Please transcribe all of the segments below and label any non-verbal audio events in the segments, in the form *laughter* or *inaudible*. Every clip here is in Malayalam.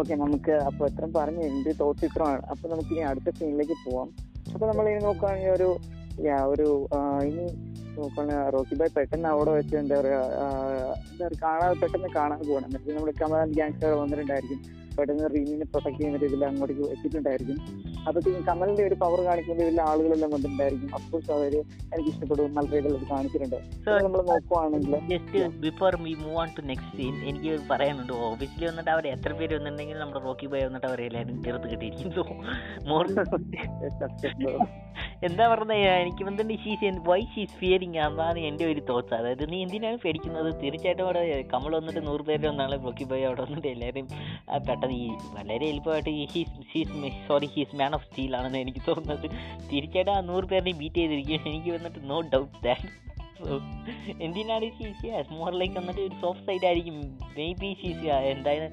ഓക്കെ നമുക്ക് അപ്പൊ എത്ര പറഞ്ഞു എന്റെ തോട്ട് ഇത്രയാണ് അപ്പൊ നമുക്ക് ഇനി അടുത്ത സീനിലേക്ക് പോവാം. അപ്പൊ നമ്മൾ ഇനി നോക്കുകയാണെങ്കിൽ ഒരു ഒരു ഇനി നോക്കുകയാണെങ്കിൽ റോക്കി ബൈ പെട്ടെന്ന് അവിടെ വെച്ച് എന്താ പറയാ എന്താ പറയുക കാണാതെ പെട്ടെന്ന് കാണാൻ പോകണം നമ്മൾ കമാൻ ഗ്യാങ്സ്റ്റർ വന്നിട്ടുണ്ടായിരിക്കും. പെട്ടെന്ന് റീമിനെ പ്രൊട്ടക്ട് ചെയ്യുന്ന രീതിയിൽ അങ്ങോട്ടേക്ക് എത്തിയിട്ടുണ്ടായിരിക്കും. അപ്പോഴത്തേക്കും കമലിന്റെ ഒരു പവർ കാണിക്കുന്ന ഇതിൽ ആളുകളെല്ലാം വന്നിട്ടുണ്ടായിരിക്കും. അഫ്കോഴ്സ് അവർ എനിക്ക് ഇഷ്ടപ്പെടും. നല്ല രീതിയിൽ അത് കാണിച്ചിട്ടുണ്ട് നമ്മൾ നോക്കുവാണെങ്കിൽ just before we move on to next scene എനിക്ക് പറയാനുണ്ട്. ഓഫീസിൽ വന്നിട്ട് അവർ എത്ര പേര് വന്നിട്ടുണ്ടെങ്കിൽ നമ്മുടെ റോക്കി ബോയ് വന്നിട്ട് അവരെല്ലാരും തീർത്ത് കിട്ടിയിരിക്കും സോ *laughs* മോർ എന്താ പറഞ്ഞ എനിക്ക് ഷീസ് വൈ ഷീസ് ഫിയറിങ് അതാണ് എന്റെ ഒരു തോട്ട്സ് അതായത് നീ എന്തിനാണ് പേടിക്കുന്നത്? തീർച്ചയായിട്ടും അവിടെ കമൽ വന്നിട്ട് നൂറ് പേര് വന്നാളെ പൊക്കി പോയി അവിടെ വന്നിട്ട് എല്ലാവരും പെട്ടെന്ന് ഈ വളരെ എളുപ്പമായിട്ട് she's she's sorry she's man of steel ആണെന്ന് എനിക്ക് തോന്നുന്നത്. തീർച്ചയായിട്ടും ആ നൂറ് പേരിനെ ബീറ്റ് ചെയ്തിരിക്കും എനിക്ക് വന്നിട്ട് നോ ഡൗട്ട് ദാറ്റ് *laughs* എന്തിനാണ് ഷീസ് മോർ ലൈക്ക് വന്നിട്ട് ഒരു സോഫ്റ്റ് സൈഡ് ആയിരിക്കും. മേ ബി ഷീസ് എന്തായാലും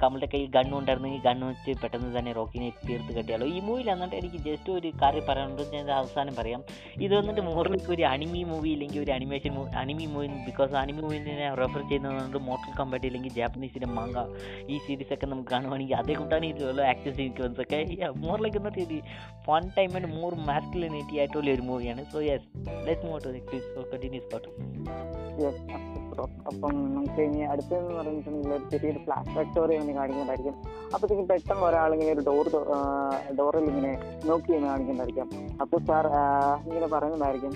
കമ്മളുടെ കയ്യിൽ ഗണ്ണ് ഉണ്ടായിരുന്നെങ്കിൽ ഗണ്ണ് വെച്ച് പെട്ടെന്ന് തന്നെ റോക്കിനെ തീർത്ത് കെട്ടിയാലോ. ഈ മൂവിയിൽ എന്നിട്ട് എനിക്ക് ജസ്റ്റ് ഒരു കാര്യം പറയാനുണ്ട് ഞാൻ അവസാനം പറയാം. ഇത് വന്നിട്ട് മോറിലേക്ക് ഒരു അനിമി മൂവി ഇല്ലെങ്കിൽ ഒരു animation movie anime movie because anime മൂവിനെ refer ചെയ്യുന്നത് മോട്ടൽ കോമ്പാറ്റ് ഇല്ലെങ്കിൽ ജാപ്പനീസിന്റെ മാങ്ക ഈ സീരീസ് ഒക്കെ നമുക്ക് കാണുവാണെങ്കിൽ അതേ കൂട്ടാണ് ഇതിലുള്ള ആക്ഷൻ സീക്വൻസ് ഒക്കെ മോർ ലൈക്ക് എന്നിട്ട് ഇത് fun time and more masculinity ആയിട്ടുള്ള ഒരു മൂവിയാണ് so yes let motto continues bro. അപ്പം നമുക്ക് ഇനി അടുത്തെന്ന് പറഞ്ഞിട്ടുണ്ടെങ്കിൽ ഒരു ചെറിയൊരു ഫ്ലാഷ് ബാക്ക് സ്റ്റോറി ഇങ്ങനെ കാണിക്കുന്നതായിരിക്കും. അപ്പോഴത്തേക്കും പെട്ടെന്ന് ഒരാളിങ്ങനെ ഒരു ഡോർ ഡോറിൽ ഇങ്ങനെ നോക്കി എന്ന് കാണിക്കുന്നതായിരിക്കും. അപ്പോൾ സാർ ഇങ്ങനെ പറയുന്നതായിരിക്കും.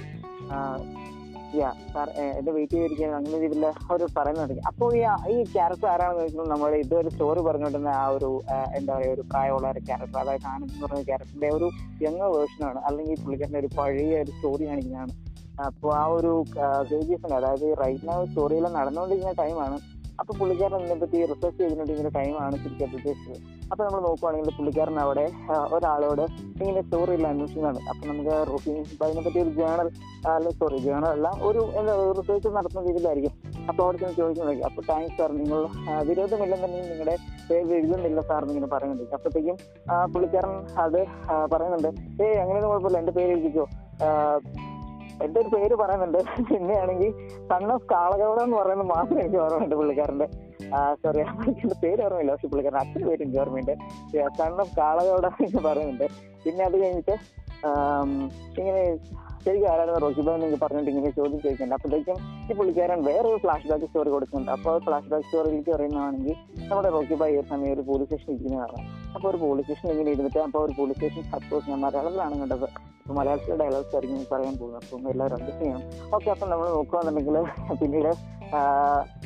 യാ സാർ എന്റെ വെയിറ്റ് ചെയ്തിരിക്കുകയാണ്. അങ്ങനെ രീതിയിൽ അവർ പറയുന്നതായിരിക്കും. അപ്പോൾ ഈ ഈ ക്യാരക്ടർ ആരാണെന്ന് ചോദിക്കുമ്പോൾ നമ്മൾ ഇതൊരു സ്റ്റോറി പറഞ്ഞുകൊണ്ടിരുന്ന ആ ഒരു എന്താ പറയുക ഒരു പ്രായമുള്ള ഒരു ക്യാരക്ടർ അതായത് ആനന്ദ് എന്ന് പറഞ്ഞ ക്യാരക്ടറിന്റെ ഒരു യങ് വേർഷനാണ് അല്ലെങ്കിൽ പുള്ളിക്കാരന്റെ ഒരു പഴയ ഒരു സ്റ്റോറി കാണിക്കുന്നതാണ് അപ്പോൾ ആ ഒരു അതായത് റൈറ്റ് നൗ സ്റ്റോറിയെല്ലാം നടന്നുകൊണ്ടിരിക്കുന്ന ടൈമാണ് അപ്പൊ പുള്ളിക്കാരൻ ഇതിനെ പറ്റി റിസർച്ച് ചെയ്തുകൊണ്ടിരിക്കുന്ന ടൈമാണ് ശരിക്കും അപ്പോൾ അപ്പൊ നമ്മൾ നോക്കുവാണെങ്കിൽ പുള്ളിക്കാരൻ അവിടെ ഒരാളോട് ഇങ്ങനെ സ്റ്റോറിയിൽ അന്വേഷിക്കുന്നതാണ് അപ്പൊ നമുക്ക് റോക്കി അതിനെ പറ്റി ഒരു ജേണൽ അല്ല സോറി ജേണൽ അല്ല ഒരു എന്താ റിസർച്ച് നടത്തുന്ന രീതിയിലായിരിക്കും. അപ്പൊ അവിടെ ചെന്ന് ചോദിക്കുന്നത് അപ്പൊ താങ്ക്സ് സാർ നിങ്ങൾ വിരോധമില്ലെന്നുണ്ടെങ്കിൽ നിങ്ങളുടെ പേര് എഴുതുന്നില്ല സാർ എന്നിങ്ങനെ പറയുന്നുണ്ട്. അപ്പോഴത്തേക്കും പുള്ളിക്കാരൻ അത് പറയുന്നുണ്ട്. ഏയ് അങ്ങനെയൊന്നും കുഴപ്പമില്ല. എന്റെ പേര് എഴുതിക്കോ. എന്റെ ഒരു പേര് പറയുന്നുണ്ട്. പിന്നെയാണെങ്കിൽ സൺ ഓഫ് കാളകൗട എന്ന് പറയുന്നത് മാത്രം എനിക്ക് ഓർമ്മയുണ്ട് പുള്ളിക്കാരന്റെ സോറി പുള്ളിക്കാരന്റെ പേര് ഓർമ്മയില്ല. പക്ഷെ പുള്ളിക്കാരൻ അച്ഛൻ പേര് എനിക്ക് ഓർമ്മയുണ്ട് സൺ ഓഫ് എന്ന് പറയുന്നുണ്ട്. പിന്നെ അത് കഴിഞ്ഞിട്ട് ഇങ്ങനെ ശരിക്കും ആരായിരുന്നു റോഷിബാൻ എനിക്ക് പറഞ്ഞിട്ട് ഇങ്ങനെ ചോദ്യം ചോദിക്കുന്നുണ്ട്. അപ്പോഴത്തേക്കും ഈ പുള്ളിക്കാരൻ വേറൊരു ഫ്ലാഷ് ബാക്ക് സ്റ്റോറി കൊടുക്കുന്നുണ്ട്. അപ്പോൾ ഫ്ലാഷ് ബാക്ക് സ്റ്റോറിയിലേക്ക് പറയുന്നതാണെങ്കിൽ നമ്മുടെ റോക്കിബായ് ഈ സമയം ഒരു പോലീസ് സ്റ്റേഷൻ ഇരിക്കുന്നതാണ് അപ്പോൾ ഒരു പോലീസ് സ്റ്റേഷൻ ഇങ്ങനെ ഇരുന്നിട്ട് അപ്പോൾ ഒരു പോലീസ് സ്റ്റേഷൻ സപ്പോസ് ഞാൻ മലയാളത്തിലാണ് കണ്ടത്. അപ്പോൾ മലയാളത്തിലെ ഡയലോഗ്സ് ആയിരിക്കും പറയാൻ പോകുന്നത്. അപ്പം എല്ലാവരും അഡ്ജസ്റ്റ് ചെയ്യണം. ഓക്കെ അപ്പം നമ്മൾ നോക്കുകയാണെന്നുണ്ടെങ്കിൽ പിന്നീട്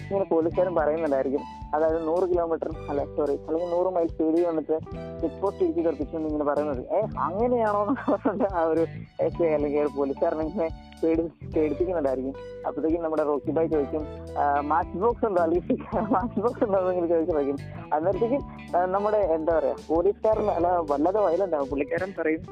ഇങ്ങനെ പോലീസുകാരും പറയുന്നുണ്ടായിരിക്കും. അതായത് നൂറ് കിലോമീറ്റർ അല്ല സോറി അല്ലെങ്കിൽ നൂറ് മൈൽ സ്പീഡിൽ വന്നിട്ട് ചെക്ക് പോസ്റ്റ് ഇരിക്കി തെറിപ്പിച്ചു ഇങ്ങനെ പറയുന്നത്. ഏഹ് അങ്ങനെയാണോ എന്ന് പറഞ്ഞിട്ട് ആ ഒരു എസ് അല്ലെങ്കിൽ പോലീസുകാരനെ പേടിപ്പിക്കുന്നുണ്ടായിരിക്കും അപ്പോഴത്തേക്കും നമ്മുടെ റോക്കി ബായ് ചോദിക്കും മാച്ച് ബോക്സ് ഉണ്ടോ? അല്ലെങ്കിൽ മാച്ച് ബോക്സ് ഉണ്ടോ ചോദിച്ചു നോക്കും അന്നേരത്തേക്കും നമ്മുടെ എന്താ പറയാ പോലീസുകാരൻ അല്ല വല്ലാതെ വയലന്റ് ആവും പുള്ളിക്കാരൻ പറയും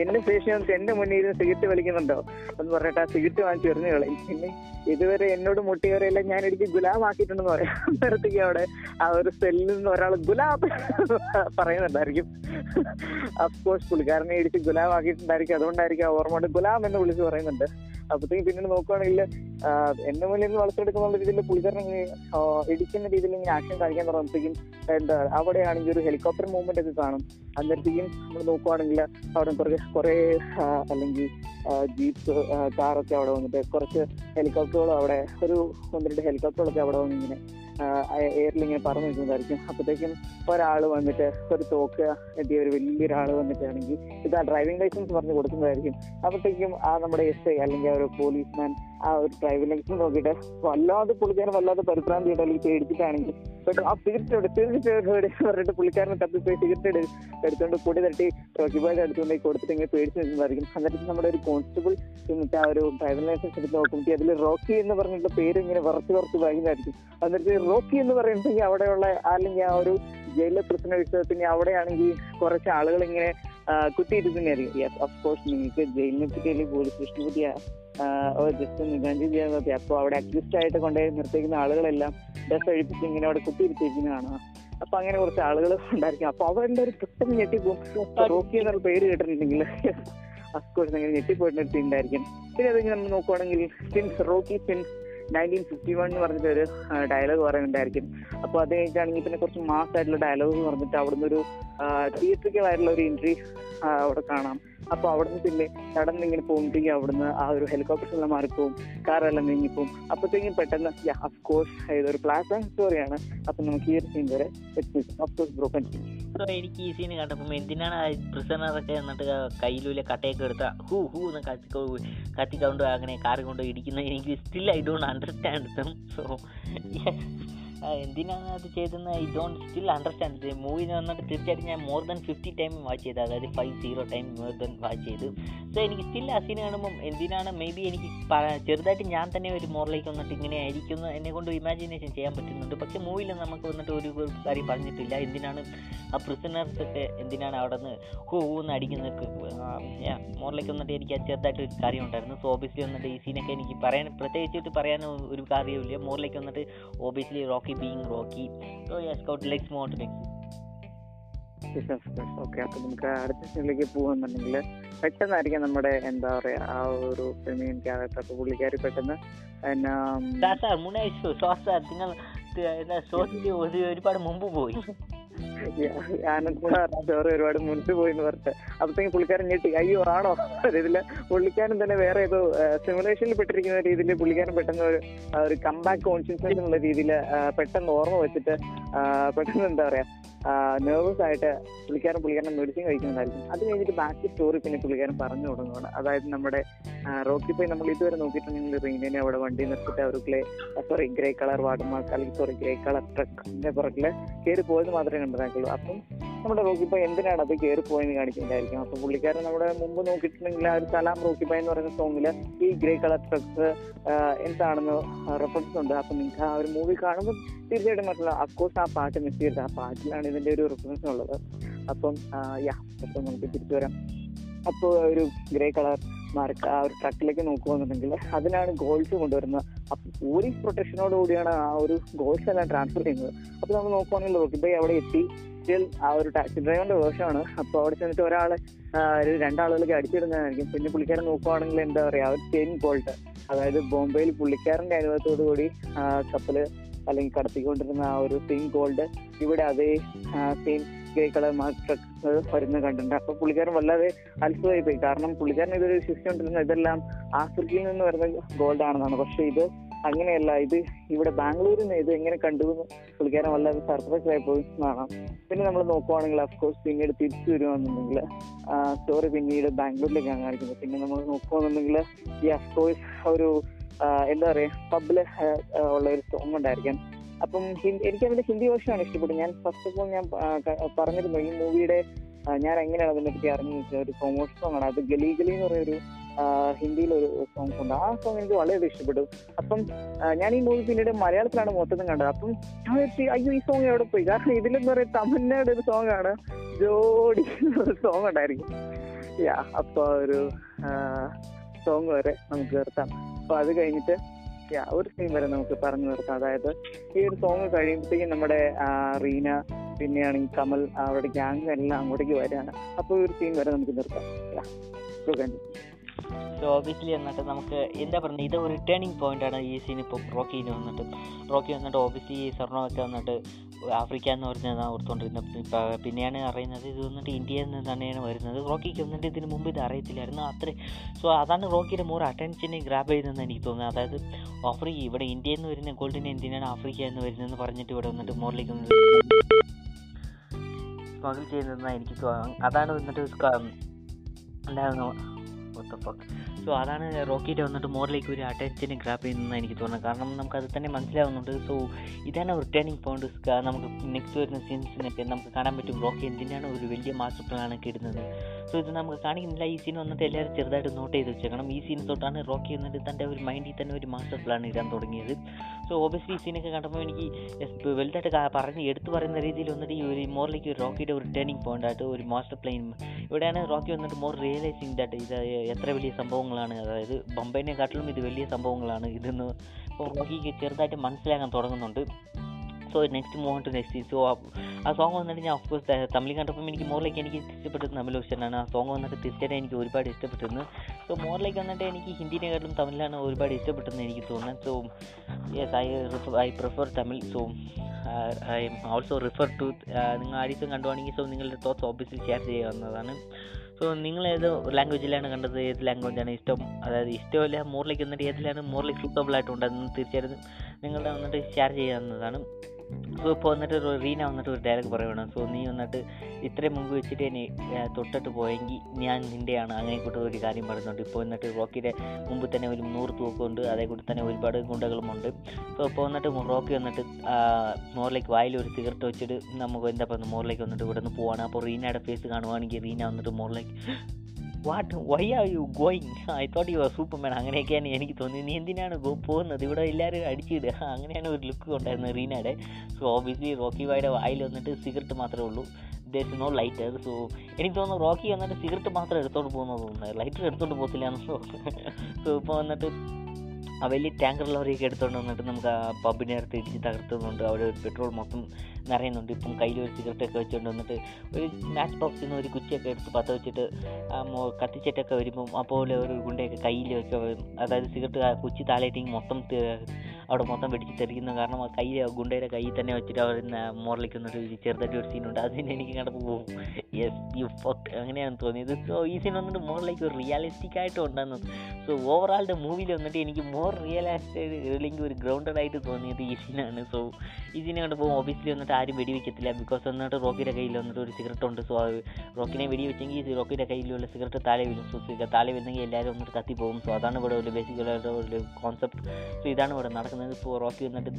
എന്റെ ശേഷം എന്റെ മുന്നിൽ ഇരുന്ന് സിഗരറ്റ് വലിക്കുന്നുണ്ടോ? എന്ന് പറഞ്ഞിട്ട് ആ സിഗരറ്റ് വാങ്ങിച്ച് എറിഞ്ഞു കളയും പിന്നെ ഇതുവരെ എന്നോട് മുട്ടിയവരെല്ലാം ഞാൻ എനിക്ക് ഗുലാബ് ആക്കിയിട്ടുണ്ടെന്ന് പറയാം. അന്നേരത്തേക്ക് അവിടെ ആ ഒരു സെല്ലിൽ നിന്ന് ഒരാൾ ഗുലാബ് പറയുന്നുണ്ടായിരിക്കും. അഫ്കോഴ്സ് പുള്ളിക്കാരനെ ഇടിച്ച് ഗുലാബ് ആക്കിയിട്ടുണ്ടായിരിക്കും അതുകൊണ്ടായിരിക്കും ആ ഓർമ്മ ഗുലാബ് ഗുലാം എന്ന് വിളിച്ച് പറയുന്നുണ്ട്. അപ്പത്തേക്ക് പിന്നീട് നോക്കുവാണെങ്കിൽ എന്റെ മുന്നിൽ നിന്ന് വളർത്തിയെടുക്കുന്ന രീതിയിൽ പുള്ളിക്കാരൻ ഇടിക്കുന്ന രീതിയിൽ ഇങ്ങനെ ആക്ഷൻ കാണിക്കാൻ തുടങ്ങുമ്പോഴത്തേക്കും എന്താ അവിടെയാണെങ്കിൽ ഒരു ഹെലികോപ്റ്റർ മൂവ്മെന്റ് ഒക്കെ കാണും. അന്നേരത്തേക്കും നമ്മൾ നോക്കുവാണെങ്കിൽ അവിടെ കുറേ കുറേ അല്ലെങ്കിൽ ജീപ്പ് കാറൊക്കെ അവിടെ വന്നിട്ട് കുറച്ച് ഹെലികോപ്റ്ററുകളും അവിടെ ഒരു ഒന്ന് രണ്ട് ഹെലികോപ്റ്ററുകളൊക്കെ അവിടെ വന്ന് ഇങ്ങനെ എയറിൽ ഇങ്ങനെ പറന്നു നിൽക്കുന്നതായിരിക്കും. അപ്പോഴത്തേക്കും ഒരാൾ വന്നിട്ട് ഒരു തോക്ക് എത്തിയ ഒരു വലിയൊരാൾ വന്നിട്ടാണെങ്കിൽ ഇത് ആ ഡ്രൈവിംഗ് ലൈസൻസ് പറഞ്ഞ് കൊടുക്കുന്നതായിരിക്കും. അപ്പോഴത്തേക്കും ആ നമ്മുടെ എസ് ഐ അല്ലെങ്കിൽ ആ ഒരു പോലീസ്മാൻ ആ ഒരു ഡ്രൈവിംഗ് ലൈസൻസ് നോക്കിയിട്ട് വല്ലാതെ പുള്ളിക്കാരൻ വല്ലാതെ പരിഭ്രാന്തിയായിട്ട് അല്ലെങ്കിൽ പേടിച്ചിട്ടാണെങ്കിൽ ആ സിഗരറ്റ് എടുത്ത് സിഗരറ്റ് പറഞ്ഞിട്ട് പുള്ളിക്കാരനെ തപ്പിപ്പോയി സിഗരറ്റ് എടുത്തുകൊണ്ട് പൊടി തട്ടി റോക്കിബോയുടെ അടുത്തുകൊണ്ട് കൊടുത്തിട്ട് ഇങ്ങനെ പേടിച്ച് നിൽക്കുന്നതായിരിക്കും എന്നിട്ട് നമ്മുടെ ഒരു കോൺസ്റ്റബിൾ എന്നിട്ട് ആ ഒരു ഡ്രൈവിംഗ് ലൈസൻസ് എടുത്ത് നോക്കുമ്പോൾ അതിൽ റോക്കി എന്ന് പറഞ്ഞിട്ട് പേര് ഇങ്ങനെ വറുത്ത് വറുത്ത് വായിക്കുന്നതായിരിക്കും. എന്നിട്ട് റോക്കി എന്ന് പറയുന്നുണ്ടെങ്കിൽ അവിടെയുള്ള അല്ലെങ്കിൽ ആ ഒരു ജയിലിലെ പ്രശ്ന പിന്നെ അവിടെയാണെങ്കിൽ കുറച്ച് ആളുകൾ ഇങ്ങനെ കുത്തിയിരുന്നതായിരിക്കും യെസ് ഓഫ് കോഴ്സ് നിങ്ങൾക്ക് ജയിലിനെ പറ്റി അല്ലെങ്കിൽ പോലീസ് സ്റ്റേഷനെ പറ്റി ജസ്റ്റ് ഇമാജിൻ ചെയ്യാൻ നോക്കി അപ്പൊ അവിടെ അക്യൂസ്ഡ് ആയിട്ട് കൊണ്ടുപോയി നിർത്തിക്കുന്ന ആളുകളെല്ലാം ഡ്രസ് അഴിപ്പിച്ച് ഇങ്ങനെ അവിടെ കുത്തി കുത്തിയിരുത്തിയിരിക്കുന്നതാണ് അപ്പൊ അങ്ങനെ കുറച്ച് ആളുകൾ ഉണ്ടായിരിക്കും. അപ്പൊ അവരുടെ ഒരു പെട്ടെന്ന് ഞെട്ടി റോക്കി എന്നുള്ള പേര് കേട്ടിട്ടുണ്ടെങ്കിൽ അഫ്കോഴ്സ് അങ്ങനെ ഞെട്ടിപ്പോയിട്ടുണ്ടായിരിക്കും പിന്നെ അത് നമ്മൾ നോക്കുവാണെങ്കിൽ since Rocky since nineteen fifty one എന്ന് പറഞ്ഞിട്ട് ഒരു ഡയലോഗ് പറയുന്നുണ്ടായിരിക്കും. അപ്പോൾ അത് കഴിഞ്ഞിട്ടാണെങ്കിൽ പിന്നെ കുറച്ച് മാസ് ആയിട്ടുള്ള ഡയലോഗ് എന്ന് പറഞ്ഞിട്ട് അവിടുന്ന് ഒരു തിയേറ്ററിക്കൽ ആയിട്ടുള്ള ഒരു എൻട്രി അവിടെ കാണാം. അപ്പോൾ അവിടുന്ന് പിന്നെ നടന്നിങ്ങനെ പോകുമ്പോഴത്തേക്കും അവിടുന്ന് ആ ഒരു ഹെലികോപ്റ്റർ ഹെലികോപ്റ്ററിലെല്ലാം മാറിപ്പോവും കാറെല്ലാം നീങ്ങിപ്പോവും അപ്പോഴത്തേക്കും പെട്ടെന്ന് അഫ്കോഴ്സ് ഇതൊരു പ്ലാസ് സ്റ്റോറിയാണ് അപ്പൊ നമുക്ക് ഈ ഒരു സീൻ വരെ ഓഫ് കോഴ്സ് ബ്രോക്കൺ സോ എനിക്ക് ഈ സീൻ കണ്ടപ്പോൾ എന്തിനാണ് പ്രിസണറൊക്കെ എന്നിട്ട് കയ്യിലൂല കട്ടയൊക്കെ എടുത്ത ഹൂ ഹൂ എന്ന് കത്തി കത്തിക്കൊണ്ട് അങ്ങനെ കാറ് കൊണ്ട് ഇടിക്കുന്നത് എനിക്ക് still I don't understand so എന്തിനാണ് അത് ചെയ്തതെന്ന് ഐ ഡോണ്ട് സ്റ്റിൽ അണ്ടർസ്റ്റാൻഡ് മൂവിന് വന്നിട്ട് തീർച്ചയായിട്ടും ഞാൻ more than fifty time watch ചെയ്ത് അതായത് five zero time more than watch ചെയ്തു. സോ എനിക്ക് സ്റ്റിൽ ആ സീൻ കാണുമ്പം എന്തിനാണ് മേ ബി എനിക്ക് ചെറുതായിട്ട് ഞാൻ തന്നെ ഒരു മോറിലേക്ക് വന്നിട്ട് ഇങ്ങനെ ആയിരിക്കും എന്നെ കൊണ്ട് ഇമാജിനേഷൻ ചെയ്യാൻ പറ്റുന്നുണ്ട്. പക്ഷെ മൂവിയിൽ നമുക്ക് വന്നിട്ട് ഒരു കാര്യം പറഞ്ഞിട്ടില്ല. എന്തിനാണ് ആ പ്രിസണേഴ്സ് ഒക്കെ എന്തിനാണ് അവിടെ നിന്ന് ഹൂ എന്ന് അടിക്കുന്നത് മോറിലേക്ക് വന്നിട്ട് എനിക്ക് ചെറുതായിട്ട് ഒരു കാര്യം ഉണ്ടായിരുന്നു. സോ ഓബിയസ്ലി വന്നിട്ട് ഈ സീനൊക്കെ എനിക്ക് പറയാൻ പ്രത്യേകിച്ചിട്ട് പറയാൻ ഒരു കാര്യമില്ല മോറിലേക്ക് വന്നിട്ട് obviously Rocky being Rocky so yes scout let's move next okay അപ്പൊ നമുക്ക് അടുത്ത സീനിലേക്ക് പോകുന്നുണ്ടെങ്കിൽ പെട്ടെന്നായിരിക്കും നമ്മുടെ എന്താ പറയാ ആ ഒരു ഫെമിനിയൻ ക്യാരക്ടർ അപ്പൊ പുള്ളിക്കാരി പെട്ടെന്ന് സാർ നിങ്ങൾ എന്താ ഒരു ഒരുപാട് മുമ്പ് പോയി. ആനന്ദ് സ്റ്റോറി ഒരുപാട് മുൻപ് പോയി എന്ന് പറഞ്ഞിട്ട്. അപ്പത്തേക്കും പുള്ളിക്കാരൻ ഞെട്ടി. അയ്യോ ആണോ? ഇതിൽ പുള്ളിക്കാരൻ തന്നെ വേറെ ഏതോ സിമുലേഷനിൽ പെട്ടിരിക്കുന്ന രീതിയിൽ പുള്ളിക്കാരൻ പെട്ടെന്ന് ഒരു ഒരു കംബാക്ക് കോൺഷ്യസ്നസ് എന്നുള്ള രീതിയിൽ പെട്ടെന്ന് ഓർമ്മ വെച്ചിട്ട് പെട്ടെന്ന് എന്താ പറയാ നെർവസ് ആയിട്ട് പുള്ളിക്കാരൻ പുള്ളിക്കാരൻ മെഡിസിൻ കഴിക്കുന്നുണ്ടായിരുന്നു അത് കഴിഞ്ഞിട്ട് ബാക്കി സ്റ്റോറി പിന്നെ പുള്ളിക്കാരൻ പറഞ്ഞു തുടങ്ങുകയാണ് അതായത് നമ്മുടെ റോക്കി പോയി നമ്മൾ ഇതുവരെ നോക്കിയിട്ടുണ്ടെങ്കിൽ റീനേനെ അവിടെ വണ്ടി നിർത്തിയിട്ട് clay sorry grey colour watermark അല്ലെങ്കിൽ സോറി ഗ്രേ കളർ ട്രക്കിന്റെ പുറകിൽ കയറി പോയത് മാത്രമേ കണ്ടതാക്കുള്ളൂ അപ്പം നമ്മുടെ റോക്കിപ്പ എന്തിനാണ് അത് കയറി പോയെന്ന് കാണിക്കുന്നുണ്ടായിരിക്കും അപ്പൊ പുള്ളിക്കാരൻ നമ്മുടെ മുമ്പ് നോക്കിയിട്ടുണ്ടെങ്കിൽ ആ ഒരു സലാം റോക്കിപ്പ എന്ന് പറയുന്ന സോങ്ങിൽ ഈ ഗ്രേ കളർ ട്രക്സ് എന്താണെന്ന് റെഫറൻസ് ഉണ്ട്. അപ്പൊ നിങ്ങൾക്ക് ആ ഒരു മൂവി കാണുമ്പോൾ തീർച്ചയായിട്ടും മറ്റുള്ള അഫ്കോഴ്സ് ആ പാട്ട് മിസ് ചെയ്തത് ആ പാട്ടിലാണ് ഇതിന്റെ ഒരു റെഫറൻസ് ഉള്ളത്. അപ്പം യാ അപ്പം നമുക്ക് തിരിച്ചു വരാം. അപ്പോൾ ഒരു ഗ്രേ കളർ മാർക്ക് ആ ഒരു ട്രക്കിലേക്ക് നോക്കുകയാണെന്നുണ്ടെങ്കിൽ അതിനാണ് ഗോൾസ് കൊണ്ടുവരുന്നത്. അപ്പൊ പോലീസ് പ്രൊട്ടക്ഷനോട് കൂടിയാണ് ആ ഒരു ഗോൾസ് എല്ലാം ട്രാൻസ്ഫർ ചെയ്യുന്നത്. അപ്പൊ നമ്മൾ നോക്കുവാണെങ്കിൽ റോക്കിബൈ അവിടെ എത്തി. ആ ഒരു ടാക്സി ഡ്രൈവറിന്റെ വേഷമാണ് അപ്പൊ അവിടെ ചെന്നിട്ട് ഒരാളെ രണ്ടാളുകളൊക്കെ അടിച്ചിടുന്നതായിരിക്കും. പിന്നെ പുള്ളിക്കാരൻ നോക്കുവാണെങ്കിൽ എന്താ പറയാ ഒരു ചെയിൻ ബോൾട്ട് അതായത് ബോംബെയിൽ പുള്ളിക്കാരന്റെ അനുഭവത്തോടു കൂടി കപ്പൽ അല്ലെങ്കിൽ കടത്തിക്കൊണ്ടിരുന്ന ആ ഒരു സെയിം ഗോൾഡ് ഇവിടെ അതേ same grey colour mark truck വരുന്ന കണ്ടിട്ടുണ്ട്. അപ്പൊ പുള്ളിക്കാരൻ വല്ലാതെ അത്ഭുതമായി പോയി കാരണം പുള്ളിക്കാരൻ ഇതൊരു വിശ്വസിച്ചുകൊണ്ടിരുന്ന ഇതെല്ലാം ആഫ്രിക്കയിൽ നിന്ന് വരുന്ന ഗോൾഡ് ആണെന്നാണ്. പക്ഷെ ഇത് അങ്ങനെയല്ല. ഇത് ഇവിടെ ബാംഗ്ലൂരിൽ നിന്ന് ഇത് എങ്ങനെ കണ്ടു എന്ന് പുള്ളിക്കാരൻ വല്ലാതെ സർപ്രൈസ് ആയി പോയി എന്നാണ്. പിന്നെ നമ്മൾ നോക്കുവാണെങ്കിൽ അഫ്കോഴ്സ് പിന്നീട് തിരിച്ചു വരുവാണെന്നുണ്ടെങ്കിൽ സ്റ്റോറി പിന്നീട് ബാംഗ്ലൂരിലേക്കാണ് കാണിക്കുന്നത് പിന്നെ നമ്മൾ നോക്കുവാണെന്നുണ്ടെങ്കിൽ ഈ അഫ്കോഴ്സ് ഒരു എന്താ പറയാ പബ്ബിൽ ഉള്ള ഒരു സോങ് ഉണ്ടായിരിക്കാം. അപ്പം എനിക്ക് അതിന്റെ ഹിന്ദി വേർഷനാണ് ഇഷ്ടപ്പെട്ടത്. ഞാൻ ഫസ്റ്റ് ഓഫ് ഓൾ ഞാൻ പറഞ്ഞിരുന്നു ഈ മൂവിയുടെ ഞാൻ എങ്ങനെയാണ് അതിനെ പറ്റി അറിഞ്ഞു വെച്ചാൽ ഒരു പ്രൊമോഷൻ സോങ് ആണ്. അത് ഗലി ഗലി എന്ന് പറയുന്ന ഒരു ഹിന്ദിയിൽ ഒരു സോങ്സ് ഉണ്ട്. ആ സോങ് എനിക്ക് വളരെയധികം ഇഷ്ടപ്പെട്ടു. അപ്പം ഞാൻ ഈ മൂവി പിന്നീട് മലയാളത്തിലാണ് മൊത്തത്തിൽ കണ്ടത്. അപ്പം ഞാൻ അയ്യോ ഈ സോങ് എവിടെ പോയി? കാരണം ഇതിലെന്ന് പറയുന്നത് തമിഴ്നാട് ഒരു സോങ് ആണ്. ജോഡി സോങ് ഉണ്ടായിരിക്കും. യാ അപ്പൊ ഒരു സോങ് വരെ നമുക്ക് നിർത്താം. അപ്പൊ അത് കഴിഞ്ഞിട്ട് യാ ഒരു സീൻ വരെ നമുക്ക് പറഞ്ഞു നിർത്താം അതായത് ഈ ഒരു സോങ് കഴിയുമ്പോഴത്തേക്കും നമ്മുടെ റീന പിന്നെയാണെങ്കിൽ കമൽ അവരുടെ ഗ്യാങ് എല്ലാം അങ്ങോട്ടേക്ക് വരികയാണ്. അപ്പൊ ഈ ഒരു സീൻ വരെ നമുക്ക് നിർത്താം. സോ ഓബിയസ്ലി എന്നിട്ട് നമുക്ക് എന്താ പറയുക ഇത് ഒരു ടേണിംഗ് ആണ് ഈ സീൻ ഇപ്പോൾ റോക്കിന് വന്നിട്ട്. റോക്കി വന്നിട്ട് ഓബിയസ്ലി സ്വർണമൊക്കെ വന്നിട്ട് ആഫ്രിക്ക എന്ന് പറഞ്ഞതാണ് ഓർത്തുകൊണ്ടിരുന്നത് പിന്നെയാണ് അറിയുന്നത് ഇത് വന്നിട്ട് ഇന്ത്യയിൽ നിന്ന് തന്നെയാണ് വരുന്നത്. റോക്കിക്ക് വന്നിട്ട് ഇതിന് മുമ്പ് ഇത് അറിയത്തില്ലായിരുന്നു. അത്ര. സോ അതാണ് റോക്കിയുടെ മോർ അറ്റൻഷനെ ഗ്രാബ് ചെയ്തതെന്ന് എനിക്ക് തോന്നുന്നത്. അതായത് ആഫ്രിക്ക ഇവിടെ ഇന്ത്യയിൽ നിന്ന് വരുന്ന ഗോൾഡിന് എന്തിനാണ് ആഫ്രിക്ക എന്ന് വരുന്നതെന്ന് പറഞ്ഞിട്ട് ഇവിടെ വന്നിട്ട് മോറിലേക്ക് വന്നത് സ്മഗിൾ ചെയ്യുന്നതെന്നാണ് എനിക്ക് അതാണ് വന്നിട്ട് സ്ക- എന്തായിരുന്നു സോ അതാണ് റോക്കറ്റ് വന്നിട്ട് മോറിലേക്ക് ഒരു അറ്റൻഷനെ ഗ്രാപ്പ് ചെയ്യുന്നതെന്ന് എനിക്ക് തോന്നുന്നത് കാരണം നമുക്ക് അത് തന്നെ മനസ്സിലാവുന്നുണ്ട്. സോ ഇതാണ് ഒരു ടേണിംഗ് പോയിന്റ് നമുക്ക് നെക്സ്റ്റ് വരുന്ന സീൻസിനൊക്കെ നമുക്ക് കാണാൻ പറ്റും. റോക്കി എന്തിനാണ് ഒരു വലിയ മാസ്റ്റർ പ്ലാനൊക്കെ ഇടുന്നത്? സോ ഇത് നമുക്ക് കാണിക്കുന്നില്ല. ഈ സീൻ വന്നിട്ട് എല്ലാവരും ചെറുതായിട്ട് നോട്ട് ചെയ്ത് വെച്ചേക്കണം. ഈ സീൻ തൊട്ടാണ് റോക്കി വന്നിട്ട് തന്റെ ഒരു മൈൻഡിൽ തന്നെ ഒരു മാസ്റ്റർ പ്ലാൻ ഇടാൻ തുടങ്ങിയത്. സോ ഓബിയസ്ലി ഈ സീനൊക്കെ കണ്ടപ്പോൾ എനിക്ക് വലുതായിട്ട് പറഞ്ഞ് എടുത്തു പറയുന്ന രീതിയിൽ വന്നിട്ട് ഈ ഒരു മോറിലേക്ക് ഒരു റോക്കിയുടെ ഒരു ടേണിംഗ് പോയിന്റ് ആയിട്ട് ഒരു മാസ്റ്റർ പ്ലാൻ ഇവിടെയാണ് റോക്കി വന്നിട്ട് മോർ റിയലൈസിങ് ദാറ്റ് ഇത് എത്ര വലിയ സംഭവങ്ങളാണ്. അതായത് ബൊംബൈനെക്കാട്ടിലും ഇത് വലിയ സംഭവങ്ങളാണ് ഇതെന്ന് ഇപ്പോൾ റോക്കിക്ക് ചെറുതായിട്ട് മനസ്സിലാക്കാൻ തുടങ്ങുന്നുണ്ട്. So next move to next so ആ സോങ് വന്നിട്ട് ഞാൻ ഓഫ്കോഴ്സ് തമിഴ് കണ്ടപ്പോൾ എനിക്ക് മോറിലേക്ക് എനിക്ക് ഇഷ്ടപ്പെട്ടത് തമിഴ് വെർഷനാണ് ആ സോങ് വന്നിട്ട് തീർച്ചയായിട്ടും എനിക്ക് ഒരുപാട് ഇഷ്ടപ്പെട്ടിരുന്നു. സോ മോറിലേക്ക് വന്നിട്ട് എനിക്ക് ഹിന്ദിനെക്കാട്ടിലും തമിഴിലാണ് ഒരുപാട് ഇഷ്ടപ്പെട്ടതെന്ന് എനിക്ക് തോന്നുന്നത്. So yes I I prefer Tamil. So I'm also refer to നിങ്ങൾ ആദ്യത്തെ കണ്ടുവാണെങ്കിൽ സോ നിങ്ങളുടെ തോട്ട്സ് ഓബിയസ്ലി ഷെയർ ചെയ്യാവുന്നതാണ്. സോ നിങ്ങൾ ഏത് ലാംഗ്വേജിലാണ് കണ്ടത്? ഏത് ലാംഗ്വേജാണ് ഇഷ്ടം? അതായത് ഇഷ്ടമല്ല മോറിലേക്ക് വന്നിട്ട് ഏതിലാണ് മോറിലേക്ക് സൂട്ടബിൾ ആയിട്ടുണ്ടെന്ന് തീർച്ചയായിട്ടും നിങ്ങളുടെ വന്നിട്ട് ഷെയർ ചെയ്യാവുന്നതാണ്. സോ ഇപ്പോൾ വന്നിട്ട് റീന വന്നിട്ട് ഒരു ഡയലോഗ് പറയണം സോ നീ വന്നിട്ട് ഇത്രയും മുമ്പ് വെച്ചിട്ട് എന്നെ തൊട്ടിട്ട് പോയെങ്കിൽ ഞാൻ നിന്റെയാണ് അങ്ങനെ കൂട്ട് ഒരു കാര്യം പറയുന്നുണ്ട്. ഇപ്പോൾ വന്നിട്ട് റോക്കിയുടെ മുമ്പ് തന്നെ ഒരു നൂറ് തൂക്കമുണ്ട്. അതേ കൂടി തന്നെ ഒരുപാട് ഗുണ്ടകളുമുണ്ട്. സോ ഇപ്പോൾ വന്നിട്ട് റോക്കി വന്നിട്ട് മോറിലേക്ക് വായിൽ ഒരു സിഗരറ്റ് വെച്ചിട്ട് നമുക്ക് എന്താ പറയുക മോറിലേക്ക് വന്നിട്ട് ഇവിടെ നിന്ന് പോവാണ്. അപ്പോൾ റീനയുടെ ഫേസ് കാണുവാണെങ്കിൽ റീന വന്നിട്ട് മോറിലേക്ക് what why are you going I thought you are superman അങ്ങനെയൊക്കെയാണ് എനിക്ക് തോന്നിയത്. നീ എന്തിനാണ് പോകുന്നത്? ഇവിടെ എല്ലാവരും അടിച്ചിടുക *laughs* അങ്ങനെയാണ് ഒരു ലുക്ക് ഉണ്ടായിരുന്നത് റീനയുടെ. സോ ഓബിയസ്ലി റോക്കി വായുടെ വായിൽ വന്നിട്ട് സിഗരറ്റ് മാത്രമേ ഉള്ളൂ. There is no lighter so എനിക്ക് തോന്നുന്നു റോക്കി വന്നിട്ട് സിഗരറ്റ് മാത്രം എടുത്തോണ്ട് പോകുന്നത് തോന്നുന്നത് ലൈറ്റർ എടുത്തോണ്ട് പോകത്തില്ല എന്ന് സോ *laughs* ഇപ്പോൾ വന്നിട്ട് ആ വലിയ ടാങ്കർ ലോറിയൊക്കെ എടുത്തുകൊണ്ട് വന്നിട്ട് നമുക്ക് ആ പബിന്റെ അടുത്ത് ഇടിച്ച് തകർത്തുന്നുണ്ട്. അവിടെ പെട്രോൾ മൊത്തം നിറയുന്നുണ്ട്. ഇപ്പം കയ്യിൽ ഒരു സിഗരറ്റൊക്കെ വെച്ചുകൊണ്ട് വന്നിട്ട് ഒരു മാച്ച് ബോക്സിൽ നിന്ന് ഒരു കുച്ചിയൊക്കെ എടുത്ത് പത്ത് വെച്ചിട്ട് കത്തിച്ചിട്ടൊക്കെ വരുമ്പം അപ്പോൾ ഒരു ഗുണ്ടയൊക്കെ കയ്യിലൊക്കെ അതായത് സിഗരറ്റ് കുച്ചി താലേറ്റിങ് മൊത്തം അവിടെ മൊത്തം വെടിച്ച് തെറിക്കുന്ന കാരണം ആ കൈ ഗുണ്ടയുടെ കയ്യിൽ തന്നെ വെച്ചിട്ട് അവർ മോറിലിക്കുന്ന ഒരു ചെറുതായിട്ട് ഒരു സീനുണ്ട് അതിന് എനിക്ക് കണ്ടപ്പോൾ പോകും യെസ് യു ഫക്ക് അങ്ങനെയാണ് തോന്നിയത്. സോ ഈ സീൻ വന്നിട്ട് മോറിലേക്ക് ഒരു റിയാലിസ്റ്റിക് ആയിട്ട് ഉണ്ടെന്ന്. സോ ഓവറാളുടെ മൂവിയിൽ വന്നിട്ട് എനിക്ക് മോർ റിയലിസ്റ്റിക് അല്ലെങ്കിൽ ഒരു ഗ്രൗണ്ടഡ് ആയിട്ട് തോന്നിയത് ഈ സീനാണ് സോ ഈ സീനെ കണ്ടപ്പോൾ ഓബിയസ്ലി വന്നിട്ട് ആരും വെടിവെക്കത്തില്ല. ബിക്കോസ് വന്നിട്ട് റോക്കിയുടെ കയ്യിൽ വന്നിട്ട് ഒരു സിഗരറ്റ് ഉണ്ട്. സോ റോക്കിനെ വെടിവെച്ചെങ്കിൽ റോക്കിയുടെ കയ്യിലുള്ള സിഗരറ്റ് താഴെ വീഴും. സോ താഴെ വീഴുന്നെങ്കിൽ എല്ലാവരും വന്നിട്ട് കത്തിപ്പോകും. സോ അതാണ് ഇവിടെ ഒരു ബേസിക്കലായിട്ട് ഒരു കോൺസെപ്റ്റ് സോ ഇതാണ് ഇവിടെ നടക്കുന്നത്. ഇപ്പോൾ റോക്കി വന്നിട്ട്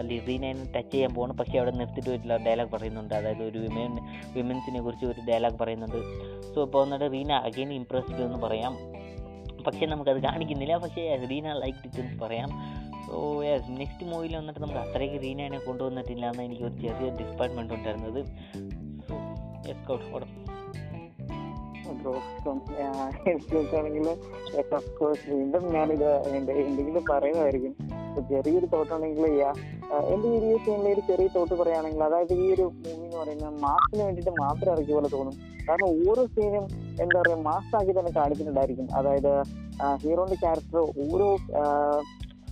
ലിസീനെ ടച്ച് ചെയ്യാൻ പോകണം പക്ഷേ അവിടെ നിർത്തിയിട്ട് ഒരു ഡയലോഗ് പറയുന്നുണ്ട്. അതായത് ഒരു വിമൻ വിമൻസിനെ കുറിച്ച് ഒരു ഡയലോഗ് പറയുന്നുണ്ട്. സോ ഇപ്പോൾ വന്നിട്ട് റീന അഗെയിൻ ഇംപ്രസ്ഡ് എന്ന് പറയാം. പക്ഷേ നമുക്കത് കാണിക്കുന്നില്ല. പക്ഷേ റീന ലൈക്ക് ഇറ്റ് എന്ന് പറയാം. സോ യെസ് നെക്സ്റ്റ് മൂവിയിൽ വന്നിട്ട് നമുക്ക് അത്രയ്ക്ക് റീനനെ കൊണ്ടുവന്നിട്ടില്ല എന്ന് എനിക്ക് ഒരു ചെറിയ ഡിസപ്പോയിൻമെന്റ് ഉണ്ടായിരുന്നത്. സോ യെസ് കോട്ട് ഓടും ബ്രോ എനിക്ക് നോക്കുകയാണെങ്കിൽ കോഴ്സ് വീണ്ടും ഞാനിത് എന്തെങ്കിലും പറയുന്നതായിരിക്കും ചെറിയൊരു തോട്ടാണെങ്കിൽ എന്റെ ഈ സീനിലെ ഒരു ചെറിയ തോട്ട് പറയുകയാണെങ്കിൽ അതായത് ഈ ഒരു മൂവി എന്ന് പറയുന്നത് മാസിന് വേണ്ടിയിട്ട് മാത്രം ഇറക്കിയ പോലെ തോന്നും. കാരണം ഓരോ സീനും എന്താ പറയുക മാസാക്കി തന്നെ കാണിക്കുന്നുണ്ടായിരിക്കും അതായത് ഹീറോന്റെ ക്യാരക്ടർ ഓരോ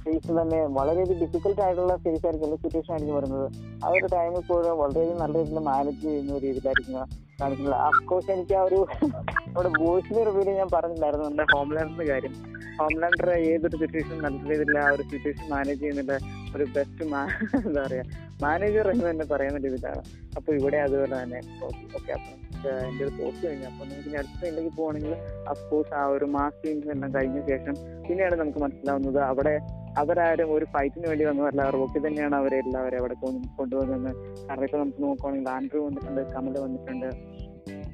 ഫേസ് തന്നെ വളരെയധികം ഡിഫിക്കൽട്ട് ആയിട്ടുള്ള ഫേസ് ആയിരിക്കും സിറ്റുവേഷൻ ആയിരിക്കും വരുന്നത്. ആ ഒരു ടൈമിൽ പോലും വളരെയധികം നല്ല രീതിയിൽ മാനേജ് ചെയ്യുന്ന ഒരു രീതിയിലായിരിക്കും. കാണിക്കുന്നത് അഫ്കോഴ്സ് എനിക്ക് ആ ഒരു നമ്മുടെ ബോയ്സിന്റെ റിവ്യൂൽ ഞാൻ പറഞ്ഞിട്ടുണ്ടായിരുന്നു നമ്മുടെ ഹോംലാൻഡറിന്റെ കാര്യം? ഹോംലാൻഡർ ഏതൊരു സിറ്റുവേഷൻ രീതിയിൽ ആ ഒരു സിറ്റുവേഷൻ മാനേജ് ചെയ്യുന്നില്ല. ഒരു ബെസ്റ്റ് *laughs* എന്താ പറയാ? മാനേജർ എന്ന് തന്നെ പറയുന്ന രീതിയിലാണ് അപ്പൊ ഇവിടെ അതുപോലെ തന്നെ. ഓക്കെ അപ്പൊ എന്റെ ഒരു പോസ്റ്റ് കഴിഞ്ഞു. അപ്പൊ നമുക്ക് ഇനി അടുത്ത ഇല്ലെങ്കിൽ പോവാണെങ്കിൽ അഫ്കോഴ്സ് ആ ഒരു മാസ് എല്ലാം കഴിഞ്ഞ ശേഷം പിന്നെയാണ് നമുക്ക് മനസ്സിലാവുന്നത് അവിടെ അവരാരും ഒരു ഫൈറ്റിന് വേണ്ടി വന്നതല്ല. റോക്കി തന്നെയാണ് അവരെ എല്ലാവരും അവിടെ കൊണ്ട് കൊണ്ടുവന്നത് കാരണം ഇപ്പൊ നമുക്ക് നോക്കുവാണെങ്കിൽ ആൻഡ്രൂ വന്നിട്ടുണ്ട് കമൽ വന്നിട്ടുണ്ട്.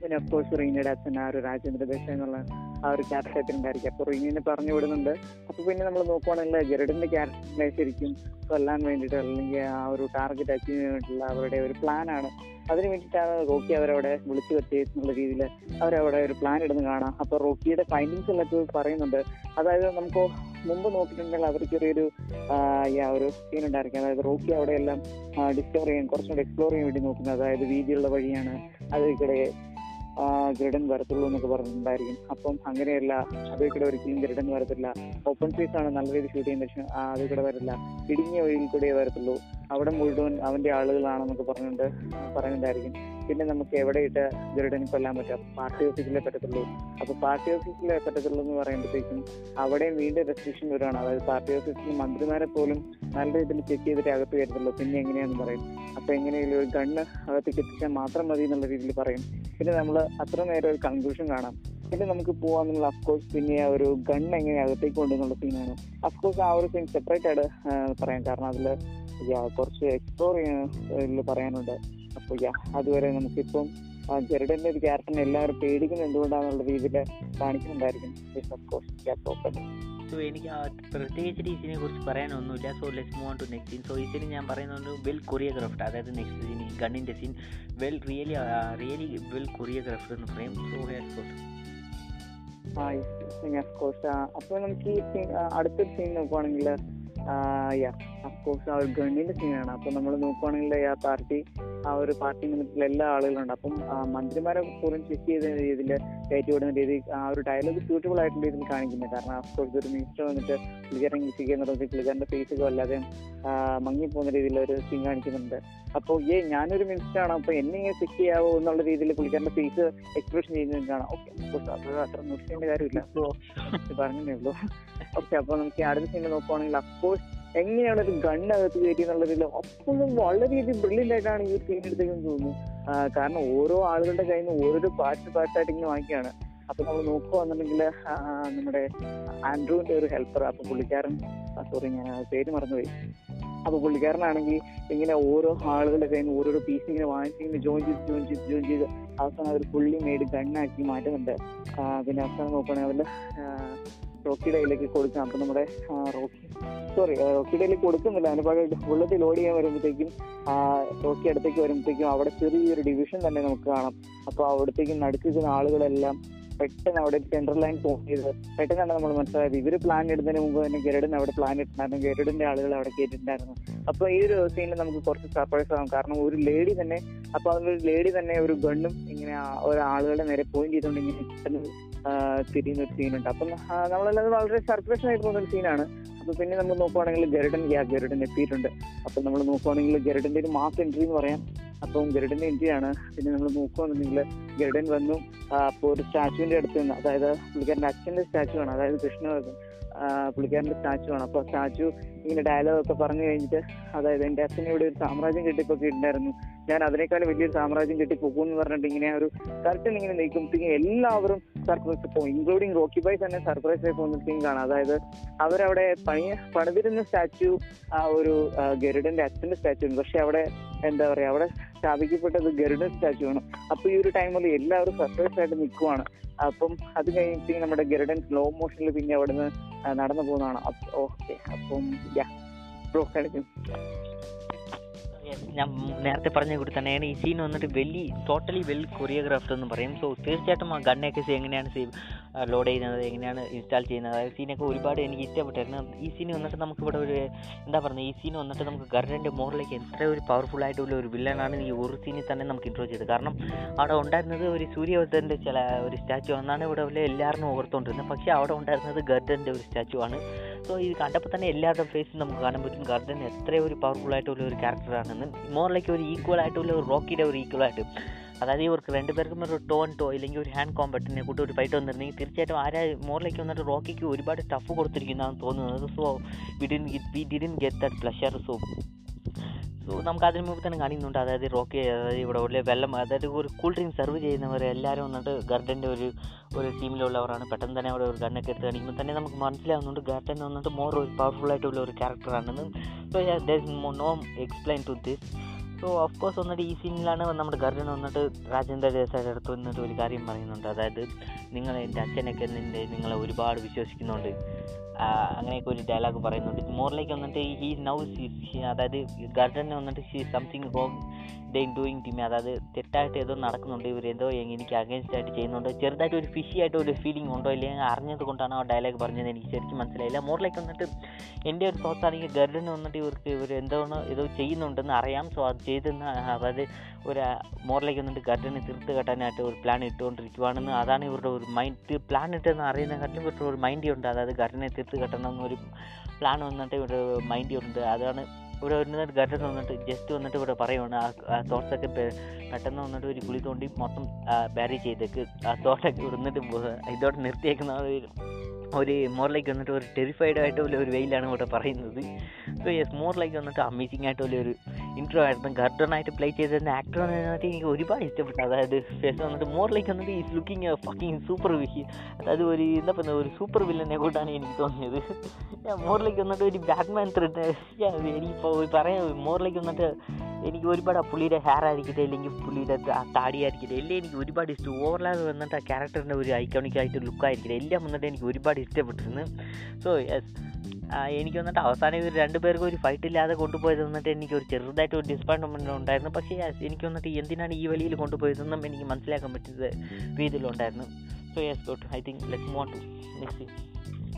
പിന്നെ അഫ്കോഴ്സ് റീനയുടെ അച്ഛൻ ആ ഒരു രാജേന്ദ്ര ദേശ എന്നുള്ള ആ ഒരു ക്യാരക്ടർ ഉണ്ടായിരിക്കും. അപ്പൊ റീനിനെ പറഞ്ഞു വിടുന്നുണ്ട്. അപ്പൊ പിന്നെ നമ്മൾ നോക്കുവാണെങ്കിൽ ഗരുഡിന്റെ ക്യാരക്ടറിനെ ശരിക്കും കൊല്ലാൻ വേണ്ടിയിട്ട് അല്ലെങ്കിൽ ആ ഒരു ടാർഗറ്റ് അച്ചീവ് ചെയ്യാൻ വേണ്ടിയിട്ടുള്ള അവരുടെ ഒരു പ്ലാനാണ് അതിന് വേണ്ടിയിട്ടാണ് റോക്കി അവരവിടെ വിളിച്ചു വരുത്തിയെന്നുള്ള രീതിയിൽ അവരവിടെ ഒരു പ്ലാൻ ഇടുന്ന കാണാം. അപ്പൊ റോക്കിയുടെ ഫൈൻഡിങ്സ് എല്ലാം പറയുന്നുണ്ട്. അതായത് നമുക്ക് മുമ്പ് നോക്കിയിട്ടുണ്ടെങ്കിൽ അവർക്ക് ചെറിയൊരു ഒരു സീൻ ഉണ്ടായിരിക്കും. അതായത് റോക്കി അവിടെ എല്ലാം ഡിസ്കവർ ചെയ്യാൻ കുറച്ചുകൂടി എക്സ്പ്ലോർ ചെയ്യാൻ വേണ്ടി നോക്കുന്നത്. അതായത് വീതിയുള്ള വഴിയാണ്. അതിൽക്കിടെ ഗരുഡൻ വരത്തുള്ളൂ എന്നൊക്കെ പറഞ്ഞിട്ടുണ്ടായിരിക്കും. അപ്പം അങ്ങനെയല്ല അതേക്കിടെ ഒരിക്കലും ഗരുഡൻ വരത്തില്ല. ഓപ്പൺ സ്പേസ് ആണ് നല്ല രീതിയിൽ ഷൂട്ട് ചെയ്യുന്ന പക്ഷേ അതിൽക്കിടെ വരില്ല ഇടുങ്ങിയ വഴിയിൽ കൂടെ വരത്തുള്ളൂ. അവിടെ മുഴുവൻ അവന്റെ ആളുകളാണെന്നൊക്കെ പറഞ്ഞുകൊണ്ട് പറയുന്നുണ്ടായിരിക്കും. പിന്നെ നമുക്ക് എവിടെയിട്ട് ഗരുഡനെ കൊല്ലാൻ പറ്റും? പാർട്ടി ഓഫീസിലെ പറ്റത്തുള്ളൂ. അപ്പൊ പാർട്ടി ഓഫീസിലെ പറ്റത്തുള്ളൂ എന്ന് പറയുമ്പോഴത്തേക്കും അവിടെ വീണ്ടും റെസ്ട്രിക്ഷൻ വരുവാണ്. അതായത് പാർട്ടി ഓഫീസിൽ മന്ത്രിമാരെ പോലും നല്ല രീതിയിൽ ചെക്ക് ചെയ്തിട്ട് അകത്ത് കയറ്റത്തുള്ളൂ. പിന്നെ എങ്ങനെയാന്ന് പറയും? അപ്പൊ എങ്ങനെയെങ്കിലും ഒരു ഗണ്ണ് അകത്തേക്ക് എത്തിച്ചാൽ മാത്രം മതി എന്നുള്ള രീതിയിൽ പറയും. പിന്നെ നമ്മൾ അത്ര നേരം ഒരു കൺക്ലൂഷൻ കാണാം. പിന്നെ നമുക്ക് പോവാന്നുള്ള അഫ്കോഴ്സ് പിന്നെ ആ ഒരു ഗൺ എങ്ങനെ അകത്തേക്ക് കൊണ്ടുവന്നുള്ള സീനാണ് അഫ്കോഴ്സ് ആ ഒരു സീൻ സെപ്പറേറ്റ് ആയിട്ട് പറയാം. കാരണം അതിൽ കുറച്ച് എക്സ്പ്ലോർ ചെയ്യാൻ പറയാനുണ്ട്. അപ്പോൾ യാ അതുവരെ നമുക്കിപ്പം ജെറിഡന്റെ ഒരു ക്യാരക്ടറിനെ എല്ലാവരും പേടിക്കുന്നത് എന്തുകൊണ്ടാണെന്നുള്ള രീതിയിൽ കാണിക്കുന്നുണ്ടായിരിക്കും. സോ എനിക്ക് പ്രത്യേകിച്ച് ടീച്ചിനെ കുറിച്ച് പറയാനൊന്നുമില്ല. So let's move on to next scene so ഈ സീൻ ഞാൻ പറയുന്നത് വെൽ കൊറിയോഗ്രാഫ്ഡ് അതായത് next scene ഗണ്ണിന്റെ scene well really really well choreographed എന്ന് പറയും. സോ കോഴ്സ് അപ്പോൾ നമുക്ക് ഈ സീൻ അടുത്തൊരു സീൻ നോക്കുവാണെങ്കിൽ അഫ്കോഴ്സ് ആ ഒരു ഗവൺമെന്റ് സീനാണ് അപ്പൊ നമ്മൾ നോക്കുവാണെങ്കിൽ ആ പാർട്ടി ആ ഒരു പാർട്ടി നിമിത്തത്തിൽ എല്ലാ ആളുകളുണ്ട്. അപ്പം മന്ത്രിമാരെ പോലും ചെക്ക് ചെയ്ത രീതിയിൽ കയറ്റി വിടുന്ന രീതി ആ ഒരു ഡയലോഗ് സ്യൂട്ടബിൾ ആയിട്ടുള്ള രീതിയിൽ കാണിക്കുന്നത് കാരണം അഫ്കോഴ്സ് ഒരു മിനിസ്റ്റർ വന്നിട്ട് പുള്ളിക്കാരൻ ഇരിക്കുക എന്നുള്ളത് പുള്ളിക്കാരന്റെ ഫേസ് ഒക്കെ വല്ലാതെ മങ്ങി മങ്ങിപ്പോകുന്ന രീതിയിൽ ഒരു സീൻ കാണിക്കുന്നുണ്ട്. അപ്പോൾ ഏ ഞാനൊരു മിനിസ്റ്റർ ആണ്. അപ്പൊ എന്നെ ഇങ്ങനെ ചെക്ക് ചെയ്യാവോ? എന്നുള്ള രീതിയിൽ പുള്ളിക്കാരന്റെ ഫേസ് എക്സ്പ്രഷൻ ചെയ്യുന്നത് കാണാം. ഓക്കെ അത് അത്ര നിർത്തേണ്ട കാര്യമില്ല. പറഞ്ഞേ ഉള്ളൂ. ഓക്കെ അപ്പൊ നമുക്ക് അടുത്ത സീനിൽ നോക്കുവാണെങ്കിൽ അഫ്കോഴ്സ് എങ്ങനെയാണ് ഒരു ഗണ്ണകത്ത് കയറ്റി എന്നുള്ളതിൽ അപ്പോഴും വളരെയധികം ബ്രില്യന്റ് ആയിട്ടാണ് ഈ സീൻ എടുത്തേക്കെന്ന് തോന്നുന്നു. കാരണം ഓരോ ആളുകളുടെ കയ്യിൽ നിന്ന് ഓരോരോ പാർട്ട് പാർട്ടായിട്ട് ഇങ്ങനെ വാങ്ങിക്കുകയാണ്. അപ്പൊ നമ്മൾ നോക്കുകയാണെന്നുണ്ടെങ്കിൽ നമ്മുടെ ആൻഡ്രൂവിന്റെ ഒരു ഹെൽപ്പർ അപ്പൊ പുള്ളിക്കാരൻ സോറി ഞാൻ പേര് മറന്നുപോയി. അപ്പൊ പുള്ളിക്കാരനാണെങ്കിൽ ഇങ്ങനെ ഓരോ ആളുകളുടെ കയ്യിൽ നിന്ന് ഓരോരോ പീസ് ഇങ്ങനെ വാങ്ങിച്ച് ഇങ്ങനെ ജോയിൻ ചെയ്ത് ജോയിൻ ചെയ്ത് ജോയിൻ ചെയ്ത് അവസാനം അവർ പുള്ളി മേടി ഗണ്ണാക്കി മാറ്റുന്നുണ്ട്. പിന്നെ അവസാനം നോക്കുകയാണെങ്കിൽ അവരുടെ റോക്കിയുടെ കയ്യിലേക്ക് കൊടുക്കാം. അപ്പൊ നമ്മുടെ റോക്കി സോറി റോക്കിയുടെ കയ്യിലേക്ക് കൊടുക്കുന്നില്ല. അതിന് പകരം ബുള്ളറ്റ് ലോഡ് ചെയ്യാൻ വരുമ്പോഴത്തേക്കും റോക്കി അടുത്തേക്ക് വരുമ്പോഴത്തേക്കും അവിടെ ചെറിയൊരു ഡിവിഷൻ തന്നെ നമുക്ക് കാണാം. അപ്പൊ അവിടത്തേക്ക് നടുക്കുന്ന ആളുകളെല്ലാം പെട്ടെന്ന് അവിടെ ഒരു സെൻട്രൽ ലൈൻ ഫോം ചെയ്ത് പെട്ടെന്നാണ് നമ്മൾ മനസ്സിലായത്. ഇവർ പ്ലാൻ ഇടുന്നതിന് മുമ്പ് തന്നെ ഗരുഡൻ അവിടെ പ്ലാൻ ഇട്ടിട്ടുണ്ടായിരുന്നു. ഗരുഡിന്റെ ആളുകൾ അവിടെ കേട്ടിട്ടുണ്ടായിരുന്നു. അപ്പൊ ഈ ഒരു സീനിൽ നമുക്ക് കുറച്ച് സർപ്രൈസ് ആവും. കാരണം ഒരു ലേഡി തന്നെ അപ്പൊ ഒരു ലേഡി തന്നെ ഒരു ഗണ്ണും ഇങ്ങനെ ഒരു ആളുകളുടെ നേരെ പോയിന്റ് ചെയ്തുകൊണ്ട് ഇങ്ങനെ പെട്ടെന്ന് തിരിയുന്ന ഒരു സീനുണ്ട് അപ്പം നമ്മളെല്ലാം വളരെ സർപ്രൈസ് ആയിട്ട് പോകുന്ന ഒരു സീനാണ് അപ്പൊ പിന്നെ നമ്മൾ നോക്കുവാണെങ്കിൽ ഗരുഡൻ യാ ഗരുഡൻ എത്തിയിട്ടുണ്ട്. അപ്പൊ നമ്മൾ നോക്കുവാണെങ്കിൽ ഗരുഡന്റെ ഒരു മാസ് എൻട്രി എന്ന് പറയാം. അപ്പം ഗരുഡന്റെ എൻട്രി ആണ്. പിന്നെ നമ്മൾ നോക്കുവാണെന്നുണ്ടെങ്കിൽ ഗരുഡൻ വന്നു. അപ്പോൾ അപ്പൊ ഒരു സ്റ്റാച്ചുവിന്റെ അടുത്ത് നിന്ന് അതായത് പുള്ളിക്കാരന്റെ അച്ഛന്റെ സ്റ്റാച്ചു ആണ്. അതായത് കൃഷ്ണ പുള്ളിക്കാരന്റെ സ്റ്റാച്ചു ആണ്. അപ്പൊ സ്റ്റാച്ചു ഇങ്ങനെ ഡയലോഗ് ഒക്കെ പറഞ്ഞു കഴിഞ്ഞിട്ട് അതായത് എന്റെ അച്ഛൻ ഇവിടെ ഒരു സാമ്രാജ്യം കെട്ടിപ്പൊക്കെ ഉണ്ടായിരുന്നു ഞാൻ അതിനേക്കാളും വലിയൊരു സാമ്രാജ്യം കെട്ടിപ്പോകും എന്ന് പറഞ്ഞിട്ട് ഇങ്ങനെ ഒരു കറക്റ്റ് ഇങ്ങനെ നീക്കുമ്പോഴത്തേക്കും എല്ലാവരും സർപ്രൈസ് പോകും. ഇൻക്ലൂഡിങ് റോക്കി ബൈ തന്നെ സർപ്രൈസ് ആയി പോകുന്ന സീൻ കാണാം. അതായത് അവരവിടെ പണി പണിതിരുന്ന സ്റ്റാച്ചു ആ ഒരു ഗരുഡന്റെ അച്ഛന്റെ സ്റ്റാച്ചു ഉണ്ട് പക്ഷെ അവിടെ എന്താ പറയാ അവിടെ സ്ഥാപിക്കപ്പെട്ടത് ഗരുഡൻ സ്റ്റാച്ചു ആണ്. അപ്പൊ ഈ ഒരു ടൈമിൽ എല്ലാവരും സർപ്രൈസ് ആയിട്ട് നിൽക്കുവാണ് അപ്പം അത് കഴിഞ്ഞിട്ട് നമ്മുടെ ഗരുഡൻ സ്ലോ മോഷനിൽ പിന്നെ അവിടുന്ന് നടന്നു പോകുന്നതാണ്. ഓക്കെ. അപ്പം ഞാൻ നേരത്തെ പറഞ്ഞ കൂടി തന്നെയാണ് ഈ സീൻ വന്നിട്ട് വെല്ലി ടോട്ടലി വെൽ കൊറിയോഗ്രാഫ്ഡ് എന്ന് പറയും. സോ തീർച്ചയായിട്ടും ആ ഗണ്ണൊക്കെ എങ്ങനെയാണ് സേവ് ലോഡ് ചെയ്യുന്നത് എങ്ങനെയാണ് ഇൻസ്റ്റാൾ ചെയ്യുന്നത്. അതായത് സീനൊക്കെ ഒരുപാട് എനിക്ക് ഇഷ്ടപ്പെട്ടായിരുന്നു ഈ സീൻ വന്നിട്ട് നമുക്ക് ഇവിടെ ഒരു എന്താ പറയുക ഈ സീൻ വന്നിട്ട് നമുക്ക് ഗർഡന്റെ മോറിലേക്ക് എത്ര ഒരു പവർഫുൾ ആയിട്ടുള്ള ഒരു വില്ലനാണ് ഈ ഒരു സീനിൽ തന്നെ നമുക്ക് ഇൻട്രോ ചെയ്തത്. കാരണം അവിടെ ഉണ്ടായിരുന്നത് ഒരു സൂര്യവധന്റെ ചില ഒരു സ്റ്റാച്ചു എന്നാണ് ഇവിടെ എല്ലാവരും ഓർത്തുകൊണ്ടിരുന്നത് പക്ഷേ അവിടെ ഉണ്ടായിരുന്നത് ഗർഡന്റെ ഒരു സ്റ്റാച്ചു ആണ്. സോ ഇത് കണ്ടപ്പോൾ തന്നെ എല്ലാവരുടെ ഫേസും നമുക്ക് കാണാൻ പറ്റും. ഗർഡൻ എത്ര ഒരു പവർഫുൾ ആയിട്ടുള്ള ഒരു ക്യാരക്ടറാണെന്ന് മോറിലേക്ക് ഒരു ഈക്വൽ ആയിട്ടുള്ള ഒരു റോക്കിയുടെ ഒരു ഈക്വൽ ആയിട്ട്. അതായത് ഇവർക്ക് രണ്ടുപേർക്കും ഒരു ടോൺ ടോ ഇല്ലെങ്കിൽ ഒരു ഹാൻഡ് കോമ്പറ്റിനെ കൂട്ടി ഒരു ഫൈറ്റ് വന്നിരുന്നെങ്കിൽ തീർച്ചയായിട്ടും ആരാ മോറിലേക്ക് വന്നിട്ട് റോക്കിക്ക് ഒരുപാട് ടഫ് കൊടുത്തിരിക്കുന്നതാണ് തോന്നുന്നത്. So we didn't we didn't get that pleasure so so നമുക്ക് അതിന് മുമ്പ് തന്നെ കാണിക്കുന്നുണ്ട്. അതായത് റോക്കി അതായത് ഇവിടെ ഉള്ള വെള്ളം അതായത് ഒരു കൂൾ ഡ്രിങ്ക് സെർവ് ചെയ്യുന്നവർ എല്ലാവരും വന്നിട്ട് ഗർഡന്റെ ഒരു ഒരു ടീമിലുള്ളവരാണ് പെട്ടെന്ന് തന്നെ അവിടെ ഒരു ഗണ്ണൊക്കെ എടുത്ത് കാണിക്കുമ്പോൾ തന്നെ നമുക്ക് മനസ്സിലാവുന്നുണ്ട് ഗർഡൻ വന്നിട്ട് മോർ ഒരു പവർഫുൾ ആയിട്ടുള്ള ഒരു ക്യാരക്ടറാണെന്ന് so no explain to this so of course വന്നിട്ട് ഈ സീനിലാണ് നമ്മുടെ ഗർജൻ വന്നിട്ട് രാജേന്ദ്ര ദേശായിയുടെ അടുത്ത് വന്നിട്ട് ഒരു കാര്യം പറയുന്നുണ്ട്. അതായത് നിങ്ങൾ എന്റെ അച്ഛനൊക്കെ നിന്റെ നിങ്ങളെ ഒരുപാട് വിശ്വസിക്കുന്നുണ്ട്. അങ്ങനെയൊക്കെ ഒരു ഡയലോഗ് പറയുന്നുണ്ട്. മോറിലേക്ക് വന്നിട്ട് ഹി നൗ അതായത് ഗാർഡനെ വന്നിട്ട് she something wrong they doing team അതായത് തെറ്റായിട്ട് ഏതോ നടക്കുന്നുണ്ട് ഇവർ ഏതോ എനിക്ക് അഗേൻസ്റ്റ് ആയിട്ട് ചെയ്യുന്നുണ്ട്. ചെറുതായിട്ട് ഒരു ഫിഷി ആയിട്ട് ഒരു ഫീലിംഗ് ഉണ്ടോ ഇല്ലെങ്കിൽ അറിഞ്ഞത് കൊണ്ടാണ് ആ ഡയലോഗ് പറഞ്ഞത് എനിക്ക് ശരിക്കും മനസ്സിലായില്ല. മോറിലേക്ക് വന്നിട്ട് എന്റെ ഒരു തോട്ട്സ് ആണെങ്കിൽ ഗർഡന് വന്നിട്ട് ഇവർക്ക് ഇവർ എന്തോന്ന് ഏതോ ചെയ്യുന്നുണ്ടെന്ന് അറിയാം. സോ അത് ചെയ്തെന്ന് അതായത് ഒരു മോറിലേക്ക് വന്നിട്ട് ഗർഡനെ തീർത്ത് കെട്ടാനായിട്ട് ഒരു പ്ലാൻ ഇട്ടുകൊണ്ടിരിക്കുവാണെന്ന് അതാണ് ഇവരുടെ ഒരു മൈൻഡ് പ്ലാൻ ഇട്ടെന്ന് അറിയുന്നതിനെക്കാട്ടിലും ഇവരുടെ ഒരു മൈൻഡ് ഉണ്ട്. അതായത് ഗർഡനെ തീർത്ത് കെട്ടണം എന്നൊരു പ്ലാൻ വന്നിട്ട് ഇവിടെ മൈൻഡ് ഉണ്ട് അതാണ് ഇവിടെ വന്നിട്ട് ഗർഡൻ വന്നിട്ട് ജസ്റ്റ് വന്നിട്ട് ഇവിടെ പറയുവാണ്. ആ പെ- പെട്ടെന്ന് വന്നിട്ട് ഒരു കുളി തോണ്ടി മൊത്തം ബാരി ചെയ്തേക്ക്. ആ തോട്ടൊക്കെ വന്നിട്ട് ഇതോടെ നിർത്തിയേക്കുന്ന ഒരു മോറിലേക്ക് വന്നിട്ട് ഒരു ടെറിഫൈഡ് ആയിട്ട് ആയിട്ടുള്ള ഒരു വെയിലാണ് ഇവിടെ പറയുന്നത്. സോ യെസ് മോറിലേക്ക് വന്നിട്ട് അമേസിംഗ് ആയിട്ടുള്ള ഒരു ഇൻട്രോ ആയിരുന്നു. ഗർഡനായിട്ട് പ്ലേ ചെയ്തിരുന്ന ആക്ടർ വന്നിട്ട് എനിക്ക് ഒരുപാട് ഇഷ്ടപ്പെട്ടു. അതായത് ശേഷം വന്നിട്ട് മോറിലേക്ക് വന്നിട്ട് ഈസ് ലുക്കിംഗ് ഫക്കിങ് സൂപ്പർ അതായത് ഒരു എന്താ പറയുക ഒരു സൂപ്പർ വില്ലനെ കൂട്ടാണ് എനിക്ക് തോന്നിയത്. ഞാൻ മോറിലേക്ക് വന്നിട്ട് ഒരു ബാറ്റ്മാൻ ത്രെഡ് എനിക്കിപ്പോൾ പറയാം. മോറിലേക്ക് വന്നിട്ട് എനിക്ക് ഒരുപാട് ആ പുള്ളിയുടെ ഹെയർ ആയിരിക്കട്ടെ അല്ലെങ്കിൽ പുള്ളിയുടെ താടി ആയിരിക്കട്ടെ എല്ലാം എനിക്ക് ഒരുപാട് ഇഷ്ടം. ഓവർലാപ്പ് വന്നിട്ട് ആ ക്യാരക്ടറിന്റെ ഒരു ഐക്കോണിക് ആയിട്ട് ലുക്ക് ആയിരിക്കട്ടെ എല്ലാം വന്നിട്ട് എനിക്ക് ഒരുപാട് ഇഷ്ടപ്പെട്ടിരുന്നു. സോ യെസ് എനിക്ക് വന്നിട്ട് അവസാനം ഇവർ രണ്ടുപേർക്കും ഒരു ഫൈറ്റ് ഇല്ലാതെ കൊണ്ടുപോയത് വന്നിട്ട് എനിക്ക് ഒരു ചെറുതായിട്ട് ഒരു ഡിസപ്പോയിൻമെന്റ് ഉണ്ടായിരുന്നു. പക്ഷേ യെസ് എനിക്ക് വന്നിട്ട് എന്തിനാണ് ഈ വലിയിൽ കൊണ്ടുപോയതെന്നും എനിക്ക് മനസ്സിലാക്കാൻ പറ്റിയത് രീതിയിലുണ്ടായിരുന്നു. So yes got I think let's move to next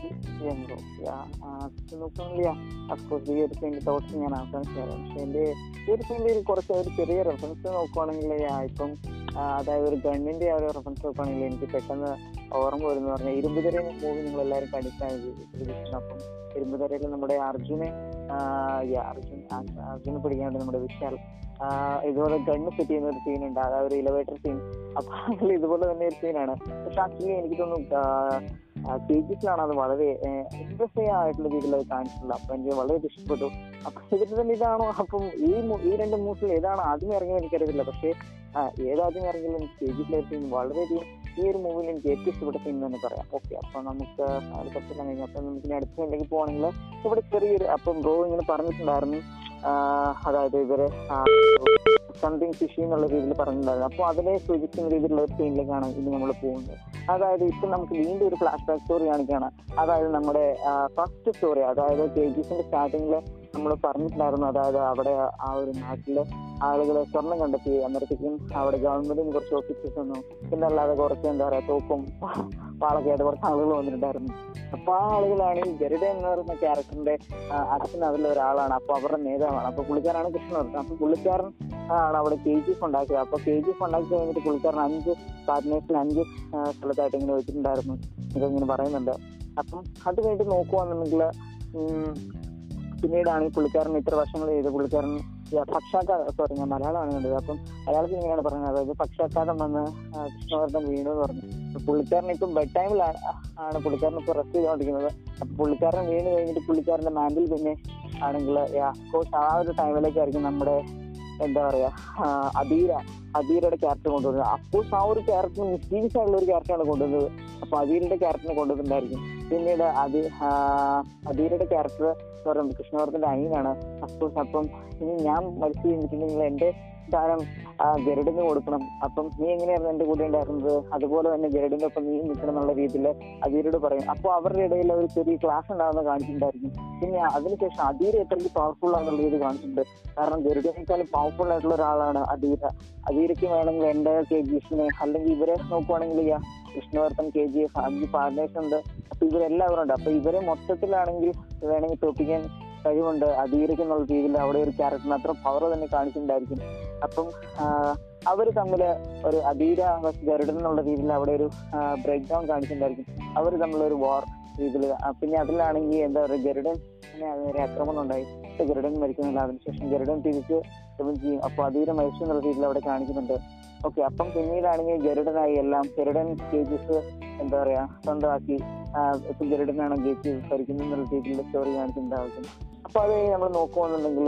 ചെയ്യാൻ നോക്കുന്നില്ല അഫ്കോഴ്സ് ഈ ഒരു സീന്റെ തോട്ട്സ് ഞാൻ ചെയ്യാം പക്ഷേ എന്റെ ഈ ഒരു ഒരു കുറച്ച് ഒരു ചെറിയ റെഫറൻസ് നോക്കുവാണെങ്കിൽ ഇപ്പം അതായത് ഒരു ഗണ്ണിന്റെ ആ ഒരു റെഫറൻസ് നോക്കുകയാണെങ്കിൽ എനിക്ക് പെട്ടെന്ന് ഓർമ്മ വരുന്നു പറഞ്ഞാൽ ഇരുമ്പുതര മൂവി നിങ്ങൾ എല്ലാവരും കണ്ടിട്ടാണ് അപ്പം ഇരുമ്പുതരയിൽ നമ്മുടെ അർജുനെ അർജുൻ അർജുനെ പിടിക്കാണ്ട് നമ്മുടെ വിശാൽ ഇതുപോലെ ഗണ്ണ് സെറ്റ് ചെയ്യുന്ന ഒരു സീൻ ഉണ്ട്. അതായത് ഒരു ഇലവേറ്റർ സീൻ അപ്പൊ ഇതുപോലെ തന്നെ ഒരു സീനാണ് പക്ഷെ ആക്ച്വലി എനിക്ക് തോന്നുന്നു കേജിസിലാണ് അത് വളരെ ഇൻട്രസ്റ്റിംഗ് ആയിട്ടുള്ള രീതിയിൽ അത് കാണിച്ചിട്ടുള്ളത്. അപ്പൊ എനിക്ക് വളരെ ഇഷ്ടപ്പെട്ടു. അപ്പൊ ഇതിന് തന്നെ ഇതാണോ? അപ്പം ഈ ഈ രണ്ട് മൂസിൽ ഏതാണ് ആദ്യം ഇറങ്ങിയത് എനിക്കറിയത്തില്ല. പക്ഷേ ഏതാദ്യം ഇറങ്ങിയാലും എനിക്ക് കേജിസിലെ സീൻ വളരെയധികം ഈ ഒരു മൂവിയിൽ എനിക്ക് ഏറ്റവും ഇഷ്ടപ്പെട്ട സീൻ തന്നെ പറയാം. ഓക്കെ അപ്പൊ നമുക്ക് കുറച്ചെല്ലാം കഴിഞ്ഞു അപ്പൊ നമുക്ക് ഇനി അടുത്ത സീനിലേക്ക് പോവാണെങ്കിൽ ഇവിടെ ചെറിയൊരു അപ്പം ബ്രോ ഇങ്ങനെ പറഞ്ഞിട്ടുണ്ടായിരുന്നു. അതായത് ഇവർ സംതിങ് ഫിഷി എന്നുള്ള രീതിയിൽ പറഞ്ഞിട്ടുണ്ടായിരുന്നു. അപ്പോൾ അതിനെ സൂചിക്കുന്ന രീതിയിലുള്ള ഒരു സീനിലേക്കാണ് ഇനി നമ്മൾ പോകുന്നത്. അതായത് ഇപ്പം നമുക്ക് വീണ്ടും ഒരു ഫ്ലാഷ് ബാക്ക് സ്റ്റോറി കാണിക്കുകയാണ്. അതായത് നമ്മുടെ ഫസ്റ്റ് സ്റ്റോറി അതായത് കെ ജിസിന്റെ സ്റ്റാർട്ടിങ്ങിൽ നമ്മൾ പറഞ്ഞിട്ടുണ്ടായിരുന്നു. അതായത് അവിടെ ആ ഒരു നാട്ടിൽ ആളുകളെ സ്വർണം കണ്ടെത്തി. അന്നേരത്തേക്കും അവിടെ ഗവൺമെന്റിന് കുറച്ച് ഓഫീസസ് വന്നു. പിന്നെ അല്ലാതെ കുറച്ച് എന്താ പറയാ തോക്കും വാളൊക്കെ ആയിട്ട് കുറച്ച് ആളുകൾ വന്നിട്ടുണ്ടായിരുന്നു. അപ്പൊ ആ ആളുകളാണ് ഈ ഗരുഡ എന്ന് പറയുന്ന ക്യാരക്ടറിന്റെ അച്ഛൻ അതിലെ ഒരാളാണ്. അപ്പൊ അവരുടെ നേതാവാണ്. അപ്പൊ പുള്ളിക്കാരാണ് കൃഷ്ണൻ. അപ്പൊ പുള്ളിക്കാരൻ ആണ് അവിടെ കെ ജി എഫ് ഉണ്ടാക്കിയത് അപ്പൊ കെ ജി എഫ് ഉണ്ടാക്കി കഴിഞ്ഞിട്ട് പുള്ളിക്കാരൻ അഞ്ച് പാർട്ട്നേഴ്സിൽ അഞ്ച് സ്ഥലത്തായിട്ട് ഇങ്ങനെ വെച്ചിട്ടുണ്ടായിരുന്നു. ഇങ്ങനെ പറയുന്നുണ്ട്. അപ്പം അത് കഴിഞ്ഞിട്ട് നോക്കുവാന്നുണ്ടെങ്കിൽ പിന്നീടാണ് ഈ പുള്ളിക്കാരൻ ഇത്ര വർഷങ്ങൾ ചെയ്ത് പുള്ളിക്കാരൻ പക്ഷാഘാതം സോറി ഞാൻ മലയാളമാണ് കണ്ടത്. അപ്പം അയാൾക്ക് ഇങ്ങനെയാണ് പറഞ്ഞത്. അതായത് പക്ഷാഘാതം വന്ന് കൃഷ്ണവർദ്ധൻ വീണു എന്ന് പറഞ്ഞു. പുള്ളിക്കാരൻ ഇപ്പം ബെഡ് ടൈമിലാണ് ആണ് പുള്ളിക്കാരൻ ഇപ്പൊ റെസ്റ്റ് ചെയ്തുകൊണ്ടിരിക്കുന്നത്. അപ്പൊ പുള്ളിക്കാരൻ വീണ് കഴിഞ്ഞിട്ട് പുള്ളിക്കാരന്റെ മാൻഡിൽ പിന്നെ ആണെങ്കിൽ കോഴ്സ് ആ ഒരു ടൈമിലേക്കായിരിക്കും നമ്മുടെ എന്താ പറയാ അബീര അബീരയുടെ ക്യാരക്ടർ കൊണ്ടുവരുന്നത്. അപ്പോൾ ആ ഒരു ക്യാരക്ടർ മിസ്റ്റീരിയസ് ആയിട്ടുള്ള ഒരു ക്യാരക്ടറാണ് കൊണ്ടുവന്നത്. അപ്പൊ അബീരയുടെ ക്യാരക്ടറിനെ കൊണ്ടുവന്നിട്ടുണ്ടായിരിക്കും. പിന്നീട് അതി അബീരയുടെ ക്യാരക്ടർ പറയുന്നത് കൃഷ്ണവർദ്ധന്റെ അനിയനാണ്. അപ്പോസ് അപ്പം ഇനി ഞാൻ മരിച്ചു കഴിഞ്ഞിട്ടുണ്ടെങ്കിൽ എന്റെ സ്ഥാനം ഗരുഡിന് കൊടുക്കണം. അപ്പം നീ എങ്ങനെയായിരുന്നു എന്റെ കൂടെ ഉണ്ടായിരുന്നത്? അതുപോലെ തന്നെ ഗരുഡിന്റെ ഒപ്പം നീ നിൽക്കണം എന്നുള്ള രീതിയിൽ അതിരോട് പറയും. അപ്പോൾ അവരുടെ ഇടയിൽ ഒരു ചെറിയ ക്ലാസ് ഉണ്ടാകുന്ന കാണിച്ചിട്ടുണ്ടായിരുന്നു. പിന്നെ അതിനുശേഷം അധീര എത്രയ്ക്ക് പവർഫുൾ ആണെന്നുള്ള രീതി കാണിച്ചിട്ടുണ്ട്. കാരണം ഗരുഡിനേക്കാളും പവർഫുൾ ആയിട്ടുള്ള ഒരാളാണ് അധീര. അധീരയ്ക്ക് വേണമെങ്കിൽ എന്റെ കെ ജി എഫിനെ അല്ലെങ്കിൽ ഇവരെ നോക്കുവാണെങ്കിൽ വിഷ്ണുവർദ്ധൻ കെ ജി എഫ് അഞ്ച് പാർട്ട്നേഴ്സ് ഉണ്ട്. അപ്പൊ ഇവരെല്ലാവരും ഉണ്ട്. അപ്പൊ ഇവരെ മൊത്തത്തിലാണെങ്കിൽ വേണമെങ്കിൽ തോപ്പിക്കാൻ കഴിവുണ്ട് അധീരയ്ക്ക് എന്നുള്ള രീതിയിൽ അവിടെ ഒരു ക്യാരക്ടറിന് അത്ര പവർ തന്നെ കാണിച്ചിട്ടുണ്ടായിരിക്കും. അപ്പം അവർ തമ്മിൽ ഒരു അധീര ഗരുഡൻ എന്നുള്ള രീതിയിൽ അവിടെ ഒരു ബ്രേക്ക് ഡൗൺ കാണിച്ചിട്ടുണ്ടായിരിക്കും. അവർ തമ്മിലൊരു വാർ രീതിയിൽ പിന്നെ അതിലാണെങ്കിൽ എന്താ പറയുക ഗരുഡൻ ഒരു ആക്രമണം ഉണ്ടായി. ഗരുഡൻ മരിക്കുന്നില്ല. അതിനുശേഷം ഗരുഡൻ തിരിച്ച് ഇവൻ ചെയ്യും. അപ്പൊ അധീര മരിച്ചു എന്നുള്ള രീതിയിൽ അവിടെ കാണിക്കുന്നുണ്ട്. ഓക്കെ അപ്പം പിന്നീടാണെങ്കിൽ ഗരുഡനായി എല്ലാം ഗരുഡൻ കേജസ് എന്താ പറയാ സ്വന്തമാക്കി ഗരുഡനാണ് ഗേറ്റ് ഭരിക്കുന്നത് എന്നുള്ള രീതിയിലുള്ള സ്റ്റോറി കാണിച്ചിട്ടുണ്ടാവും. അപ്പൊ അത് നമ്മൾ നോക്കുകയാണെന്നുണ്ടെങ്കിൽ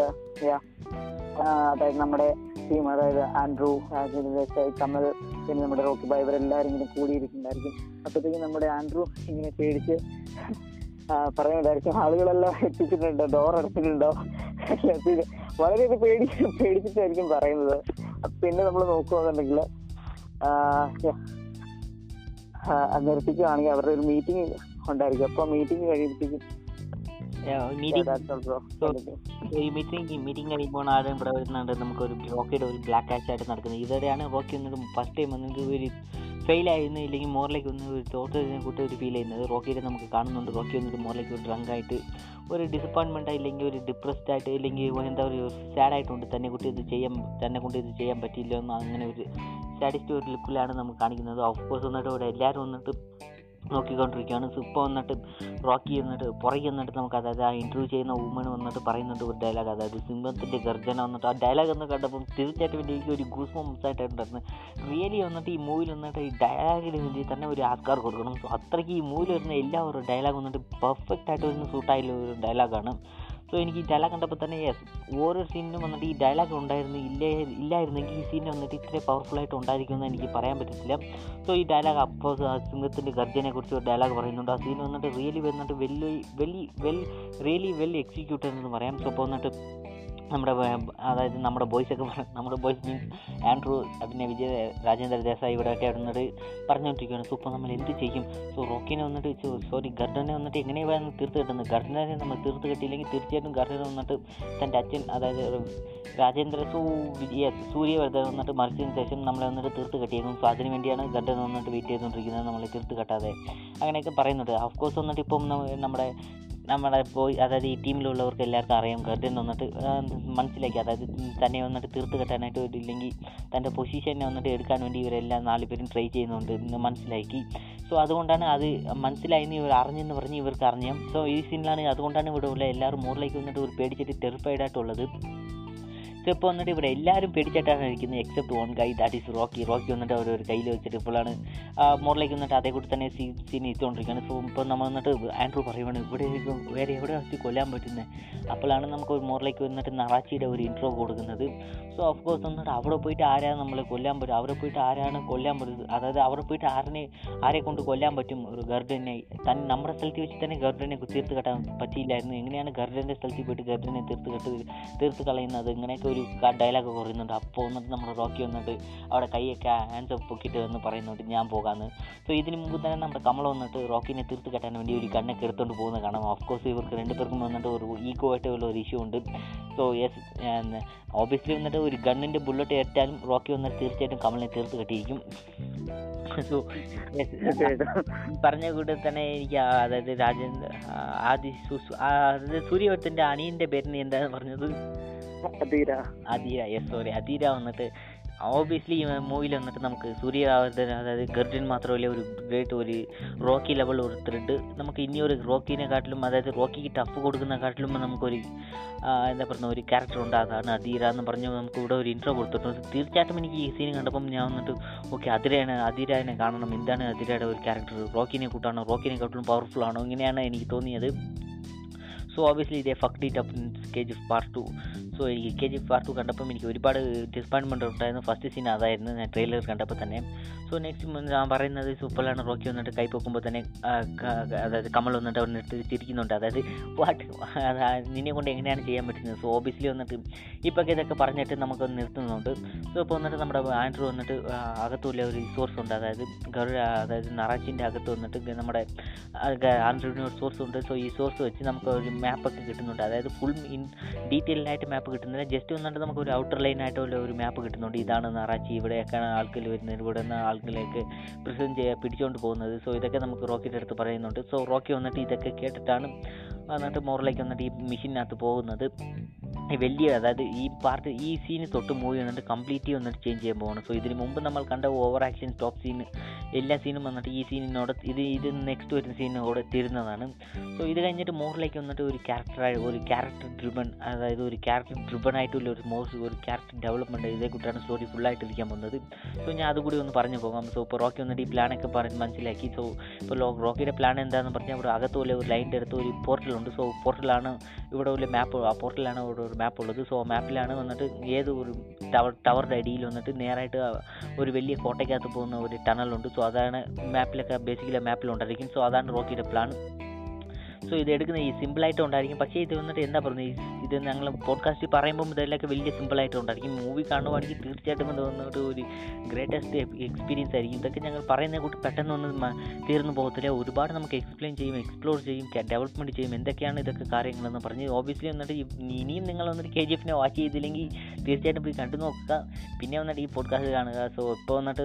അതായത് നമ്മുടെ ടീം അതായത് ആൻഡ്രൂ രാജേന്ദ്ര ദേശായി കമൽ പിന്നെ നമ്മുടെ റോക്കി ബൈബർ എല്ലാവരും ഇങ്ങനെ കൂടിയിരിക്കുന്നുണ്ടായിരിക്കും. അപ്പോഴത്തേക്കും നമ്മുടെ ആൻഡ്രൂ ഇങ്ങനെ പേടിച്ച് പറയുന്നുണ്ടായിരിക്കും ആളുകളെല്ലാം എത്തിച്ചിട്ടുണ്ടോ ഡോർ അടച്ചിട്ടുണ്ടോ? വളരെയധികം പേടി പേടിച്ചിട്ടായിരിക്കും പറയുന്നത്. പിന്നെ നമ്മൾ നോക്കുകയാണെന്നുണ്ടെങ്കിൽ നിർത്തിക്കുകയാണെങ്കിൽ അവരുടെ ഒരു മീറ്റിംഗ് ഉണ്ടായിരിക്കും. അപ്പൊ മീറ്റിംഗ് കഴിയുമ്പോഴത്തേക്കും മീറ്റിംഗ് മീറ്റിംഗ് കഴിയുമ്പോൾ ആരും ഇവിടെ വരുന്നുണ്ട്. നമുക്കൊരു റോക്കിയുടെ ഒരു ബ്ലാക്ക് ആച്ച് ആയിട്ട് നടക്കുന്നത്. ഇതോടെയാണ് റോക്കി ഒന്നും ഫസ്റ്റ് ടൈം ഒന്നും ഒരു ഫെയിൽ ആയിരുന്നു. ഇല്ലെങ്കിൽ മോറിലേക്ക് ഒന്ന് ഒരു തോറ്റതിനെ കൂട്ടി ഒരു ഫീൽ ചെയ്യുന്നത്. റോക്കിയുടെ നമുക്ക് കാണുന്നുണ്ട്. റോക്കി വന്നിട്ട് മോറിലേക്ക് ഒരു ഡ്രങ്ക് ആയിട്ട് ഒരു ഡിസപ്പോയിൻമെന്റ് ഇല്ലെങ്കിൽ ഒരു ഡിപ്രസ്ഡ് ആയിട്ട് ഇല്ലെങ്കിൽ എന്താ ഒരു സാഡ് ആയിട്ടുണ്ട്. തന്നെ കൂട്ടി ഇത് ചെയ്യാൻ തന്നെ കൊണ്ട് ഇത് ചെയ്യാൻ പറ്റിയില്ല എന്ന് അങ്ങനെ ഒരു സാഡിസ്റ്റ് ഒരു ലുക്കിലാണ് നമുക്ക് കാണിക്കുന്നത്. ഓഫ് കോഴ്സ് വന്നിട്ട് ഇവിടെ എല്ലാവരും വന്നിട്ട് നോക്കിക്കൊണ്ടിരിക്കുകയാണ്. സിപ്പ വന്നിട്ട് റോക്കി വന്നിട്ട് പുറകെ വന്നിട്ട് നമുക്ക് അതായത് ആ ഇന്റർവ്യൂ ചെയ്യുന്ന വുമൺ വന്നിട്ട് പറയുന്നുണ്ട് ഒരു ഡയലോഗ് അതായത് സിംഹത്തിന്റെ ഗർജന വന്നിട്ട് ആ ഡയലോഗ് എന്ന് കണ്ടപ്പം തീർച്ചയായിട്ടും എനിക്ക് ഒരു ഗൂസ് മൊമെന്റ്സ് ആയിട്ടുണ്ടായിരുന്നു റിയലി വന്നിട്ട് ഈ മൂവിൽ വന്നിട്ട് ഈ ഡയലോഗിന് വേണ്ടി തന്നെ ഒരു ആസ്കാർ കൊടുക്കണം. സോ അത്രയ്ക്ക് ഈ മൂവിൽ വരുന്ന എല്ലാവരും ഡയലോഗ് വന്നിട്ട് പെർഫെക്റ്റ് ആയിട്ട് വരുന്ന സൂട്ടായുള്ള ഒരു ഡയലോഗാണ് സോ എനിക്ക് ഈ ഡയലോഗ് കണ്ടപ്പോൾ തന്നെ യെസ് ഓരോ സീനിനും വന്നിട്ട് ഈ ഡയലോഗ് ഉണ്ടായിരുന്നു ഇല്ലേ ഇല്ലായിരുന്നെങ്കിൽ ഈ സീൻ വന്നിട്ട് ഇത്ര പവർഫുൾ ആയിട്ട് ഉണ്ടായിരിക്കുമെന്ന് എനിക്ക് പറയാൻ പറ്റത്തില്ല. സോ ഈ ഡയലോഗ് അപ്പോൾ സിംഹത്തിന്റെ ഗർജനെ കുറിച്ച് ഒരു ഡയലോഗ് പറയുന്നുണ്ട്. ആ സീൻ വന്നിട്ട് റിയലി വന്നിട്ട് well well well really well executed എന്ന് പറയാം. സോ അപ്പോൾ വന്നിട്ട് നമ്മുടെ അതായത് നമ്മുടെ ബോയ്സ് ഒക്കെ നമ്മുടെ ബോയ്സ് മീൻസ് ആൻഡ്രൂ പിന്നെ വിജയ രാജേന്ദ്ര ദേശായി ഇവിടെയൊക്കെ ഇടുന്നത് പറഞ്ഞുകൊണ്ടിരിക്കുകയാണ്. സോ ഇപ്പോൾ നമ്മൾ എന്ത് ചെയ്യും? സോ റോക്കിനെ വന്നിട്ട് സോറി ഗർഡനെ വന്നിട്ട് എങ്ങനെയാണ് തീർത്ത് കിട്ടുന്നത്? ഗർഡനെ നമ്മൾ തീർത്ത് കിട്ടിയില്ലെങ്കിൽ തീർച്ചയായിട്ടും ഗർഡനെ വന്നിട്ട് തന്റെ അച്ഛൻ അതായത് രാജേന്ദ്ര സൂ വിജയ സൂര്യവർദ്ധൻ വന്നിട്ട് മറിച്ചതിന് ശേഷം നമ്മളെ വന്നിട്ട് തീർത്ത് കെട്ടിയേക്കും. സോ അതിന് വേണ്ടിയാണ് ഗർഡൻ വന്നിട്ട് വെയിറ്റ് ചെയ്തുകൊണ്ടിരിക്കുന്നത് നമ്മളെ തീർത്ത് കെട്ടാതെ. അങ്ങനെയൊക്കെ പറയുന്നത് ഓഫ് കോഴ്സ് വന്നിട്ട് ഇപ്പം നമ്മ- നമ്മുടെ നമ്മുടെ പോയി അതായത് ഈ ടീമിലുള്ളവർക്ക് എല്ലാവർക്കും അറിയാം. ഗർഡൻ വന്നിട്ട് മനസ്സിലാക്കി. അതായത് തന്നെ വന്നിട്ട് തീർത്ത് കെട്ടാനായിട്ട് ഇല്ലെങ്കിൽ തന്റെ പൊസിഷനെ വന്നിട്ട് എടുക്കാൻ വേണ്ടി ഇവരെല്ലാം നാല് പേരും ട്രൈ ചെയ്യുന്നുണ്ട് മനസ്സിലാക്കി. സോ അതുകൊണ്ടാണ് അത് മനസ്സിലായെന്ന് ഇവർ അറിഞ്ഞെന്ന് പറഞ്ഞ് ഇവർക്ക് അറിഞ്ഞാം. സോ ഈ സീനിലാണ് അതുകൊണ്ടാണ് ഇവിടെ ഉള്ള എല്ലാവരും മോറിലേക്ക് വന്നിട്ട് ഒരു പേടിച്ചിട്ട് ടെറിഫൈഡ് ഇപ്പോൾ വന്നിട്ട് ഇവിടെ എല്ലാവരും പേടിച്ചിട്ടാണ് ഇരിക്കുന്നത്. Except one guy that is Rocky Rocky വന്നിട്ട് അവർ ഒരു കയ്യിൽ വെച്ചിട്ട് ഇപ്പോഴാണ് മോറിലേക്ക് വന്നിട്ട് അതേ കൂടി തന്നെ സീ സീൻ ഇട്ടുകൊണ്ടിരിക്കുകയാണ് സോ ഇപ്പോൾ നമ്മൾ വന്നിട്ട് ആൻഡ്രൂ പറയുവാണ് ഇവിടെ വേറെ എവിടെ വെച്ച് കൊല്ലാൻ പറ്റുന്നത് അപ്പോഴാണ് നമുക്ക് മോറിലേക്ക് വന്നിട്ട് നറാച്ചിയുടെ ഒരു ഇൻട്രോ കൊടുക്കുന്നത്. സോ ഓഫ് കോഴ്സ് വന്നിട്ട് അവിടെ പോയിട്ട് ആരാണ് നമ്മളെ കൊല്ലാൻ പറ്റും അവിടെ പോയിട്ട് ആരാണ് കൊല്ലാൻ പറ്റുന്നത് അതായത് അവിടെ പോയിട്ട് ആരെ ആരെ കൊണ്ട് കൊല്ലാൻ പറ്റും? ഒരു ഗർഡനെ തൻ നമ്മുടെ സ്ഥലത്ത് വെച്ച് തന്നെ ഗർഡനെ തീർത്ത് കെട്ടാൻ പറ്റിയില്ലായിരുന്നു. എങ്ങനെയാണ് ഗർഡന്റെ സ്ഥലത്ത് പോയിട്ട് ഗർഡനെ തീർത്ത് കെട്ട് തീർത്ത് കളയുന്നത്? ഇങ്ങനെയൊക്കെ ഒരു ഡയലോഗ് പറയുന്നുണ്ട് അപ്പോൾ വന്നിട്ട് നമ്മുടെ റോക്കി വന്നിട്ട് അവിടെ കൈയൊക്കെ ഹാൻഡ്സ് പൊക്കിയിട്ട് എന്ന് പറയുന്നുണ്ട് ഞാൻ പോകാമെന്ന് സോ ഇതിന് മുമ്പ് തന്നെ നമ്മുടെ കമൽ വന്നിട്ട് റോക്കിനെ തീർത്ത് കെട്ടാൻ വേണ്ടി ഒരു കണ്ണൊക്കെ എടുത്തുകൊണ്ട് പോകുന്ന കാണാം. ഓഫ് കോഴ്സ് ഇവർക്ക് രണ്ടുപേർക്കും വന്നിട്ട് ഒരു ഈഗോ ആയിട്ടുള്ള ഒരു ഇഷ്യൂ ഉണ്ട്. സോ യെസ് ഓബിയസ്ലി വന്നിട്ട് ഒരു ഗണ്ണിന്റെ ബുള്ളറ്റ് ഏറ്റാലും റോക്കി വന്നിട്ട് തീർച്ചയായിട്ടും കമലിനെ തീർത്ത് കെട്ടിയിരിക്കും. സോ പറഞ്ഞ കൂടെ തന്നെ എനിക്ക് അതായത് രാജേന്ദ്ര ആദി അതായത് സൂര്യവർദ്ധന്റെ അണിയന്റെ പേരിന് എന്താണ് പറഞ്ഞത്? തീര അധീര യെസ് സോറി അതീര വന്നിട്ട് ഓബിയസ്ലി ഈ മൂവിയിൽ വന്നിട്ട് നമുക്ക് സൂര്യവർദ്ധൻ അതായത് ഗർജൻ മാത്രമല്ല ഒരു ഗ്രേറ്റ് ഒരു റോക്കി ലെവൽ ഒരു ത്രെഡ് നമുക്ക് ഇനി ഒരു റോക്കിനെ കാട്ടിലും അതായത് റോക്കിക്ക് ടഫ് കൊടുക്കുന്ന കാട്ടിലും നമുക്കൊരു എന്താ പറയുക ഒരു ക്യാരക്ടർ ഉണ്ട് അതാണ് എന്ന് പറഞ്ഞ് നമുക്ക് ഇവിടെ ഒരു ഇൻട്രോ കൊടുത്തിട്ടുണ്ട്. തീർച്ചയായിട്ടും എനിക്ക് ഈ സീൻ കണ്ടപ്പം ഞാൻ വന്നിട്ട് ഓക്കെ അതിരയാണ് അതിരനെ കാണണം. എന്താണ് അതിരയുടെ ഒരു ക്യാരക്ടർ റോക്കിനെ കൂട്ടാണോ? റോക്കിനെ കാട്ടിലും പവർഫുൾ ആണോ? ഇങ്ങനെയാണ് എനിക്ക് തോന്നിയത്. സോ ഓബിയസ്ലി ഇതേ fact it up in part two so എനിക്ക് കെ ജി പാർട്ട് ടു കണ്ടപ്പം എനിക്ക് ഒരുപാട് ഡിസപ്പോയിൻമെന്റ് ഉണ്ടായിരുന്നു. ഫസ്റ്റ് സീൻ അതായിരുന്നു ഞാൻ ട്രെയിലർ കണ്ടപ്പോൾ തന്നെ. സോ നെക്സ്റ്റ് ഞാൻ പറയുന്നത് സൂപ്പറാണ്. റോക്കി വന്നിട്ട് കൈ പൊക്കുമ്പോൾ തന്നെ അതായത് കമൽ വന്നിട്ട് വന്നിട്ട് ചിരിക്കുന്നുണ്ട്. അതായത് വാട്ട് നിന്നെ കൊണ്ട് എങ്ങനെയാണ് ചെയ്യാൻ പറ്റുന്നത്? സോ ഓബിയസ്ലി വന്നിട്ട് ഇപ്പോൾ ഇതൊക്കെ പറഞ്ഞിട്ട് നമുക്ക് നിർത്തുന്നുണ്ട്. സോ ഇപ്പോൾ വന്നിട്ട് നമ്മുടെ ആൻഡ്രൂ വന്നിട്ട് അകത്തുള്ള ഒരു റിസോഴ്സ് ഉണ്ട്. അതായത് അതായത് നറാച്ചിന്റെ അകത്ത് വന്നിട്ട് നമ്മുടെ ആൻഡ്രൂവിന് ഒരു സോഴ്സ് ഉണ്ട്. സോ ഈ സോഴ്സ് വെച്ച് നമുക്ക് ഒരു മാപ്പൊക്കെ കിട്ടുന്നുണ്ട്. അതായത് ഫുൾ ഇൻ ഡീറ്റെയിൽഡായിട്ട് മാപ്പ് കിട്ടുന്നില്ല ജസ്റ്റ് വന്നിട്ട് നമുക്ക് ഒരു ഔട്ടർ ലൈൻ ആയിട്ടുള്ള ഒരു മാപ്പ് കിട്ടുന്നുണ്ട്. ഇതാണ് നറാച്ചി. ഇവിടെയൊക്കെയാണ് ആൾക്കാർ വരുന്നത്. ഇവിടെ നിന്ന് ആൾക്കിലേക്ക് പ്രസന്റ് ചെയ്യാൻ പിടിച്ചുകൊണ്ട് പോകുന്നത്. സോ ഇതൊക്കെ നമുക്ക് റോക്കിയുടെ അടുത്ത് പറയുന്നുണ്ട്. സോ റോക്കി വന്നിട്ട് ഇതൊക്കെ കേട്ടിട്ടാണ് വന്നിട്ട് മോറിലേക്ക് വന്നിട്ട് ഈ മെഷീനകത്ത് പോകുന്നത് വലിയ അതായത് ഈ പാർട്ട് ഈ സീന് തൊട്ട് മൂവി വന്നിട്ട് കംപ്ലീറ്റ് വന്നിട്ട് ചേഞ്ച് ചെയ്യാൻ പോകണം സോ ഇതിന് മുമ്പ് നമ്മൾ കണ്ട ഓവർ ആക്ഷൻ ടോപ്പ് സീന് എല്ലാ സീനും വന്നിട്ട് ഈ സീനിനോട് ഇത് ഇത് നെക്സ്റ്റ് വരുന്ന സീനിനോട് തീരുന്നതാണ്. സോ ഇത് കഴിഞ്ഞിട്ട് മോറിലേക്ക് വന്നിട്ട് ഒരു ക്യാരക്ടറായി ഒരു ക്യാരക്ടർ ഡ്രിബൺ അതായത് ഒരു ക്യാരക്ടർ ഡ്രിബൺ ആയിട്ടുള്ള ഒരു മോസ് ഒരു ക്യാരക്ടർ ഡെവലപ്മെന്റ് ഇതേ കൂട്ടാണ് സ്റ്റോറി ഫുള്ളായിട്ട് ഇരിക്കാൻ പോകുന്നത്. സോ ഞാൻ അതുകൂടി ഒന്ന് പറഞ്ഞു പോകാം. സോ ഇപ്പോൾ റോക്കി വന്നിട്ട് ഈ പ്ലാനൊക്കെ പറഞ്ഞ് മനസ്സിലാക്കി. സോ ഇപ്പോൾ റോക്കിയുടെ പ്ലാൻ എന്താണെന്ന് പറഞ്ഞാൽ അവിടെ അകത്തുപോലെ ഒരു ലൈന്റെ അടുത്ത് ഒരു പോർട്ടലുണ്ട് സോ പോർട്ടലാണ് ഇവിടെ ഒരു മാപ്പ് ആ പോർട്ടലാണ് ഇവിടെ ഒരു മാപ്പ് ഉള്ളത്. സോ മാപ്പിലാണ് വന്നിട്ട് ഏത് ഒരു ടവർ ടവറിന്റെ അടിയിൽ വന്നിട്ട് നേരായിട്ട് ഒരു വലിയ കോട്ടയ്ക്കകത്ത് പോകുന്ന ഒരു ടണലുണ്ട് സോ അതാണ് മാപ്പിലൊക്കെ ബേസിക്കലി മാപ്പിലുണ്ടായിരിക്കും സോ അതാണ് റോക്കിയുടെ പ്ലാൻ സോ ഇത് എടുക്കുന്ന ഈ സിമ്പിളായിട്ട് ഉണ്ടായിരിക്കും. പക്ഷേ ഇത് വന്നിട്ട് എന്താ പറയുന്നത് ഇത് ഞങ്ങൾ പോഡ്കാസ്റ്റിൽ പറയുമ്പോൾ ഇതെല്ലാം വലിയ സിമ്പിളായിട്ട് ഉണ്ടായിരിക്കും. മൂവി കാണുവാണെങ്കിൽ തീർച്ചയായിട്ടും ഇത് വന്നിട്ട് ഒരു ഗ്രേറ്റസ്റ്റ് എക്സ്പീരിയൻസ് ആയിരിക്കും. ഇതൊക്കെ ഞങ്ങൾ പറയുന്ന കൂട്ടി പെട്ടെന്നൊന്നും ഒന്ന് തീർന്നു പോകത്തില്ല. ഒരുപാട് നമുക്ക് എക്സ്പ്ലെയിൻ ചെയ്യും എക്സ്പ്ലോർ ചെയ്യും ഡെവലപ്മെന്റ് ചെയ്യും. എന്തൊക്കെയാണ് ഇതൊക്കെ കാര്യങ്ങളെന്ന് പറഞ്ഞ് ഓബിയസ്ലി വന്നിട്ട് ഇനിയും നിങ്ങൾ വന്നിട്ട് കെ ജി എഫിനെ വാച്ച് ചെയ്തില്ലെങ്കിൽ തീർച്ചയായിട്ടും പോയി കണ്ടു നോക്കുക. പിന്നെ വന്നിട്ട് ഈ പോഡ്കാസ്റ്റ് കാണുക. സോ ഇപ്പോൾ വന്നിട്ട്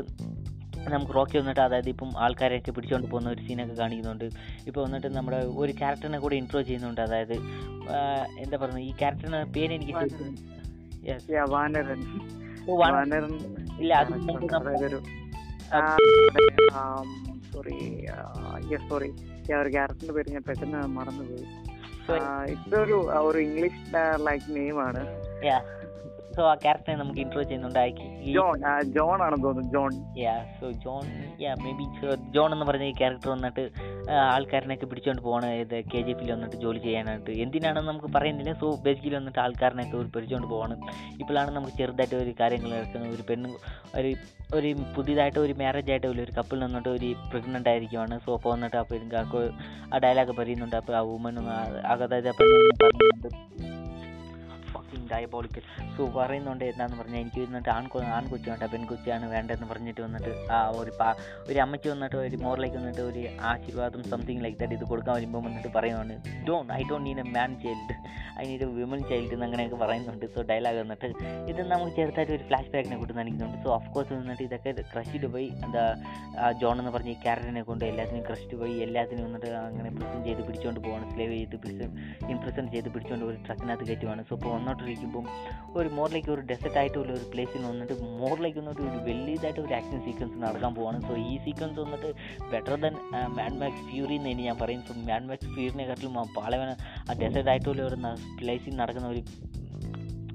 നമുക്ക് റോക്കി വന്നിട്ട് അതായത് ഇപ്പം ആൾക്കാരെയൊക്കെ പിടിച്ചുകൊണ്ട് പോകുന്ന ഒരു സീനൊക്കെ കാണിക്കുന്നുണ്ട്. ഇപ്പോൾ വന്നിട്ട് നമ്മുടെ ഒരു ക്യാരക്ടറിനെ കൂടെ ഇൻട്രോ ചെയ്യുന്നുണ്ട്. അതായത് എന്താ പറയുന്നത്? ഈ ക്യാരക്ടറിന് പേര് എനിക്ക് ഇല്ല സോറി സോറി ഒരു ക്യാരക്ടറിന്റെ പേര് ഞാൻ പെട്ടെന്ന് മറന്നുപോയി. ഇതൊരു ഒരു ഇംഗ്ലീഷ് ലൈക്ക് നെയിമാണ്. സോ ആ ക്യാരക്ടറെ നമുക്ക് ഇൻട്രോ ചെയ്യുന്നുണ്ടാക്കി. ജോൺ ആ, ജോൺ ആണെന്ന് തോന്നുന്നു John yeah so John yeah maybe John എന്ന് പറഞ്ഞ ഈ ക്യാരക്ടർ വന്നിട്ട് ആൾക്കാരനെയൊക്കെ പിടിച്ചോണ്ട് പോകണ ഇത് കെ ജി എഫിൽ വന്നിട്ട് ജോലി ചെയ്യാനായിട്ട്. എന്തിനാണെന്ന് നമുക്ക് പറയുന്നില്ല സോ ബേസിക്കലി വന്നിട്ട് ആൾക്കാരനെയൊക്കെ ഒരു പിടിച്ചോണ്ട് പോകണം ഇപ്പോഴാണ് നമുക്ക് ചെറുതായിട്ട് ഒരു കാര്യങ്ങൾ നടക്കുന്നത് ഒരു പെണ്ണ് ഒരു ഒരു പുതിയതായിട്ട് ഒരു മാരേജ് ആയിട്ട് ഒരു കപ്പിൾ നിന്നിട്ട് ഒരു പ്രഗ്നന്റ് ആയിരിക്കുവാണ്. സോ അപ്പോൾ വന്നിട്ട് അപ്പോൾ ആ ഡയലോഗ് പറയുന്നുണ്ട്. അപ്പോൾ ആ വുമൻ അതായത് ആ പെണ്ണ് പറയുന്നുണ്ട്. സംതിങ് ഡയബോളിക്കൽ സോ പറയുന്നുണ്ട് എന്താന്ന് പറഞ്ഞാൽ എനിക്ക് വന്നിട്ട് ആൺ ആൺകൊച്ചു വേണ്ട പെൺകൊച്ചാണ് വേണ്ടതെന്ന് പറഞ്ഞിട്ട് വന്നിട്ട് ആ ഒരു പാ ഒരു അമ്മയ്ക്ക് വന്നിട്ട് ഒരു മോറിലേക്ക് വന്നിട്ട് ഒരു ആശീർവാദം സംതിങ് ലൈക്ക് ദാറ്റ് ഇത് കൊടുക്കാൻ വരുമ്പോൾ വന്നിട്ട് പറയുന്നുണ്ട് don I don't need a man child I need a women child എന്ന് അങ്ങനെയൊക്കെ പറയുന്നുണ്ട്. സോ ഡയലോഗ് വന്നിട്ട് ഇത് നമുക്ക് ചെറുതായിട്ട് ഒരു ഫ്ലാഷ് ബാക്കിനെ കൊണ്ട് നടിക്കുന്നുണ്ട് സോ ഓഫ് കോഴ്സ് വന്നിട്ട് ഇതൊക്കെ ക്രഷിഡ് പോയി. എന്താ ജോൺ എന്ന് പറഞ്ഞ ഈ ക്യാരക്ടറിനെ കൊണ്ട് എല്ലാത്തിനും ക്രഷിഡ് പോയി. എല്ലാത്തിനും വന്നിട്ട് അങ്ങനെ പ്രിസൺ ചെയ്ത് പിടിച്ചുകൊണ്ട് പോവാണ്. സ്ലേവ് ചെയ്ത് പ്രിസൺ ഇംപ്രസൺ ചെയ്ത് പിടിച്ചുകൊണ്ട് ഒരു ട്രക്കിനകത്ത് കയറ്റുവാണ്. സോ ഇപ്പോൾ വന്നോട്ടിരിക്കുമ്പോൾ ഒരു മോറിലേക്ക് ഒരു ഡെസേർട്ട് ആയിട്ടുള്ള ഒരു പ്ലേസിൽ വന്നിട്ട് മോറിലേക്ക് വന്നിട്ട് ഒരു വലിയതായിട്ട് ഒരു ആക്ഷൻ സീക്വൻസ് നടക്കാൻ പോവാണ്. സോ ഈ സീക്വൻസ് വന്നിട്ട് better than Mad Max Fury എന്ന് ഇനി ഞാൻ പറയും. സോ മാൻ മാക്സ് ഫ്യൂരിനെക്കാട്ടിലും ആ പാളവന ആ ഡെസേർട്ട് ആയിട്ടുള്ള ഒരു പ്ലേസിൽ നടക്കുന്ന ഒരു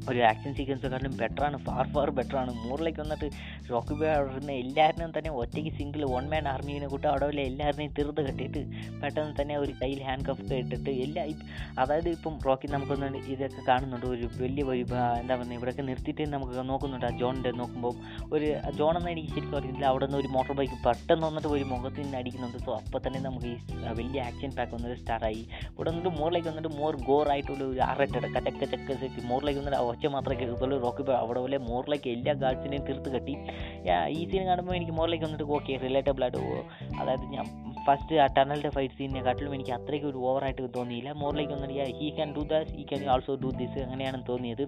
ഒരു ആക്ഷൻ സീക്വൻസെക്കാട്ടിലും ബെറ്ററാണ് ഫാർ ഫാർ ബെറ്ററാണ് മൂറിലേക്ക് വന്നിട്ട് റോക്കി ബോയ് അവിടെ എല്ലാവരും തന്നെ ഒറ്റയ്ക്ക് സിംഗിൾ വൺ മാൻ ആർമീനെ കൂട്ടി അവിടെ എല്ലാവരുടെയും തീർത്ത് കെട്ടിയിട്ട് പെട്ടെന്ന് തന്നെ ഒരു കയ്യിൽ ഹാൻഡ് കഫ് ഇട്ടിട്ട് എല്ലാ അതായത് ഇപ്പം റോക്കി നമുക്കൊന്ന് ഇതൊക്കെ കാണുന്നുണ്ട് ഒരു വലിയ എന്താ പറയുക ഇവിടെയൊക്കെ നിർത്തിയിട്ട് നമുക്ക് നോക്കുന്നുണ്ട് ആ ജോണിന്റെ നോക്കുമ്പോൾ ഒരു ജോൺ എന്ന് എനിക്ക് ശരിക്കും അറിയില്ല അവിടെ നിന്ന് ഒരു മോട്ടോർ ബൈക്ക് പെട്ടെന്ന് വന്നിട്ട് ഒരു മുഖത്ത് നിന്ന് അടിക്കുന്നുണ്ട് സോ അപ്പോൾ തന്നെ നമുക്ക് ഈ വലിയ ആക്ഷൻ പാക്ക് വന്നിട്ട് സ്റ്റാർട്ടായി ഇവിടെ വന്നിട്ട് മോറിലേക്ക് വന്നിട്ട് മോർ ഗോർ ആയിട്ടുള്ള ഒരു ആറ് കച്ചക്ക ചക്ക മോറിലേക്ക് വന്നിട്ട് ആ ഒച്ച മാത്രമേ കേൾക്കത്തുള്ളൂ. റോക്കി ബോയ് അവിടെ പോലെ മോറിലേക്ക് എല്ലാ ഗാർഡ്സിനെയും തീർത്ത് കെട്ടി. ഈ സീൻ കാണുമ്പോൾ എനിക്ക് മോറിലേക്ക് വന്നിട്ട് ഓക്കെ റിലേറ്റബിൾ ആയിട്ട് അതായത് ഞാൻ ഫസ്റ്റ് ആ ടണലിന്റെ ഫൈറ്റ് സീനിനെ കാട്ടിലും എനിക്ക് അത്രയ്ക്ക് ഒരു ഓവറായിട്ട് തോന്നിയില്ല. മോറിലേക്ക് വന്നിട്ട് he can do that he can also do this അങ്ങനെയാണ് തോന്നിയത്.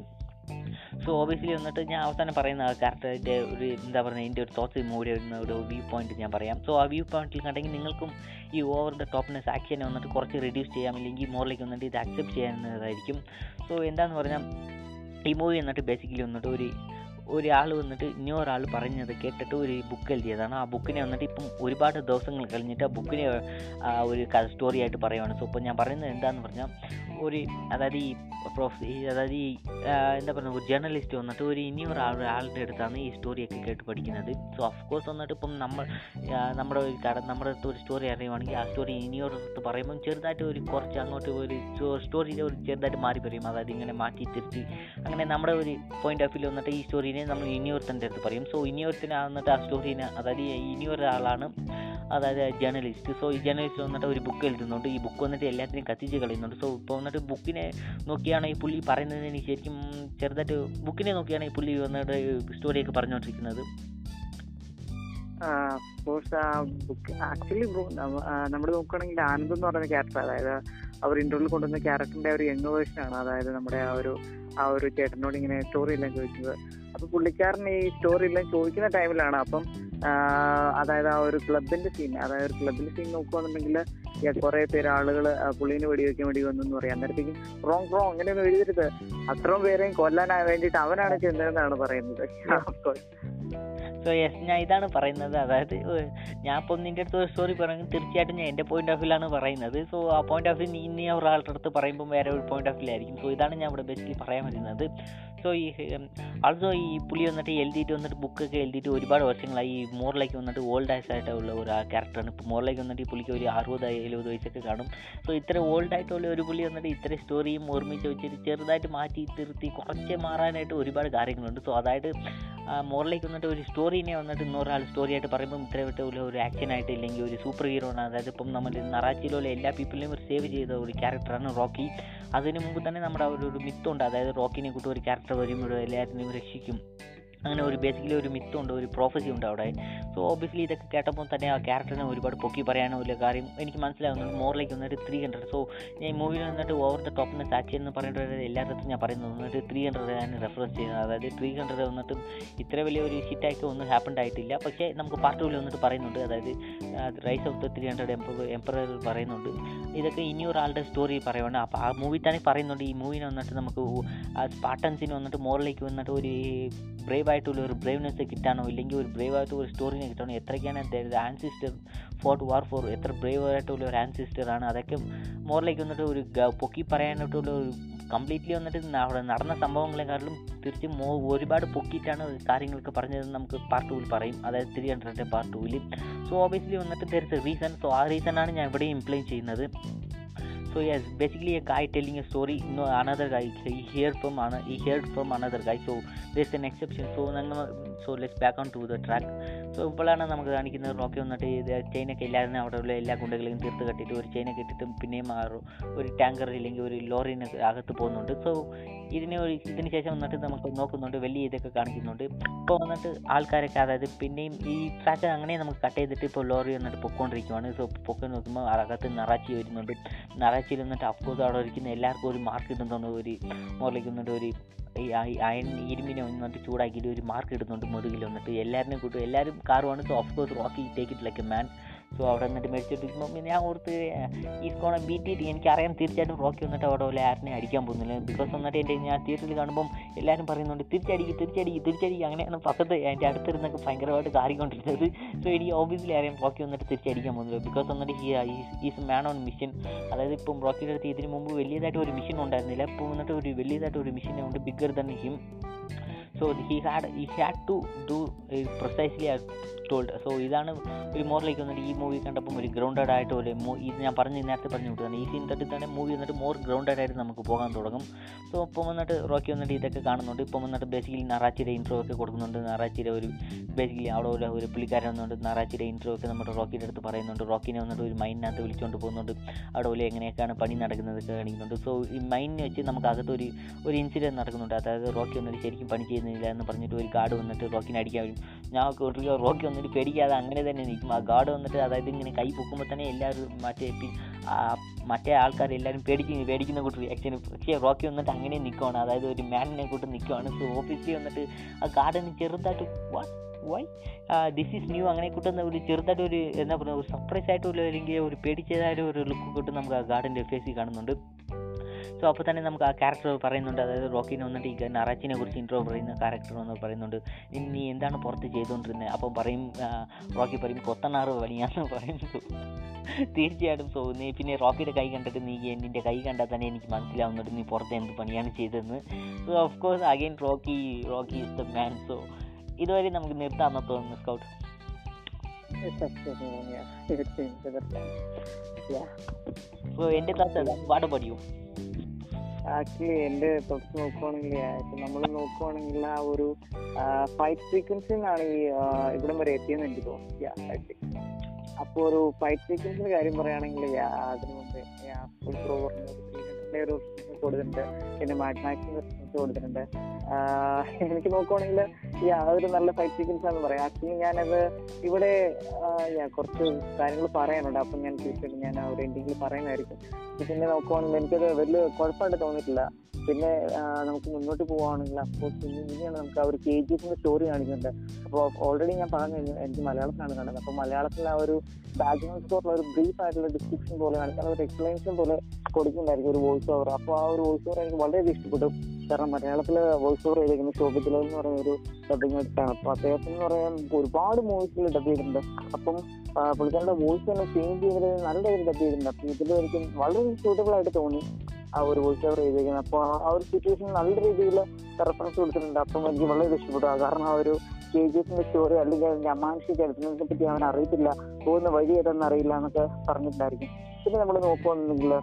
സോ ഓബിയസ്ലി വന്നിട്ട് ഞാൻ അവസാനം പറയുന്ന കറക്റ്റായിട്ട് ഒരു എന്താ പറയുക എന്റെ ഒരു തോട്ട്സ് മൂടി വരുന്ന ഒരു വ്യൂ പോയിന്റ് ഞാൻ പറയാം. സോ ആ വ്യൂ പോയിന്റിൽ കണ്ടെങ്കിൽ നിങ്ങൾക്കും ഈ ഓവർ ദ ടോപ്പ്നെസ് ആക്ഷനെ വന്നിട്ട് കുറച്ച് റിഡ്യൂസ് ചെയ്യാം. ഇല്ലെങ്കിൽ മോറിലേക്ക് വന്നിട്ട് ഇത് അക്സെപ്റ്റ് ചെയ്യുന്നതായിരിക്കും സോ എന്താണെന്ന് പറഞ്ഞാൽ ഈ മൂവി എന്നിട്ട് ബേസിക്കലി വന്നിട്ട് ഒരു ഒരാൾ വന്നിട്ട് ഇനി ഒരാൾ പറഞ്ഞത് കേട്ടിട്ട് ഒരു ബുക്ക് എഴുതിയതാണ്. ആ ബുക്കിനെ വന്നിട്ട് ഇപ്പം ഒരുപാട് ദിവസങ്ങൾ കഴിഞ്ഞിട്ട് ആ ബുക്കിനെ ഒരു സ്റ്റോറി ആയിട്ട് പറയുവാണ്. സോ ഇപ്പോൾ ഞാൻ പറയുന്നത് എന്താണെന്ന് പറഞ്ഞാൽ ഒരു അതായത് ഈ പ്രൊഫ അതായത് ഈ എന്താ പറയുക ഒരു ജേർണലിസ്റ്റ് വന്നിട്ട് ഒരു ഇനി ഒരാളുടെ അടുത്താണ് ഈ സ്റ്റോറിയൊക്കെ കേട്ട് പഠിക്കുന്നത്. സോ ഓഫ് കോഴ്സ് വന്നിട്ട് ഇപ്പം നമ്മൾ നമ്മുടെ ഒരു കട നമ്മുടെ അടുത്ത് ഒരു സ്റ്റോറി അറിയുവാണെങ്കിൽ ആ സ്റ്റോറി ഇനിയൊരിടത്ത് പറയുമ്പം ചെറുതായിട്ട് ഒരു കുറച്ച് അങ്ങോട്ട് ഒരു സ്റ്റോറിയിൽ ഒരു ചെറുതായിട്ട് മാറി പറയും അതായത് ഇങ്ങനെ മാറ്റി തിരിച്ച് അങ്ങനെ നമ്മുടെ ഒരു പോയിന്റ് ഓഫ് വ്യൂ വന്നിട്ട് ഈ സ്റ്റോറിനെ നമ്മൾ ഇനിയൊരുത്തന്റെ അടുത്ത് പറയും. സോ ഇനിയൊരുത്തനെ വന്നിട്ട് ആ സ്റ്റോറിനെ അതായത് ഇനിയൊരാളാണ് അതായത് ജേർണലിസ്റ്റ് സോ ഈ ജേർണലിസ്റ്റ് വന്നിട്ട് ഒരു ബുക്ക് എഴുതുന്നുണ്ട്. ഈ ബുക്ക് വന്നിട്ട് എല്ലാത്തിനും കത്തിച്ച് കളയുന്നുണ്ട്. സോ ഇപ്പോൾ വന്നിട്ട് ബുക്കിനെ നോക്കിയാണ് ഈ പുള്ളി പറയുന്നത് എനിക്ക് ശരിക്കും ചെറുതായിട്ട് ബുക്കിനെ നോക്കിയാണ് ഈ പുള്ളി വന്നിട്ട് സ്റ്റോറിയൊക്കെ പറഞ്ഞുകൊണ്ടിരിക്കുന്നത്. കോഴ്സ് ബുക്ക് ആക്ച്വലി നമ്മൾ നോക്കുകയാണെങ്കിൽ ആനന്ദ് എന്ന് പറയുന്ന ക്യാരക്ടർ അതായത് അവർ ഇന്റർവ്യൂവിൽ കൊണ്ടുവന്ന ക്യാരക്ടറിന്റെ ഒരു യങ് വേർഷൻ ആണ്. അതായത് നമ്മുടെ ആ ഒരു ആ ഒരു ചേട്ടനോട് ഇങ്ങനെ സ്റ്റോറി എല്ലാം ചോദിച്ചത് അപ്പൊ പുള്ളിക്കാരൻ ഈ സ്റ്റോറി എല്ലാം ചോദിക്കുന്ന ടൈമിലാണ് അപ്പം അതായത് ആ ഒരു ക്ലബിന്റെ സീൻ അതായത് ഒരു ക്ലബിന്റെ സീൻ നോക്കുകയാണെന്നുണ്ടെങ്കിൽ കുറെ പേര് ആളുകൾ പുള്ളീനെ വെടിവെക്കാൻ വേണ്ടി വന്നു എന്ന് പറയാം. അന്നേരത്തേക്കും റോങ് റോങ് അങ്ങനെയൊന്നും എഴുതരുത് അത്രയും പേരെയും കൊല്ലാനാ വേണ്ടിട്ട് അവനാണ് ചെന്നതെന്നാണ് പറയുന്നത്. സോ യെസ് ഞാൻ ഇതാണ് പറയുന്നത്. അതായത് ഞാൻ ഇപ്പം നിന്റെ അടുത്ത് ഒരു സ്റ്റോറി പറയുന്നത് തീർച്ചയായിട്ടും ഞാൻ എന്റെ പോയിന്റ് ഓഫ് വ്യൂലാണ് പറയുന്നത്. സോ ആ പോയിന്റ് ഓഫ് വ്യൂ നീ ഇനി ഒരാളുടെ അടുത്ത് പറയുമ്പോൾ വേറെ ഒരു പോയിന്റ് ഓഫ് വ്യൂ ആയിരിക്കും സോ ഇതാണ് ഞാൻ ഇവിടെ ബേസിക്കലി പറയാൻ വരുന്നത്. സോ ഈ ആൾസോ ഈ പുള്ളി വന്നിട്ട് എഴുതിയിട്ട് വന്നിട്ട് ബുക്കൊക്കെ എഴുതിയിട്ട് ഒരുപാട് വർഷങ്ങളായി ഈ മോറിലേക്ക് വന്നിട്ട് ഓൾഡ് ആയിട്ട് ആയിട്ടുള്ള ഒരു ക്യാരക്ടറാണ് ഇപ്പോൾ മോറിലേക്ക് വന്നിട്ട് ഈ പുള്ളിക്ക് ഒരു അറുപത് എഴുപത് വയസ്സൊക്കെ കാണും. സോ ഇത്ര ഓൾഡ് ആയിട്ടുള്ള ഒരു പുള്ളി വന്നിട്ട് ഇത്ര സ്റ്റോറിയും ഓർമ്മിച്ച് വെച്ചിട്ട് ചെറുതായിട്ട് മാറ്റി തിരുത്തി കുറച്ച് മാറാനായിട്ട് ഒരുപാട് കാര്യങ്ങളുണ്ട്. സോ അതായത് മോറിലേക്ക് വന്നിട്ട് ഒരു സ്റ്റോറിനെ വന്നിട്ട് ഇന്നൊരാൾ സ്റ്റോറി ആയിട്ട് പറയുമ്പോൾ ഇത്ര വിട്ട് ഒരു ആക്ഷൻ ആയിട്ട് ഇല്ലെങ്കിൽ ഒരു സൂപ്പർ ഹീറോ ആണ്. അതായത് ഇപ്പം നമ്മൾ നറാച്ചിയിലുള്ള എല്ലാ പീപ്പിളിനെയും ഒരു സേവ് ചെയ്ത ഒരു ക്യാരക്ടറാണ് റോക്കി. അതിന് മുമ്പ് തന്നെ നമ്മുടെ ഒരു മിത്തുണ്ട് അതായത് റോക്കിനെ കൂട്ടി ഒരു ക്യാരക്ടർ വരുമ്പോൾ എല്ലാവരെയും രക്ഷിക്കും. അങ്ങനെ ഒരു ബേസിക്കലി ഒരു മിത്തുണ്ട് ഒരു പ്രോഫസി ഉണ്ട് അവിടെ. സോ ഓബിയസ്ലി ഇതൊക്കെ കേട്ടപ്പോൾ തന്നെ ആ ക്യാരക്ടറിനെ ഒരുപാട് പൊക്കി പറയാനോ ഇല്ല കാര്യം എനിക്ക് മനസ്സിലാവുന്നുണ്ട് മോറിലേക്ക് വന്നിട്ട് ത്രീ ഹൺഡ്രഡ് സോ ഞാൻ മൂവിയിൽ വന്നിട്ട് ഓവർ ദ ടോപ്പിന് സാച്ചി എന്ന് പറഞ്ഞിട്ട് എല്ലായിടത്തും ഞാൻ പറയുന്നത് വന്നിട്ട് ത്രീ ഹൺഡ്രഡ് ഞാൻ റെഫറൻസ് ചെയ്യുന്നത് അതായത് ത്രീ ഹൺഡ്രഡ് വന്നിട്ട് ഇത്ര വലിയ ഒരു ഹിറ്റായിട്ട് ഒന്നും ഹാപ്പൺ ആയിട്ടില്ല. പക്ഷേ നമുക്ക് പാർട്ട് ടൂവിൽ വന്നിട്ട് പറയുന്നുണ്ട് അതായത് rise of the three hundred emperor പറയുന്നുണ്ട്. ഇതൊക്കെ ഇനി ഒരാളുടെ സ്റ്റോറി പറയുകയാണ് അപ്പോൾ ആ മൂവി തന്നെ പറയുന്നുണ്ട്. ഈ മൂവിനെ വന്നിട്ട് നമുക്ക് ആ സ്പാർട്ടൻസിന് വന്നിട്ട് മോറിലേക്ക് വന്നിട്ട് ഒരു ബ്രേവ് ആയിട്ടുള്ള ഒരു ബ്രേവ്നെസ് കിട്ടാനോ ഇല്ലെങ്കിൽ ഒരു ബ്രേവ് ആയിട്ട് ഒരു സ്റ്റോറിനെ കിട്ടാനോ എത്രയ്ക്കാണ് ആൻസിസ്റ്റർ ഫോർട്ട് വാർ ഫോർ എത്ര ബ്രേവ് ആയിട്ടുള്ള ഒരു ആൻസിസ്റ്റർ ആണ്. അതൊക്കെ മോറിലേക്ക് വന്നിട്ട് ഒരു പൊക്കി പറയാനായിട്ടുള്ള ഒരു കംപ്ലീറ്റ്ലി വന്നിട്ട് അവിടെ നടന്ന സംഭവങ്ങളെക്കാളും തിരിച്ചും മോ ഒരുപാട് പൊക്കിയിട്ടാണ് കാര്യങ്ങളൊക്കെ പറഞ്ഞത് നമുക്ക് പാർട്ട് ടൂവിൽ പറയും. അതായത് ത്രീ ഹൺഡ്രഡ് പാർട്ട് ടൂവിൽ സോ ഓബിയസ്ലി വന്നിട്ട് there is a reason so ആ റീസണാണ് ഞാൻ ഇവിടെ ഇംപ്ലൈൻ ചെയ്യുന്നത്. So yes, basically a guy telling a story, another guy he heard from ano- he heard from another guy. So there's an exception. So നമ്മൾ so let's back on to the track. So ഇപ്പോഴാണ് നമുക്ക് കാണിക്കുന്നത് റോക്കി വന്നിട്ട് ഇത് ചെയിനൊക്കെ അവിടെ ഉള്ള എല്ലാ ഗുണ്ടകളെയും തീർത്ത് കെട്ടിയിട്ട് ഒരു ചെയിനൊക്കെ ഇട്ടിട്ട് പിന്നെയും ഒരു ടാങ്കർ ഇല്ലെങ്കിൽ ഒരു ലോറിന് അകത്ത് പോകുന്നുണ്ട് സോ ഇതിനെ ഇതിന് ശേഷം വന്നിട്ട് നമുക്ക് നോക്കുന്നുണ്ട് വലിയ ഇതൊക്കെ കാണിക്കുന്നുണ്ട്. ഇപ്പോൾ വന്നിട്ട് ആൾക്കാരൊക്കെ അതായത് പിന്നെയും ഈ ട്രാക്ക് അങ്ങനെ നമുക്ക് കട്ട് ചെയ്തിട്ട് ഇപ്പോൾ ലോറി വന്നിട്ട് പൊക്കോണ്ടിരിക്കുവാണ്. സോ പൊക്കി നോക്കുമ്പോൾ അകത്ത് നിറാച്ചി വരുന്നുണ്ട്. നിറാച്ചിയിൽ വന്നിട്ട് അപ്പോസ് അവിടെ ഇരിക്കുന്ന എല്ലാവർക്കും ഒരു മാർക്ക് ഇടുന്നുണ്ട് ഒരു മുകളിലേക്ക് ഒരു ഈ അയ- അയൺ ഇരുമ്പിനെ വന്നിട്ട് ചൂടാക്കിയിട്ട് ഒരു മാർക്ക് ഇടുന്നുണ്ട് മുതുകിൽ വന്നിട്ട് എല്ലാവരും കൂട്ടും എല്ലാവരും കാറുമാണ് so of course Rocky take it like a man so അവിടെ നിന്നിട്ട് മേടിച്ചിട്ടിരിക്കുമ്പോൾ പിന്നെ ഞാൻ ഓർത്ത് ഈ സ്കോണെ ബീറ്റ് ചെയ്ത് എനിക്കറിയാം തീർച്ചയായിട്ടും റോക്കി വന്നിട്ട് അവിടെ ഉള്ള ആരിനെ അടിക്കാൻ പോകുന്നില്ല. ബിക്കോസ് വന്നിട്ട് എന്റെ ഞാൻ തിയേറ്ററിൽ കാണുമ്പം എല്ലാവരും പറയുന്നുണ്ട് തിരിച്ചടിക്ക് തിരിച്ചടിക്ക് തിരിച്ചടിക്ക് അങ്ങനെയാണ് പക്കത്ത് എന്റെ അടുത്തിരുന്നൊക്കെ ഭയങ്കരമായിട്ട് കാറിക്കൊണ്ടിരുന്നത് സോ എനിക്ക് ഓബിയസ്ലി അറിയാം റോക്കി വന്നിട്ട് തിരിച്ചടിക്കാൻ പോകുന്നില്ല. ബിക്കോസ് വന്നിട്ട് ഈ ഈസ് മാൻ ഓൺ മിഷൻ അതായത് ഇപ്പം റോക്കിയുടെ അടുത്ത് ഇതിന് മുമ്പ് വലിയതായിട്ട് ഒരു മിഷൻ ഉണ്ടായിരുന്നില്ല. ഇപ്പോൾ വന്നിട്ട് ഒരു വലിയതായിട്ട് ഒരു മിഷൻ ഉണ്ട് bigger than him so he had he had to do precisely told so ഇതാണ് ഒരു മോറിലേക്ക് വന്നിട്ട് ഈ മൂവി കണ്ടപ്പം ഒരു ഗ്രൗണ്ടഡ് ആയിട്ട് ഒരു ഇത് ഞാൻ പറഞ്ഞ് നേരത്തെ പറഞ്ഞു വിട്ടതാണ് ഈ സീൻ തട്ടി തന്നെ മൂവി വന്നിട്ട് മോർ ഗ്രൗണ്ടഡ് ആയിട്ട് നമുക്ക് പോകാൻ തുടങ്ങും. സോ ഇപ്പം വന്നിട്ട് റോക്കി വന്നിട്ട് ഇതൊക്കെ കാണുന്നുണ്ട്. ഇപ്പം വന്നിട്ട് ബേസിക്കലി നറാച്ചിയുടെ ഇൻട്രോ ഒക്കെ കൊടുക്കുന്നുണ്ട്. നറാച്ചിയുടെ ഒരു ബേസിക്കലി അവിടെ ഒരു ഒരു പുള്ളിക്കാരൻ വന്നുകൊണ്ട് നറാച്ചിയുടെ ഇൻട്രോ ഒക്കെ നമ്മുടെ റോക്കിയുടെ അടുത്ത് പറയുന്നുണ്ട്. റോക്കിനെ വന്നിട്ട് ഒരു മൈനിനകത്ത് വിളിച്ചുകൊണ്ട് പോകുന്നുണ്ട്. അവിടെ പോലെ എങ്ങനെയൊക്കെയാണ് പണി നടക്കുന്നതൊക്കെ കാണിക്കുന്നുണ്ട്. സോ ഈ മൈനിനെ വെച്ച് നമുക്ക് അകത്ത് ഒരു ഒരു ഇൻസിഡന്റ് നടക്കുന്നുണ്ട്. അതായത് റോക്കി വന്നിട്ട് ശരിക്കും പണി ചെയ്യുന്നില്ല എന്ന് പറഞ്ഞിട്ട് ഒരു കാർഡ് വന്നിട്ട് റോക്കിനെ അടിക്കാൻ വരും. ഞാൻ റോക്കി വന്നിട്ട് പേടിക്കാതെ അങ്ങനെ തന്നെ നിൽക്കും. ആ ഗാർഡ് വന്നിട്ട് അതായത് ഇങ്ങനെ കൈ പൊക്കുമ്പോൾ തന്നെ എല്ലാവരും മറ്റേ മറ്റേ ആൾക്കാർ എല്ലാവരും പേടിച്ച് പേടിക്കുന്ന കൂട്ടർ ആക്ച്വലി പക്ഷേ റോക്കി വന്നിട്ട് അങ്ങനെ നിൽക്കുവാണ് അതായത് ഒരു മാനിനെ കൂട്ട് നിൽക്കുവാണ് സോ ഓഫീസിൽ വന്നിട്ട് ആ ഗാർഡന് ചെറുതായിട്ട് what why this is new അങ്ങനെ കിട്ടുന്ന ഒരു ചെറുതായിട്ട് ഒരു എന്താ പറയുക ഒരു സർപ്രൈസ് ആയിട്ടുള്ള അല്ലെങ്കിൽ ഒരു പേടിച്ചതായ ഒരു ലുക്ക് കിട്ടും നമുക്ക് ആ ഗാർഡന്റെ ഫേസിൽ കാണുന്നുണ്ട്. സോ അപ്പോൾ തന്നെ നമുക്ക് ആ ക്യാരക്ടർ പറയുന്നുണ്ട്. അതായത് റോക്കിനെ വന്നിട്ട് ഈ നറാച്ചിനെ കുറിച്ച് ഇൻട്രോ പറയുന്ന ക്യാരക്ടർ വന്ന് പറയുന്നുണ്ട്. "നീ- നീ എന്താണ് പുറത്ത് ചെയ്തുകൊണ്ടിരുന്നത് അപ്പം പറയും റോക്കി പറയും കൊത്തനാറ് പണിയാന്ന് പറയും So, തീർച്ചയായിട്ടും സോ നീ പിന്നെ റോക്കിയുടെ കൈ കണ്ടിട്ട് നീ എന്റെ കൈ കണ്ടാൽ തന്നെ എനിക്ക് മനസ്സിലാവുന്നുണ്ട് നീ പുറത്ത് എന്ത് പണിയാണ് ചെയ്തതെന്ന്. So of course again Rocky Rocky is the man so ഇതുവരെ നമുക്ക് നിർത്താമെന്ന് തോന്നുന്നു സ്കൗട്ട്? സോ എന്റെ ക്ലാസ് വാട്ട് പഠിക്കും ആക്ച്വലി എന്റെ തൊട്ട് നോക്കുവാണെങ്കിൽ നമ്മൾ നോക്കുവാണെങ്കിൽ ആ ഒരു ഫൈറ്റ് സീക്വൻസിൽ നിന്നാണ് ഈ ഇവിടെ വരെ എത്തിയെന്ന് എനിക്ക് തോന്നുന്നു. അപ്പോൾ ഒരു ഫൈറ്റ് സീക്വൻസിന്റെ കാര്യം പറയുകയാണെങ്കിൽ അതിനു മുമ്പ് ഫുൾ പ്രോ പറഞ്ഞ ഒരു കൊടുത്തിട്ടുണ്ട് പിന്നെ മാഗ്നാക്സിന്റെ റെസ്പോൺസ് കൊടുത്തിട്ടുണ്ട്. എനിക്ക് നോക്കുവാണെങ്കിൽ ഈ അതൊരു നല്ല ഫൈറ്റ് സീക്വൻസ് ആണെന്ന് പറയാം. ആക്ച്വലി ഞാനത് ഇവിടെ കുറച്ച് കാര്യങ്ങൾ പറയാനുണ്ട്. അപ്പം ഞാൻ തീർച്ചയായിട്ടും ഞാൻ ഒരു എൻഡിങ്ങിൽ പറയുന്നതായിരിക്കും. പിന്നെ നോക്കുവാണെങ്കിൽ എനിക്കത് വലിയ കുഴപ്പമായിട്ട് തോന്നിയിട്ടില്ല. പിന്നെ നമുക്ക് മുന്നോട്ട് പോവുകയാണെങ്കിൽ അഫ്കോഴ്സ് ഇങ്ങനെയാണ് നമുക്ക് ആ ഒരു കെ ജി എഫിന്റെ സ്റ്റോറി കാണിക്കുന്നുണ്ട് അപ്പോൾ ഓൾറെഡി ഞാൻ പറഞ്ഞു കഴിഞ്ഞു എനിക്ക് മലയാളത്തിലാണ് കണ്ടത് അപ്പോൾ മലയാളത്തിൽ ആ ഒരു ബാക്ക്ഗ്രൗണ്ട് സ്കോറിൽ ഒരു ബ്രീഫ് ആയിട്ടുള്ള ഡിസ്ക്രിപ്ഷൻ പോലെ കാണിക്കാൻ ഒരു എക്സ്പ്ലനേഷൻ പോലെ കൊടുക്കുന്നുണ്ടായിരിക്കും ഒരു വോയിസ് ഓവർ അപ്പോൾ ആ ഒരു വോയിസ് ഓവർ എനിക്ക് വളരെയധികം ഇഷ്ടപ്പെട്ടു. കാരണം മലയാളത്തിൽ വോയിസ് ഓവർ ചെയ്തിരിക്കുന്ന ശോഭിത്തിലോ എന്ന് പറയുന്ന ഒരു ഡബിങ് ആണ്. അപ്പോൾ അദ്ദേഹത്തിന് പറയാൻ ഒരുപാട് മൂവീസിൽ ഡബ് ചെയ്തിട്ടുണ്ട്. അപ്പം പുള്ളിക്കാരുടെ വോയിസ് തന്നെ ചേഞ്ച് ചെയ്തത് നല്ല രീതിയിൽ ഡബ് ചെയ്തിട്ടുണ്ട്. അപ്പം ഇതിൽ എനിക്ക് വളരെ സൂട്ടബിൾ ആയിട്ട് തോന്നി ആ ഒരു വോയിസ് ഓവർ ചെയ്തേക്കുന്നത് അപ്പോൾ ആ ഒരു സിറ്റുവേഷൻ നല്ല രീതിയിൽ റെഫറൻസ് കൊടുത്തിട്ടുണ്ട്. അപ്പം എനിക്ക് വളരെ ഇഷ്ടപ്പെട്ടു. കാരണം ആ ഒരു കെ ജി എഫിന്റെ സ്റ്റോറി അല്ലെങ്കിൽ അതിന്റെ അമാനുഷിക ചരിത്രത്തെ പറ്റി അവൻ അറിയത്തില്ല. പോകുന്ന വഴി ഏതെന്ന് അറിയില്ല എന്നൊക്കെ പറഞ്ഞിട്ടുണ്ടായിരിക്കും. പിന്നെ നമ്മൾ നോക്കുകയാണെന്നുണ്ടെങ്കിൽ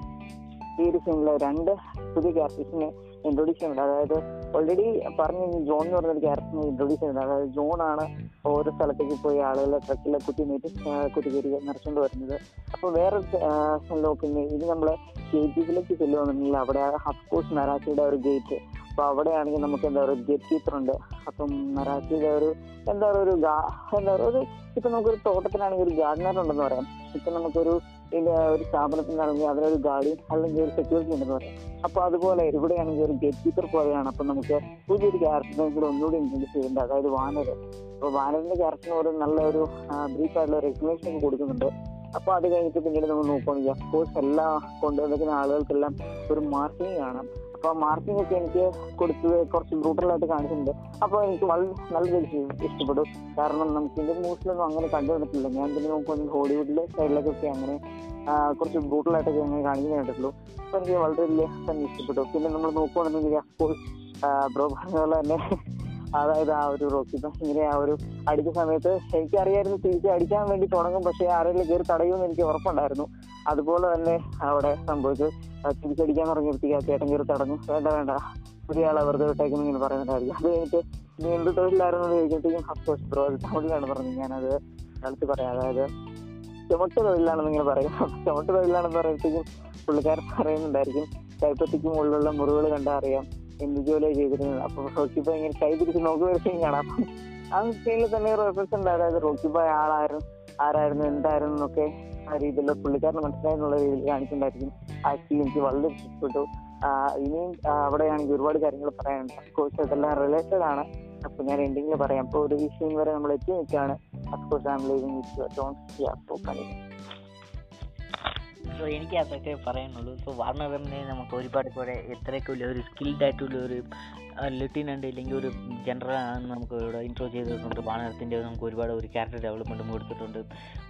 ഈ ഒരു രണ്ട് പുതിയ ക്യാരക്ടേഴ്സിനെ ഇൻട്രൊഡ്യൂസ് ചെയ്യുന്നുണ്ട്. അതായത് ഓൾറെഡി പറഞ്ഞു ജോൺ എന്ന് പറഞ്ഞൊരു ക്യാരക്ടറിനെ ഇൻട്രൊഡ്യൂസ് ചെയ്യുന്നത് അതായത് ജോൺ ആണ് ഓരോ സ്ഥലത്തേക്ക് പോയി ആളുകളെ ട്രക്കിലെ കുത്തി നീട്ടി കുത്തി കയറി നിറച്ചുകൊണ്ട് വരുന്നത്. അപ്പോൾ വേറെ നോക്കുന്നത് ഇത് നമ്മളെ കെ ജി എഫിലേക്ക് ചെല്ലുവാണെന്നുണ്ടെങ്കിൽ അവിടെ ഹഫ്കോഴ്സ് നറാച്ചിയുടെ ഒരു ഗേറ്റ് അപ്പൊ അവിടെയാണെങ്കിൽ നമുക്ക് എന്താ പറയുക ഗേറ്റ് കീപ്പർ ഉണ്ട്. അപ്പം മറാഠിയുടെ ഒരു എന്താ പറയുക ഒരു എന്താ പറയുക ഒരു ഇപ്പൊ നമുക്കൊരു തോട്ടത്തിലാണെങ്കിൽ ഒരു ഗാർഡനർ ഉണ്ടെന്ന് പറയാം. ഇപ്പൊ നമുക്കൊരു ഇതിന്റെ ഒരു സ്ഥാപനത്തിനാണെങ്കിൽ അതിനൊരു ഗാർഡിയൻ അല്ലെങ്കിൽ ഒരു സെക്യൂരിറ്റി ഉണ്ടെന്ന് പറയാം. അപ്പൊ അതുപോലെ ഇവിടെയാണെങ്കിൽ ഒരു ഗേറ്റ് കീപ്പർ പോലെയാണ്. അപ്പൊ നമുക്ക് പുതിയൊരു ക്യാരക്ടറിനെ കൂടെ ഒന്നുകൂടി ഇൻട്രൊഡ്യൂസ് ചെയ്യുന്നുണ്ട് അതായത് വാനർ അപ്പൊ വാനറിന്റെ ക്യാരക്ടറിന് ഒരു നല്ല ഒരു ബ്രീഫ് ആയിട്ടുള്ള ഒരു എക്സ്പ്ലനേഷൻ കൊടുക്കുന്നുണ്ട്. അപ്പൊ അത് കഴിഞ്ഞിട്ട് പിന്നീട് നമ്മൾ നോക്കുകയാണെങ്കിൽ അഫ്കോഴ്സ് എല്ലാ കൊണ്ടുവന്നിരിക്കുന്ന ആളുകൾക്കെല്ലാം ഒരു മാർക്കിംഗ് കാണാം. അപ്പൊ മാർക്കിംഗ് ഒക്കെ എനിക്ക് കൊടുത്തത് കുറച്ച് ബ്രൂട്ടലായിട്ട് കാണിച്ചിട്ടുണ്ട്. അപ്പോൾ എനിക്ക് വളരെ നല്ല രീതിയിൽ ഇഷ്ടപ്പെടും. കാരണം നമുക്ക് ഇന്ത്യൻ മൂവീസിലൊന്നും അങ്ങനെ കണ്ടുവന്നിട്ടില്ല ഞാൻ തന്നെ നമുക്ക് ഹോളിവുഡിലെ സൈഡിലേക്കൊക്കെ അങ്ങനെ കുറച്ച് ബ്രൂട്ടലായിട്ടൊക്കെ അങ്ങനെ കാണിക്കുന്ന കണ്ടിട്ടുള്ളൂ. അപ്പൊ എനിക്ക് വളരെ വലിയ തന്നെ ഇഷ്ടപ്പെട്ടു. പിന്നെ നമ്മൾ നോക്കുകയാണെന്നുണ്ടെങ്കിൽ അപ്പോൾ ബ്രോ പറഞ്ഞ പോലെ തന്നെ അതായത് ആ ഒരു റോക്കി. ഇങ്ങനെ ആ ഒരു അടിച്ച സമയത്ത് എനിക്കറിയായിരുന്നു തിരിച്ച് അടിക്കാൻ വേണ്ടി തുടങ്ങും. പക്ഷേ ആരെങ്കിലും കയറി തടയുമെന്ന് എനിക്ക് ഉറപ്പുണ്ടായിരുന്നു. അതുപോലെ തന്നെ അവിടെ സംഭവിച്ചു തിരിച്ചടിക്കാൻ തുടങ്ങിയപ്പോഴത്തേക്ക് ആ ചേട്ടൻ കയറി തടഞ്ഞു. വേണ്ട വേണ്ട. ആളെ വെറുതെ വിട്ടേക്കുന്നു ഇങ്ങനെ പറയുന്നുണ്ടായിരിക്കും അത് എനിക്ക് നീണ്ടു തൊഴിലായിരുന്നു ചോദിക്കുമ്പോഴത്തേക്കും അഫ്കോഴ്സ് ബ്രോ അത് തമിഴിലാണ് പറഞ്ഞത്. ഞാനത് കളിച്ച് പറയാം. അതായത് ചുമട്ട് തൊഴിലാണെന്ന് ഇങ്ങനെ പറയും. ചുമട്ട് തൊഴിലാണെന്ന് പറയുമ്പോഴത്തേക്കും പുള്ളിക്കാരൻ പറയുന്നുണ്ടായിരിക്കും കൈപ്പത്തിക്ക് മുകളിലുള്ള മുറിവുകൾ കണ്ടാൽ അറിയാം. എന്ത് ജോലിയാണ് ചെയ്തിരുന്നത്? അപ്പൊ റോക്കി ബോയ് ഇങ്ങനെ കൈ പിടിച്ച് നോക്കി സീൻ കാണാം അപ്പൊ ആ സീനിൽ തന്നെ റെഫറൻസ് ഉണ്ട്. അതായത് റോക്കി ബോയ് ആളായിരുന്നു ആരായിരുന്നു എന്തായിരുന്നു എന്നൊക്കെ ആ രീതിയിൽ പുള്ളിക്കാരന് മനസ്സിലായെന്നുള്ള രീതിയിൽ കാണിച്ചിട്ടുണ്ടായിരിക്കും ആക്ച്വലി എനിക്ക് വളരെ ഇഷ്ടപ്പെട്ടു. ഇനിയും അവിടെയാണെങ്കിൽ ഒരുപാട് കാര്യങ്ങൾ പറയാനുണ്ട്. അഫ്കോഴ്സ് അതെല്ലാം റിലേറ്റഡ് ആണ്. അപ്പൊ ഞാൻ എന്തെങ്കിലും പറയാം. അപ്പൊ ഒരു വിഷയം വരെ നമ്മൾ എത്തി നിൽക്കുകയാണ്. Of course I'm living with don't അപ്പോ കളി സോ എനിക്ക് അതൊക്കെ പറയാനുള്ളൂ സോ വാർണറിനെ നമുക്ക് ഒരുപാട് കൂടെ എത്രയൊക്കെ ഉള്ള ഒരു സ്കിൽഡ് ഒരു ലെഫ്റ്റിനന്റ് ഇല്ലെങ്കിൽ ഒരു ജനറൽ ആണെന്ന് നമുക്ക് ഇവിടെ ഇൻട്രോ ചെയ്തിട്ടുണ്ട് ബാണത്തിന്റെ നമുക്ക് ഒരുപാട് ഒരു ക്യാരക്ടർ ഡെവലപ്മെന്റും കൊടുത്തിട്ടുണ്ട്.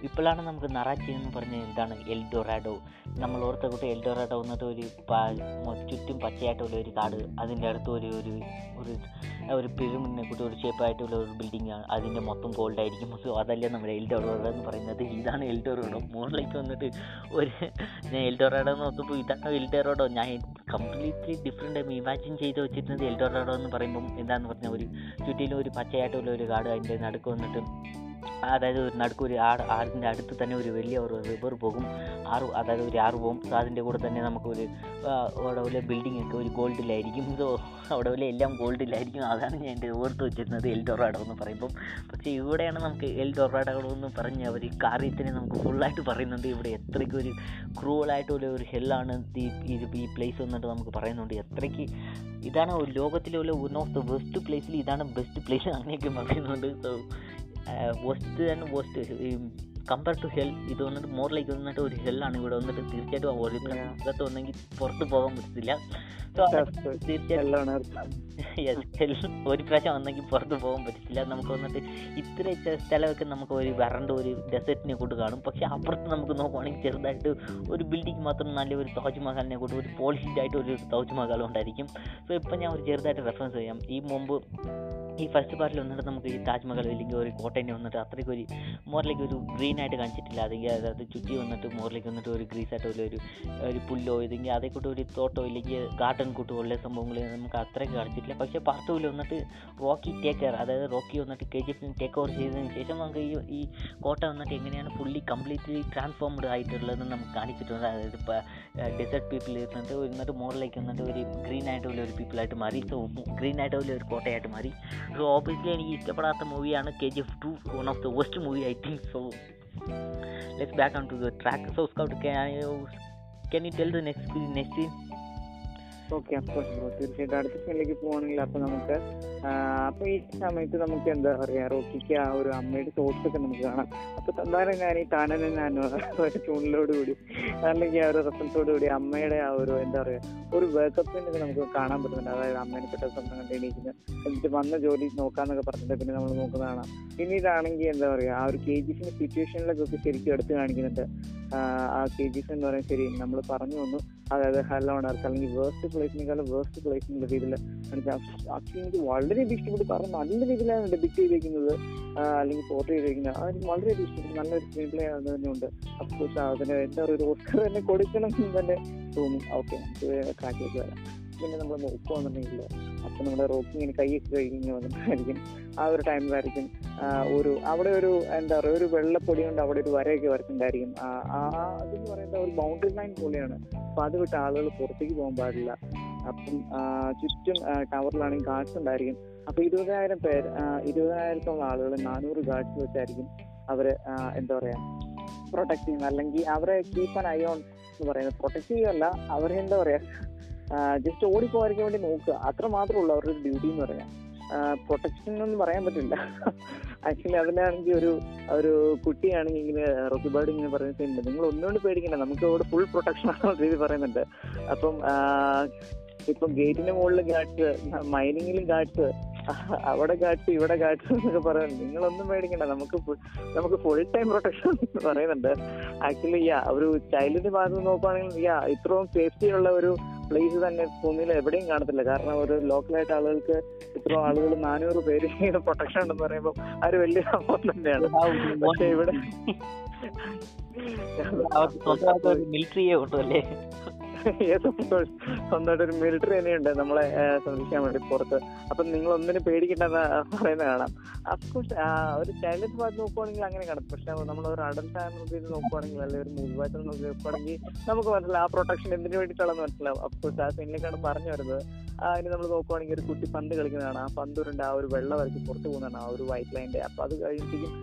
ഇപ്പോഴാണ് നമുക്ക് നറാച്ചി എന്ന് പറഞ്ഞ എന്താണ് എൽഡോറാഡോ. നമ്മൾ ഓർത്ത കൂട്ടി എൽഡോറാഡോ എന്നിട്ട് ഒരു ചുറ്റും പച്ചയായിട്ടുള്ള ഒരു കാട്. അതിന്റെ അടുത്ത് ഒരു ഒരു ഒരു ഒരു പിരമിഡിനെ കൂട്ടി ഒരു ഷേപ്പായിട്ടുള്ള ഒരു ബിൽഡിംഗ് ആണ്. അതിന്റെ മൊത്തം ഗോൾഡ് ആയിരിക്കും. സോ അതല്ലേ നമ്മുടെ എൽഡോറാഡോ എന്ന് പറയുന്നത്. ഇതാണ് എൽഡോറാഡോ. മുകളിലേക്ക് വന്നിട്ട് ഒരു ഞാൻ എൽഡോറാഡോ നോക്കുമ്പോൾ ഇതാണ് എൽഡോറാഡോ. ഞാൻ കംപ്ലീറ്റ്ലി ഡിഫറെന്റ് ഇമാജിൻ ചെയ്ത് വെച്ചിരുന്നത് എൽഡോറാഡോ എന്ന് പറയുമ്പം എന്താണെന്ന് പറഞ്ഞാൽ ഒരു ചുറ്റിലും ഒരു പച്ചയായിട്ടുള്ള ഒരു കാട് അതിന്റെ നടുക്ക് വന്നിട്ട് അതായത് ഒരു നടുക്ക് ഒരു ആട് ആടിന്റെ അടുത്ത് തന്നെ ഒരു വലിയ ഒരു റിവർ പോകും. ആറ് അതായത് ഒരു ആറ് പോകും. സോ അതിന്റെ കൂടെ തന്നെ നമുക്കൊരു അവിടെ വലിയ ബിൽഡിംഗ് ഒക്കെ ഒരു ഗോൾഡിലായിരിക്കും സോ അവിടെ വലിയ എല്ലാം ഗോൾഡിലായിരിക്കും അതാണ് ഞാൻ എന്റെ ഓർത്ത് വെച്ചിരുന്നത് എൽ ഡൊറാഡോ എന്ന് പറയുമ്പം. പക്ഷേ ഇവിടെയാണ് നമുക്ക് എൽ ഡൊറാഡോ എന്ന് പറഞ്ഞ് അവർ ഈ കാര്യത്തിന് നമുക്ക് ഫുള്ളായിട്ട് പറയുന്നുണ്ട്. ഇവിടെ എത്രയ്ക്ക് ഒരു ക്രൂവലായിട്ടുള്ള ഒരു ഹെല്ലാണ് ഈ ഇത് ഈ പ്ലേസ് വന്നിട്ട് നമുക്ക് പറയുന്നുണ്ട്. എത്രയ്ക്ക് ഇതാണ് ഒരു ലോകത്തിലെ ഉള്ള വൺ ഓഫ് ദ ബെസ്റ്റ് പ്ലേസിൽ ഇതാണ് ബെസ്റ്റ് പ്ലേസ് അങ്ങനെയൊക്കെ പറയുന്നുണ്ട്. സോ വസ്റ്റ് തന്നെ വസ്റ്റ് കമ്പയർ ടു ഹെൽ ഇത് വന്നിട്ട് മോർ ലൈക്ക് വന്നിട്ട് ഒരു ഹെല്ലാണ് ഇവിടെ വന്നിട്ട് തീർച്ചയായിട്ടും ഒരു. അകത്ത് വന്നെങ്കിൽ പുറത്ത് പോകാൻ പറ്റത്തില്ല. സോ തീർച്ചയായിട്ടും *laughs* ഒരു പ്രാവശ്യം വന്നെങ്കിൽ പുറത്ത് പോകാൻ പറ്റത്തില്ല. നമുക്ക് വന്നിട്ട് ഇത്ര സ്ഥലമൊക്കെ നമുക്ക് ഒരു വരണ്ട ഒരു ഡെസേർട്ടിനെ കൊണ്ട് കാണും. പക്ഷെ അപ്പുറത്ത് നമുക്ക് നോക്കുവാണെങ്കിൽ ചെറുതായിട്ട് ഒരു ബിൽഡിംഗ് മാത്രം നല്ല ഒരു താജ്മഹലിനെ കൊണ്ട് ഒരു പോളിഷ്ഡ് ആയിട്ട് ഒരു താജ്മഹൽ ഉണ്ടായിരിക്കും. സോ ഇപ്പം ഞാൻ ഒരു ചെറുതായിട്ട് റെഫറൻസ് ചെയ്യാം. ഈ മുമ്പ് ഈ ഫസ്റ്റ് പാർട്ടിൽ വന്നിട്ട് നമുക്ക് ഈ താജ്മഹൽ അല്ലെങ്കിൽ ഒരു കോട്ടേനെ വന്നിട്ട് അത്രയ്ക്ക് ഒരു മോറിലേക്ക് ഒരു ഗ്രീൻ ആയിട്ട് കാണിച്ചിട്ടില്ല. അല്ലെങ്കിൽ അതായത് ചുറ്റി വന്നിട്ട് മോറിലേക്ക് വന്നിട്ട് ഒരു ഗ്രീസ് ആയിട്ടുള്ള ഒരു ഒരു പുല്ലോ ഇല്ലെങ്കിൽ അതേ കൂട്ട് ഒരു തോട്ടോ ഇല്ലെങ്കിൽ ഗാർഡൻ കൂട്ടുള്ള സംഭവങ്ങൾ നമുക്ക് അത്രയ്ക്ക് കാണിച്ചിട്ടില്ല. പക്ഷേ പാർട്ട് ടൂവിൽ വന്നിട്ട് റോക്കി ടേക്ക് കെയർ അതായത് റോക്കി വന്നിട്ട് കെ ജി എഫിന് ടേക്ക് ഓവർ ചെയ്തതിന് ശേഷം നമുക്ക് ഈ ഈ കോട്ട വന്നിട്ട് എങ്ങനെയാണ് ഫുള്ളി കംപ്ലീറ്റ്ലി ട്രാൻസ്ഫോംഡ് ആയിട്ടുള്ളതെന്ന് നമുക്ക് കാണിച്ചിട്ടുണ്ട്. അതായത് ഇപ്പോൾ ഡെസേർട്ട് പീപ്പിൾ ഇരുന്നിട്ട് വന്നിട്ട് മോറിലേക്ക് വന്നിട്ട് ഒരു ഗ്രീൻ ആയിട്ടുള്ള ഒരു പീപ്പിളായിട്ട് മാറി. സോ ഗ്രീൻ ആയിട്ടുള്ള ഒരു കോട്ടയായിട്ട് മാറി. സോ ഓബിയസ്ലി എനിക്ക് ഇഷ്ടപ്പെടാത്ത മൂവിയാണ് K G F two one of the worst movie I think so let's back on to the track so scout can you tell the next next okay of course bro തീർച്ചയായിട്ടും അടുത്ത സീനിലേക്ക് പോവാണെങ്കിൽ അപ്പൊ നമുക്ക് അപ്പൊ ഈ സമയത്ത് നമുക്ക് എന്താ പറയാ റോക്കിക്ക് ആ ഒരു അമ്മയുടെ തോട്ട്സ് ഒക്കെ നമുക്ക് കാണാം. അപ്പൊ തന്താരം ഞാൻ ഈ താനനെ ഞാൻ ഒരു ട്യൂണിലോട് കൂടി അല്ലെങ്കിൽ ആ ഒരു റെസൾട്ടോട് കൂടി അമ്മയുടെ ആ ഒരു എന്താ പറയാ ഒരു വേക്കപ്പിന് നമുക്ക് കാണാൻ പറ്റുന്നുണ്ട്. അതായത് അമ്മേനെ പെട്ട സ്വന്തം കണ്ടിരിക്കുന്നു എന്നിട്ട് വന്ന ജോലി നോക്കാന്നൊക്കെ പറഞ്ഞിട്ട് പിന്നെ നമ്മൾ നോക്കുന്നതാണ്. പിന്നീടാണെങ്കിൽ എന്താ പറയാ ആ ഒരു കെ ജി എഫിന്റെ സിറ്റുവേഷനിലൊക്കെ ശരിക്കും എടുത്ത് കാണിക്കുന്നുണ്ട്. ആ, കെ ജി എഫ് എന്ന് പറയാൻ ശരി നമ്മൾ പറഞ്ഞു വന്നു. അതായത് ഹലോ ഓണർക്ക് അല്ലെങ്കിൽ വേസ്റ്റ് പ്ലേസിനേക്കാളും വേസ്റ്റ് പ്ലേസ് എന്നുള്ള രീതിയിൽ ആക്ച്വലി എനിക്ക് വളരെയധികം ഇഷ്ടപ്പെട്ടു. കാരണം നല്ല രീതിയിലാണ് ഡെബിറ്റ് ചെയ്തിരിക്കുന്നത്. അല്ലെങ്കിൽ പോർട്ട് ചെയ്തിരിക്കുന്നത്. അത് എനിക്ക് വളരെയധികം ഇഷ്ടപ്പെട്ടു. നല്ലൊരു സ്ക്രീൻ പ്ലേ അത് തന്നെയുണ്ട് അഫ്കോഴ്സ് അതിന് എന്താ പറയുക ഒരു ഓസ്കർ തന്നെ കൊടുക്കണം എന്ന് തന്നെ തോന്നി. ഓക്കെ നമുക്ക് ട്രാക്കിലേക്ക് വരാം. പിന്നെ നമ്മൾ നോക്കുകയാണെന്നുണ്ടെങ്കിൽ അപ്പൊ നമ്മുടെ റോക്കിങ്ങിന് കൈയൊക്കെ കഴിഞ്ഞ് വന്നിട്ടായിരിക്കും ആ ഒരു ടൈമിലായിരിക്കും ഒരു അവിടെ ഒരു എന്താ പറയുക ഒരു വെള്ളപ്പൊടി കൊണ്ട് അവിടെ ഒരു വരയൊക്കെ വരച്ചിട്ടുണ്ടായിരിക്കും. ആ അതെന്ന് പറയുന്നത് ഒരു ബൗണ്ടറി ലൈൻ പോലെയാണ്. അപ്പൊ അത് വിട്ട് ആളുകൾ പുറത്തേക്ക് പോകാൻ പാടില്ല. അപ്പം ചുറ്റും ടവറിലാണെങ്കിൽ ഗാർഡ്സ് ഉണ്ടായിരിക്കും. അപ്പൊ ഇരുപതിനായിരം പേർ ഇരുപതിനായിരത്തോളം ആളുകൾ നാനൂറ് ഗാർഡ്സ് വെച്ചായിരിക്കും അവർ എന്താ പറയാ പ്രൊട്ടക്ട് ചെയ്യുന്നത്. അല്ലെങ്കിൽ അവരെ കീപ്പ് ആൻ ഐ ഓൺ എന്ന് പറയുന്നത്. പ്രൊട്ടക്ട് ചെയ്യുകയല്ല അവരെ ജസ്റ്റ് ഓടിപ്പോകാതിരിക്കാൻ വേണ്ടി നോക്കുക. അത്ര മാത്രമേ ഉള്ളൂ അവരുടെ ഡ്യൂട്ടി എന്ന് പറയാം പ്രൊട്ടക്ഷൻ എന്ന് പറയാൻ പറ്റില്ല. ആക്ച്വലി അതിലാണെങ്കിൽ ഒരു ഒരു കുട്ടിയാണെങ്കിൽ ഇങ്ങനെ റോക്കി ഇങ്ങനെ പറയുന്നുണ്ട് നിങ്ങൾ ഒന്നുകൊണ്ട് പേടിക്കണ്ട. നമുക്ക് അവിടെ ഫുൾ പ്രൊട്ടക്ഷൻ ആണെന്നുള്ള രീതി പറയുന്നുണ്ട്. അപ്പം ഇപ്പം ഗേറ്റിന്റെ മുകളിൽ ഗാഡ്സ് മൈനിങ്ങിലും ഗാഡ്സ് അവിടെ ഗാഡ്സ് ഇവിടെ ഗാഡ്സ് എന്നൊക്കെ പറയുന്നുണ്ട്. നിങ്ങളൊന്നും പേടിക്കണ്ട. നമുക്ക് നമുക്ക് ഫുൾ ടൈം പ്രൊട്ടക്ഷൻ പറയുന്നുണ്ട്. ആക്ച്വലി യാ ഒരു ചൈൽഡിന്റെ ഭാഗത്ത് നോക്കുവാണെങ്കിൽ യാ ഇത്രയും സേഫ്റ്റി ഉള്ള ഒരു പ്ലേസ് തന്നെ ഭൂമിയിൽ എവിടെയും കാണത്തില്ല. കാരണം ഒരു ലോക്കലായിട്ട് ആളുകൾക്ക് ഇത്രയും ആളുകൾ നാനൂറ് പേര് പ്രൊട്ടക്ഷൻ ഉണ്ടെന്ന് പറയുമ്പോൾ ആ ഒരു വലിയ സംഭവം തന്നെയാണ്. പക്ഷെ ഇവിടെ മിലിറ്ററിയെ ഉണ്ടോ *laughs* course. സ്വന്തമായിട്ട് ഒരു മിലിറ്ററി തന്നെയുണ്ട് നമ്മളെ സംരക്ഷിക്കാൻ വേണ്ടി പുറത്ത്. അപ്പൊ നിങ്ങൾ ഒന്നിനും പേടിക്കണ്ടെന്ന് പറയുന്ന കാണാം. അഫ്കോഴ്സ് ഒരു ചൈൽഡ് ഭാഗത്ത് നോക്കുവാണെങ്കിൽ അങ്ങനെ കാണും. പക്ഷെ നമ്മൾ ഒരു അഡൽട്ട് ആയിട്ട് നോക്കുവാണെങ്കിൽ അല്ലെങ്കിൽ ഒരു ഭാഗത്ത് നോക്കി നോക്കുവാണെങ്കിൽ നമുക്ക് മനസ്സിലാവും ആ പ്രൊട്ടക്ഷൻ എന്തിനു വേണ്ടിയിട്ടുള്ളതെന്ന് മനസ്സിലാവും. അഫ്കോഴ്സ് ആ സീനിലേക്കാണ് പറഞ്ഞു വരുന്നത്. അതിന് നമ്മൾ നോക്കുവാണെങ്കിൽ ഒരു കുട്ടി പന്ത് കളിക്കുന്നതാണ്. ആ പന്ത് ഉരുണ്ട് ആ ഒരു വെള്ളം വരച്ച് പുറത്ത് പോകുന്നതാണ് ആ ഒരു വൈറ്റ് ലൈന്റെ അപ്പോൾ അത് കഴിയുമ്പോഴത്തേക്കും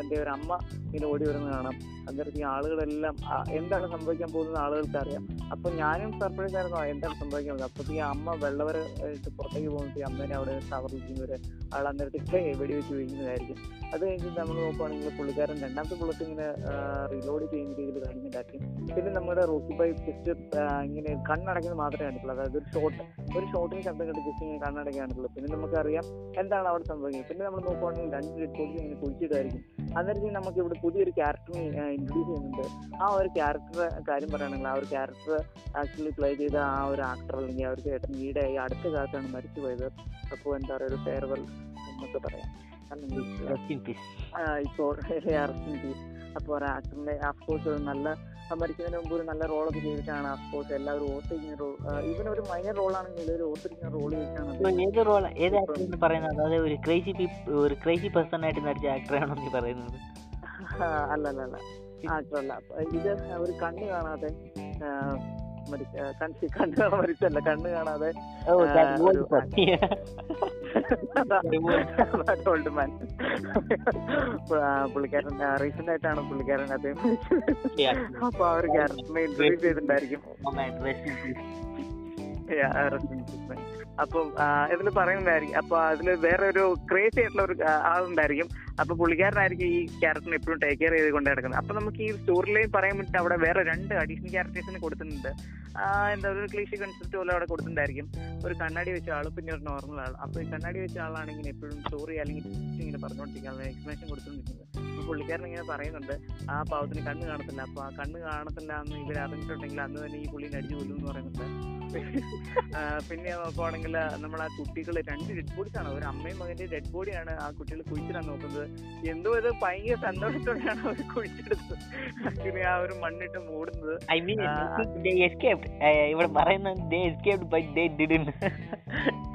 എന്റെ ഒരു അമ്മ ഇങ്ങനെ ഓടി വരുന്നത് കാണാം. അന്നേരത്തേക്കും ആളുകളെല്ലാം എന്താണ് സംഭവിക്കാൻ പോകുന്നത് ആളുകൾക്ക് അറിയാം. അപ്പൊ ഞാനും സർപ്രൈസ് ആയിരുന്നു. എന്താണ് സംഭവിക്കുന്നത് അപ്പൊ ഈ അമ്മ വെള്ളവരെ പുറത്തേക്ക് പോകുന്നത് അമ്മേനെ അവിടെ ടവർ ഇരിക്കുന്നവര് ആൾ അന്നേരത്തേക്ക് വെടിവെച്ച് വീഴുന്നതായിരിക്കും. അത് കഴിഞ്ഞിട്ട് നമ്മൾ നോക്കുവാണെങ്കിൽ പുള്ളിക്കാരൻ രണ്ടാമത്തെ ബുള്ളറ്റ് ഇങ്ങനെ റീലോഡ് ചെയ്യുന്ന രീതിയിൽ കാണിക്കുന്നുണ്ടാക്കി പിന്നെ നമ്മുടെ റോക്കി ബൈ ജസ്റ്റ് ഇങ്ങനെ കണ്ണടയ്ക്കുന്നത് മാത്രമേ കണ്ടിട്ടുള്ളൂ. അതായത് ഒരു ഷോട്ട് ഒരു ഷോട്ടിന് ശബ്ദം കണ്ട് ജസ്റ്റ് ഇങ്ങനെ കണ്ണടയ്ക്കാൻ കണ്ടിട്ടുള്ളൂ. പിന്നെ നമുക്കറിയാം എന്താണ് അവിടെ സംഭവിക്കുന്നത്. പിന്നെ നമ്മൾ നോക്കുവാണെങ്കിൽ രണ്ട് ഡെഡ് ബോഡീസ് ഇങ്ങനെ കുഴിച്ചിട്ടായിരിക്കും അന്നേരത്തേക്ക് നമുക്ക് ഇവിടെ പുതിയൊരു ക്യാരക്ടറിനെ ഇൻട്രൊഡ്യൂസ് ചെയ്യുന്നുണ്ട്. ആ ഒരു ക്യാരക്ടർ കാര്യം പറയുകയാണെങ്കിൽ ആ ഒരു ക്യാരക്ടർ ആക്ച്വലി പ്ലേ ചെയ്ത ആ ഒരു ആക്ടർ അല്ലെങ്കിൽ ആ ഒരു ചേട്ടൻ ഈടെ ഈ അടുത്ത കാലത്താണ് മരിച്ചു പോയത് അപ്പോൾ എന്താ പറയുക ഒരു ഫെയർവെൽ എന്നൊക്കെ പറയാം. ആ, ഇപ്പോൾ അപ്പോൾ ആക്ടറിന്റെ അഫ്കോഴ്സ് ഒരു നല്ല ആ മരിക്കുന്നതിന് മുമ്പ് ഒരു നല്ല റോളൊക്കെ ചെയ്തിട്ടാണ് അഫ്കോഴ്സ് എല്ലാവരും ഓർത്തിരിക്കുന്ന റോൾ ഈവൻ ഒരു മൈനർ റോളാണെങ്കിൽ ഒരു ഓർത്തിരിക്കുന്ന റോൾ ചെയ്തിട്ടാണ് ഏത് റോൾ ഏത് ആക്ടർ എന്ന് പറയുന്നത്? അതായത് ഒരു ക്രേസി ഒരു ക്രേസി പേഴ്സൺ ആയിട്ട് നടിച്ച ആക്ടറാണോ നീ പറയുന്നത്? ആ, അല്ല അല്ല അല്ല. ആക്ടറല്ല ഇത് ഒരു കണ്ണ് കാണാതെ ആ, കണ്ണ് കണ്ണ് മരിച്ചല്ല കണ്ണ് കാണാതെ. ഓൾഡ് മാൻ പുള്ളിക്കാരൻ റീസെന്റ് ആയിട്ടാണ് പുള്ളിക്കാരൻ അദ്ദേഹം. അപ്പൊ ആ ഒരു ക്യാരക്ടറിനെ ഇൻട്രൊഡ്യൂസ് ചെയ്തിട്ടുണ്ടായിരിക്കും. Man. അപ്പം ഇതിൽ പറയുന്നതായിരിക്കും അപ്പൊ അതിൽ വേറെ ഒരു ക്രേസി ആയിട്ടുള്ള ഒരു ആളുണ്ടായിരിക്കും. അപ്പൊ പുള്ളിക്കാരനായിരിക്കും ഈ ക്യാരക്ടറിനെ എപ്പോഴും ടേക്ക് കെയർ ചെയ്ത് കൊണ്ട് നടക്കുന്നത്. അപ്പൊ നമുക്ക് ഈ സ്റ്റോറിലേയും പറയാൻ പറ്റും അവിടെ വേറെ രണ്ട് അഡീഷണൽ ക്യാരക്ടേഴ്സിന് കൊടുത്തിട്ടുണ്ട്. എന്താ ഒരു ക്ലീഷി കൺസെപ്റ്റ് പോലെ അവിടെ കൊടുത്തിട്ടുണ്ടായിരിക്കും. ഒരു കണ്ണാടി വെച്ച ആൾ പിന്നെ ഒരു നോർമൽ ആൾ അപ്പൊ ഈ കണ്ണാടി വെച്ച ആളാണെങ്കിൽ എപ്പോഴും സ്റ്റോറി അല്ലെങ്കിൽ ഇങ്ങനെ പറഞ്ഞുകൊണ്ടിരിക്കുന്നത് എക്സ്പ്ലനേഷൻ കൊടുത്തുകൊണ്ടിരിക്കുന്നത് അപ്പൊ പുള്ളിക്കാരൻ ഇങ്ങനെ പറയുന്നുണ്ട് ആ പാവത്തിന് കണ്ണ് കാണത്തില്ല. അപ്പൊ ആ കണ്ണ് കാണത്തില്ല എന്ന് ഇവർ അറിഞ്ഞിട്ടുണ്ടെങ്കിൽ അന്ന് തന്നെ ഈ പുള്ളിനെ കൊല്ലും എന്ന് പറയുന്നുണ്ട്. പിന്നെ നോക്കുവാണെങ്കിൽ നമ്മൾ ആ കുട്ടികൾ രണ്ട് ഡെഡ് ബോഡീസ് ആണ് ഒരു അമ്മയും മകന്റെ ഡെഡ് ബോഡിയാണ് ആ കുട്ടികൾ കുഴിച്ചിടാൻ നോക്കുന്നത് എന്തോ ഇത് ഭയങ്കര സന്തോഷത്തോടെയാണ് അവർ കുഴിച്ചെടുത്തത് പിന്നെ ആ ഒരു മണ്ണിട്ട് മൂടുന്നത് ഐ മീൻ ഇവിടെ പറയുന്നത്.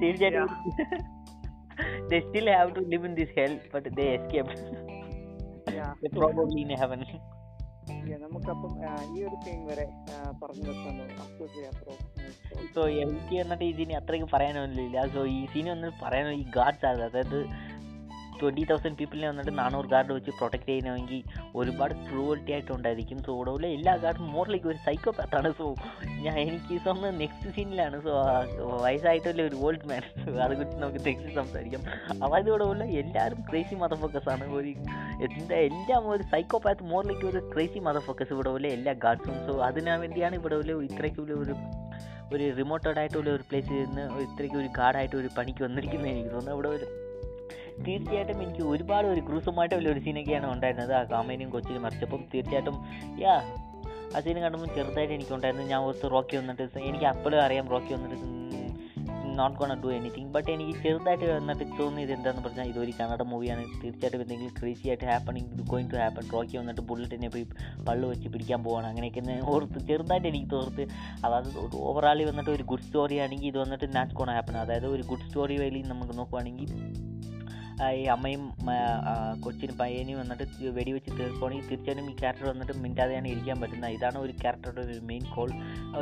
തീർച്ചയായിട്ടും they still have to live in this hell but they escaped. Yeah. They're probably in heaven. നമുക്കപ്പം ഈ ഒരു വരെ പറഞ്ഞു സോ എനിക്ക് എന്നിട്ട് ഇതിന് അത്രയ്ക്ക് പറയാനൊന്നുമില്ല. സോ ഈ സീൻ ഒന്ന് പറയാനോ ഈ ഗാഡ്സ് ആണ് അതായത് ട്വന്റി തൗസൻഡ് പീപ്പിളിനെ വന്നിട്ട് നാനൂറ് ഗാർഡ് വെച്ച് പ്രൊട്ടക്ട് ചെയ്യണമെങ്കിൽ ഒരുപാട് ക്രൂവൽറ്റി ആയിട്ടുണ്ടായിരിക്കും. സോ ഇവിടെ എല്ലാ ഗാർഡും മോറിലേക്ക് ഒരു സൈക്കോ പാത്താണ് സോ ഞാൻ എനിക്ക് ഈ സമയം നെക്സ്റ്റ് സീനിലാണ് സോ വയസ്സായിട്ടല്ലേ ഒരു ഓൾഡ് മാൻ അത് കുറിച്ച് നമുക്ക് നെക്സ്റ്റ് സംസാരിക്കാം. അതായത് ഉള്ള എല്ലാവരും ക്രേസി മത ഫോക്കസാണ് ഒരു എന്താ എല്ലാം ഒരു സൈക്കോ പാത്ത് മോറിലേക്ക് ഒരു ക്രേസി മത ഫോക്കസ് ഇവിടെ പോലെ എല്ലാ ഗാർഡ്സും സോ അതിനു വേണ്ടിയാണ് ഇവിടെ ഉള്ള ഇത്രയ്ക്ക് ഒരു ഒരു ഒരു റിമോട്ടഡ് ആയിട്ടുള്ള ഒരു പ്ലേസിൽ നിന്ന് ഇത്രയ്ക്ക് ഒരു ഗാർഡായിട്ട് ഒരു പണിക്ക് വന്നിരിക്കുന്നത് എനിക്ക് തോന്നുന്നു. അവിടെ ഒരു തീർച്ചയായിട്ടും എനിക്ക് ഒരുപാട് ഒരു ക്രൂസുമായിട്ട് ഒരു സീനൊക്കെയാണ് ഉണ്ടായിരുന്നത്. ആ കാമേനും കൊച്ചിനും മറിച്ചപ്പം തീർച്ചയായിട്ടും യാ ആ സീൻ കണ്ടപ്പോൾ ചെറുതായിട്ട് എനിക്കുണ്ടായിരുന്നു. ഞാൻ ഓർത്ത് റോക്കി വന്നിട്ട് എനിക്ക് അപ്പോഴും അറിയാം റോക്കി വന്നിട്ട് not gonna do anything but എനിക്ക് ചെറുതായിട്ട് വന്നിട്ട് തോന്നിയത് എന്താണെന്ന് പറഞ്ഞാൽ ഇതൊരു കന്നഡ മൂവിയാണ് തീർച്ചയായിട്ടും എന്തെങ്കിലും ക്രേസി ആയിട്ട് happening going to happen Rocky വന്നിട്ട് ബുള്ളറ്റിനെ പോയി പള്ളു വെച്ച് പിടിക്കാൻ പോവാണ്. അങ്ങനെയൊക്കെ ഓർത്ത് ചെറുതായിട്ട് എനിക്ക് തോർത്ത്. അതായത് ഓവറാളി വന്നിട്ട് ഒരു ഗുഡ് സ്റ്റോറി ആണെങ്കിൽ ഇത് വന്നിട്ട് നാറ്റ് കോണ ഹാപ്പൺ അതായത് ഒരു ഗുഡ് സ്റ്റോറി വഴി നമുക്ക് നോക്കുവാണെങ്കിൽ ഈ അമ്മയും കൊച്ചിനും പയ്യനും വന്നിട്ട് വെടിവെച്ച് തീർക്കുകയാണെങ്കിൽ തീർച്ചയായിട്ടും ഈ ക്യാരക്ടർ വന്നിട്ട് മിണ്ടാതെയാണ് ഇരിക്കാൻ പറ്റുന്നത്. ഇതാണ് ഒരു ക്യാരക്ടറുടെ ഒരു മെയിൻ കോൾ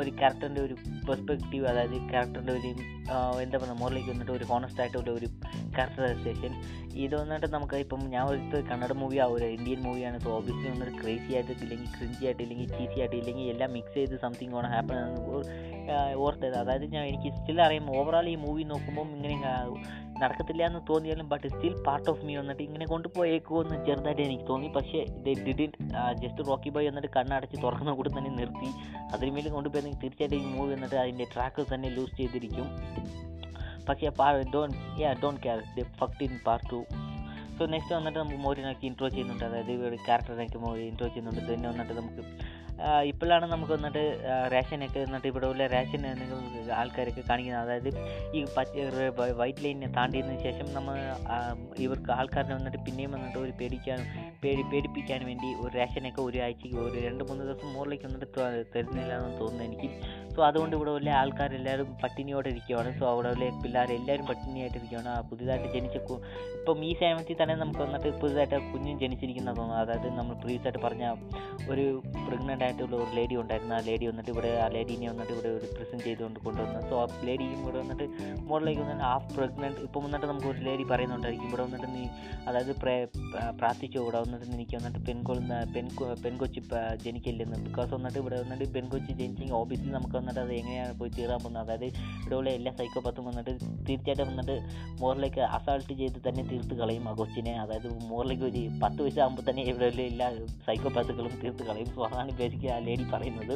ഒരു ക്യാരക്ടറിന്റെ ഒരു പെർസ്പെക്റ്റീവ് അതായത് ക്യാരക്ടറിന്റെ ഒരു എന്താ പറയുക മോറിലേക്ക് വന്നിട്ട് ഒരു ഹോണസ്റ്റ് ആയിട്ടുള്ള ഒരു ക്യാരക്ടറൈസേഷൻ ഇത് വന്നിട്ട് നമുക്ക് ഇപ്പം ഞാൻ ഒരു കന്നഡ മൂവി ഒരു ഇന്ത്യൻ മൂവിയാണ് സോ ഓബിയസ്ലി വന്നിട്ട് ക്രേസി ആയിട്ട് ഇല്ലെങ്കിൽ ക്രിഞ്ചി ആയിട്ട് ഇല്ലെങ്കിൽ ചീസി ആയിട്ട് ഇല്ലെങ്കിൽ എല്ലാം മിക്സ് ചെയ്ത് സംതിങ് ഓൺ ഹാപ്പൺ ഓർത്തത്. അതായത് ഞാൻ എനിക്ക് സ്റ്റിൽ അറിയാം. ഓവറോൾ ഈ മൂവി നോക്കുമ്പോൾ ഇങ്ങനെ നടക്കത്തില്ല എന്ന് തോന്നിയാലും but still part of me വന്നിട്ട് ഇങ്ങനെ കൊണ്ടുപോയേക്കോ എന്ന് ചെറുതായിട്ട് എനിക്ക് തോന്നി. പക്ഷേ the didn't just Rocky boy എന്നിട്ട് കണ്ണടച്ച് തുറക്കുന്ന കൂടെ തന്നെ നിർത്തി. അതിനുമേലും കൊണ്ടുപോയി തീർച്ചയായിട്ടും ഈ മൂവി എന്നിട്ട് അതിന്റെ ട്രാക്ക് തന്നെ ലൂസ് ചെയ്തിരിക്കും. പക്ഷേ don't you don't care the fact in part to so next വന്നിട്ട് നമുക്ക് മോരിനൊക്കെ ഇൻട്രോ ചെയ്യുന്നുണ്ട്. അതായത് ഒരു ക്യാരക്ടറിനൊക്കെ മോരി ഇൻട്രോ ചെയ്യുന്നുണ്ട്. തന്നെ വന്നിട്ട് നമുക്ക് ഇപ്പോഴാണ് നമുക്ക് വന്നിട്ട് റേഷനൊക്കെ വന്നിട്ട് ഇവിടെ ഉള്ള റേഷൻ ആൾക്കാരൊക്കെ കാണിക്കുന്നത്. അതായത് ഈ പച്ച വൈറ്റ് ലൈനിനെ താണ്ടിയതിന് ശേഷം നമ്മൾ ഇവർക്ക് ആൾക്കാരെ വന്നിട്ട് പിന്നെയും വന്നിട്ട് ഒരു പേടിക്കാൻ പേടി പേടിപ്പിക്കാൻ വേണ്ടി ഒരു റേഷനൊക്കെ ഒരു ആഴ്ചയ്ക്ക് ഒരു രണ്ട് മൂന്ന് ദിവസം മുകളിലേക്ക് വന്നിട്ട് തരുന്നില്ല എന്ന് തോന്നുന്നു എനിക്ക്. സോ അതുകൊണ്ട് ഇവിടെ ഉള്ള ആൾക്കാരെല്ലാവരും പട്ടിണിയോടെ ഇരിക്കുകയാണ് സോ അവിടെ ഉള്ള പിള്ളേർ എല്ലാവരും പട്ടിണിയായിട്ട് ഇരിക്കുകയാണ് പുതിയതായിട്ട് ജനിച്ച ഇപ്പം ഈ സമയത്തിൽ തന്നെ നമുക്ക് വന്നിട്ട് പുതുതായിട്ട് കുഞ്ഞും ജനിച്ചിരിക്കുന്ന തോന്നുന്നു. അതായത് നമ്മൾ പ്രീവിയസ് ആയിട്ട് പറഞ്ഞ ഒരു പ്രഗ്നന്റ് ആയിട്ടുള്ള ഒരു ലേഡി ഉണ്ടായിരുന്നു. ആ ലേഡി വന്നിട്ട് ഇവിടെ ആ ലേഡീനെ വന്നിട്ട് ഇവിടെ ഒരു പ്രസന്റ് ചെയ്തുകൊണ്ട് കൊണ്ടുവന്നു. സോ ആ ലേഡിയും ഇവിടെ വന്നിട്ട് മോഡലേക്ക് വന്നിട്ട് ഹാഫ് പ്രഗ്നന്റ് ഇപ്പം വന്നിട്ട് നമുക്ക് ഒരു ലേഡി പറയുന്നുണ്ടായിരിക്കും. ഇവിടെ വന്നിട്ട് നീ അതായത് പ്രേ പ്ര- പ്രാർത്ഥിച്ചു? ഇവിടെ വന്നിട്ട് എനിക്ക് വന്നിട്ട് പെൺകൊള്ളുന്ന പെൺ പെൺകൊച്ചി ജനിക്കില്ലെന്ന്. ബിക്കോസ് വന്നിട്ട് ഇവിടെ വന്നിട്ട് പെൺകൊച്ചി ജനിച്ചെങ്കിൽ ഓബിയസ്ലി നമുക്ക് വന്നിട്ട് അത് എങ്ങനെയാണ് പോയി തീരാൻ പോകുന്നത്? അതായത് ഇവിടെയുള്ള എല്ലാ സൈക്കോപാത്തും വന്നിട്ട് തീർച്ചയായിട്ടും വന്നിട്ട് മോറിലേക്ക് അസാൾട്ട് ചെയ്ത് തന്നെ തീർത്ത് കളയും ആ കൊച്ചിനെ. അതായത് മോറിലേക്ക് ഒരു പത്ത് വയസ്സാകുമ്പോൾ തന്നെ ഇവിടെയുള്ള എല്ലാ സൈക്കോപാത്തുകളും തീർത്ത് കളയും. സോ അതാണ് ബേസിക്കലി ആ ലേഡി പറയുന്നത്.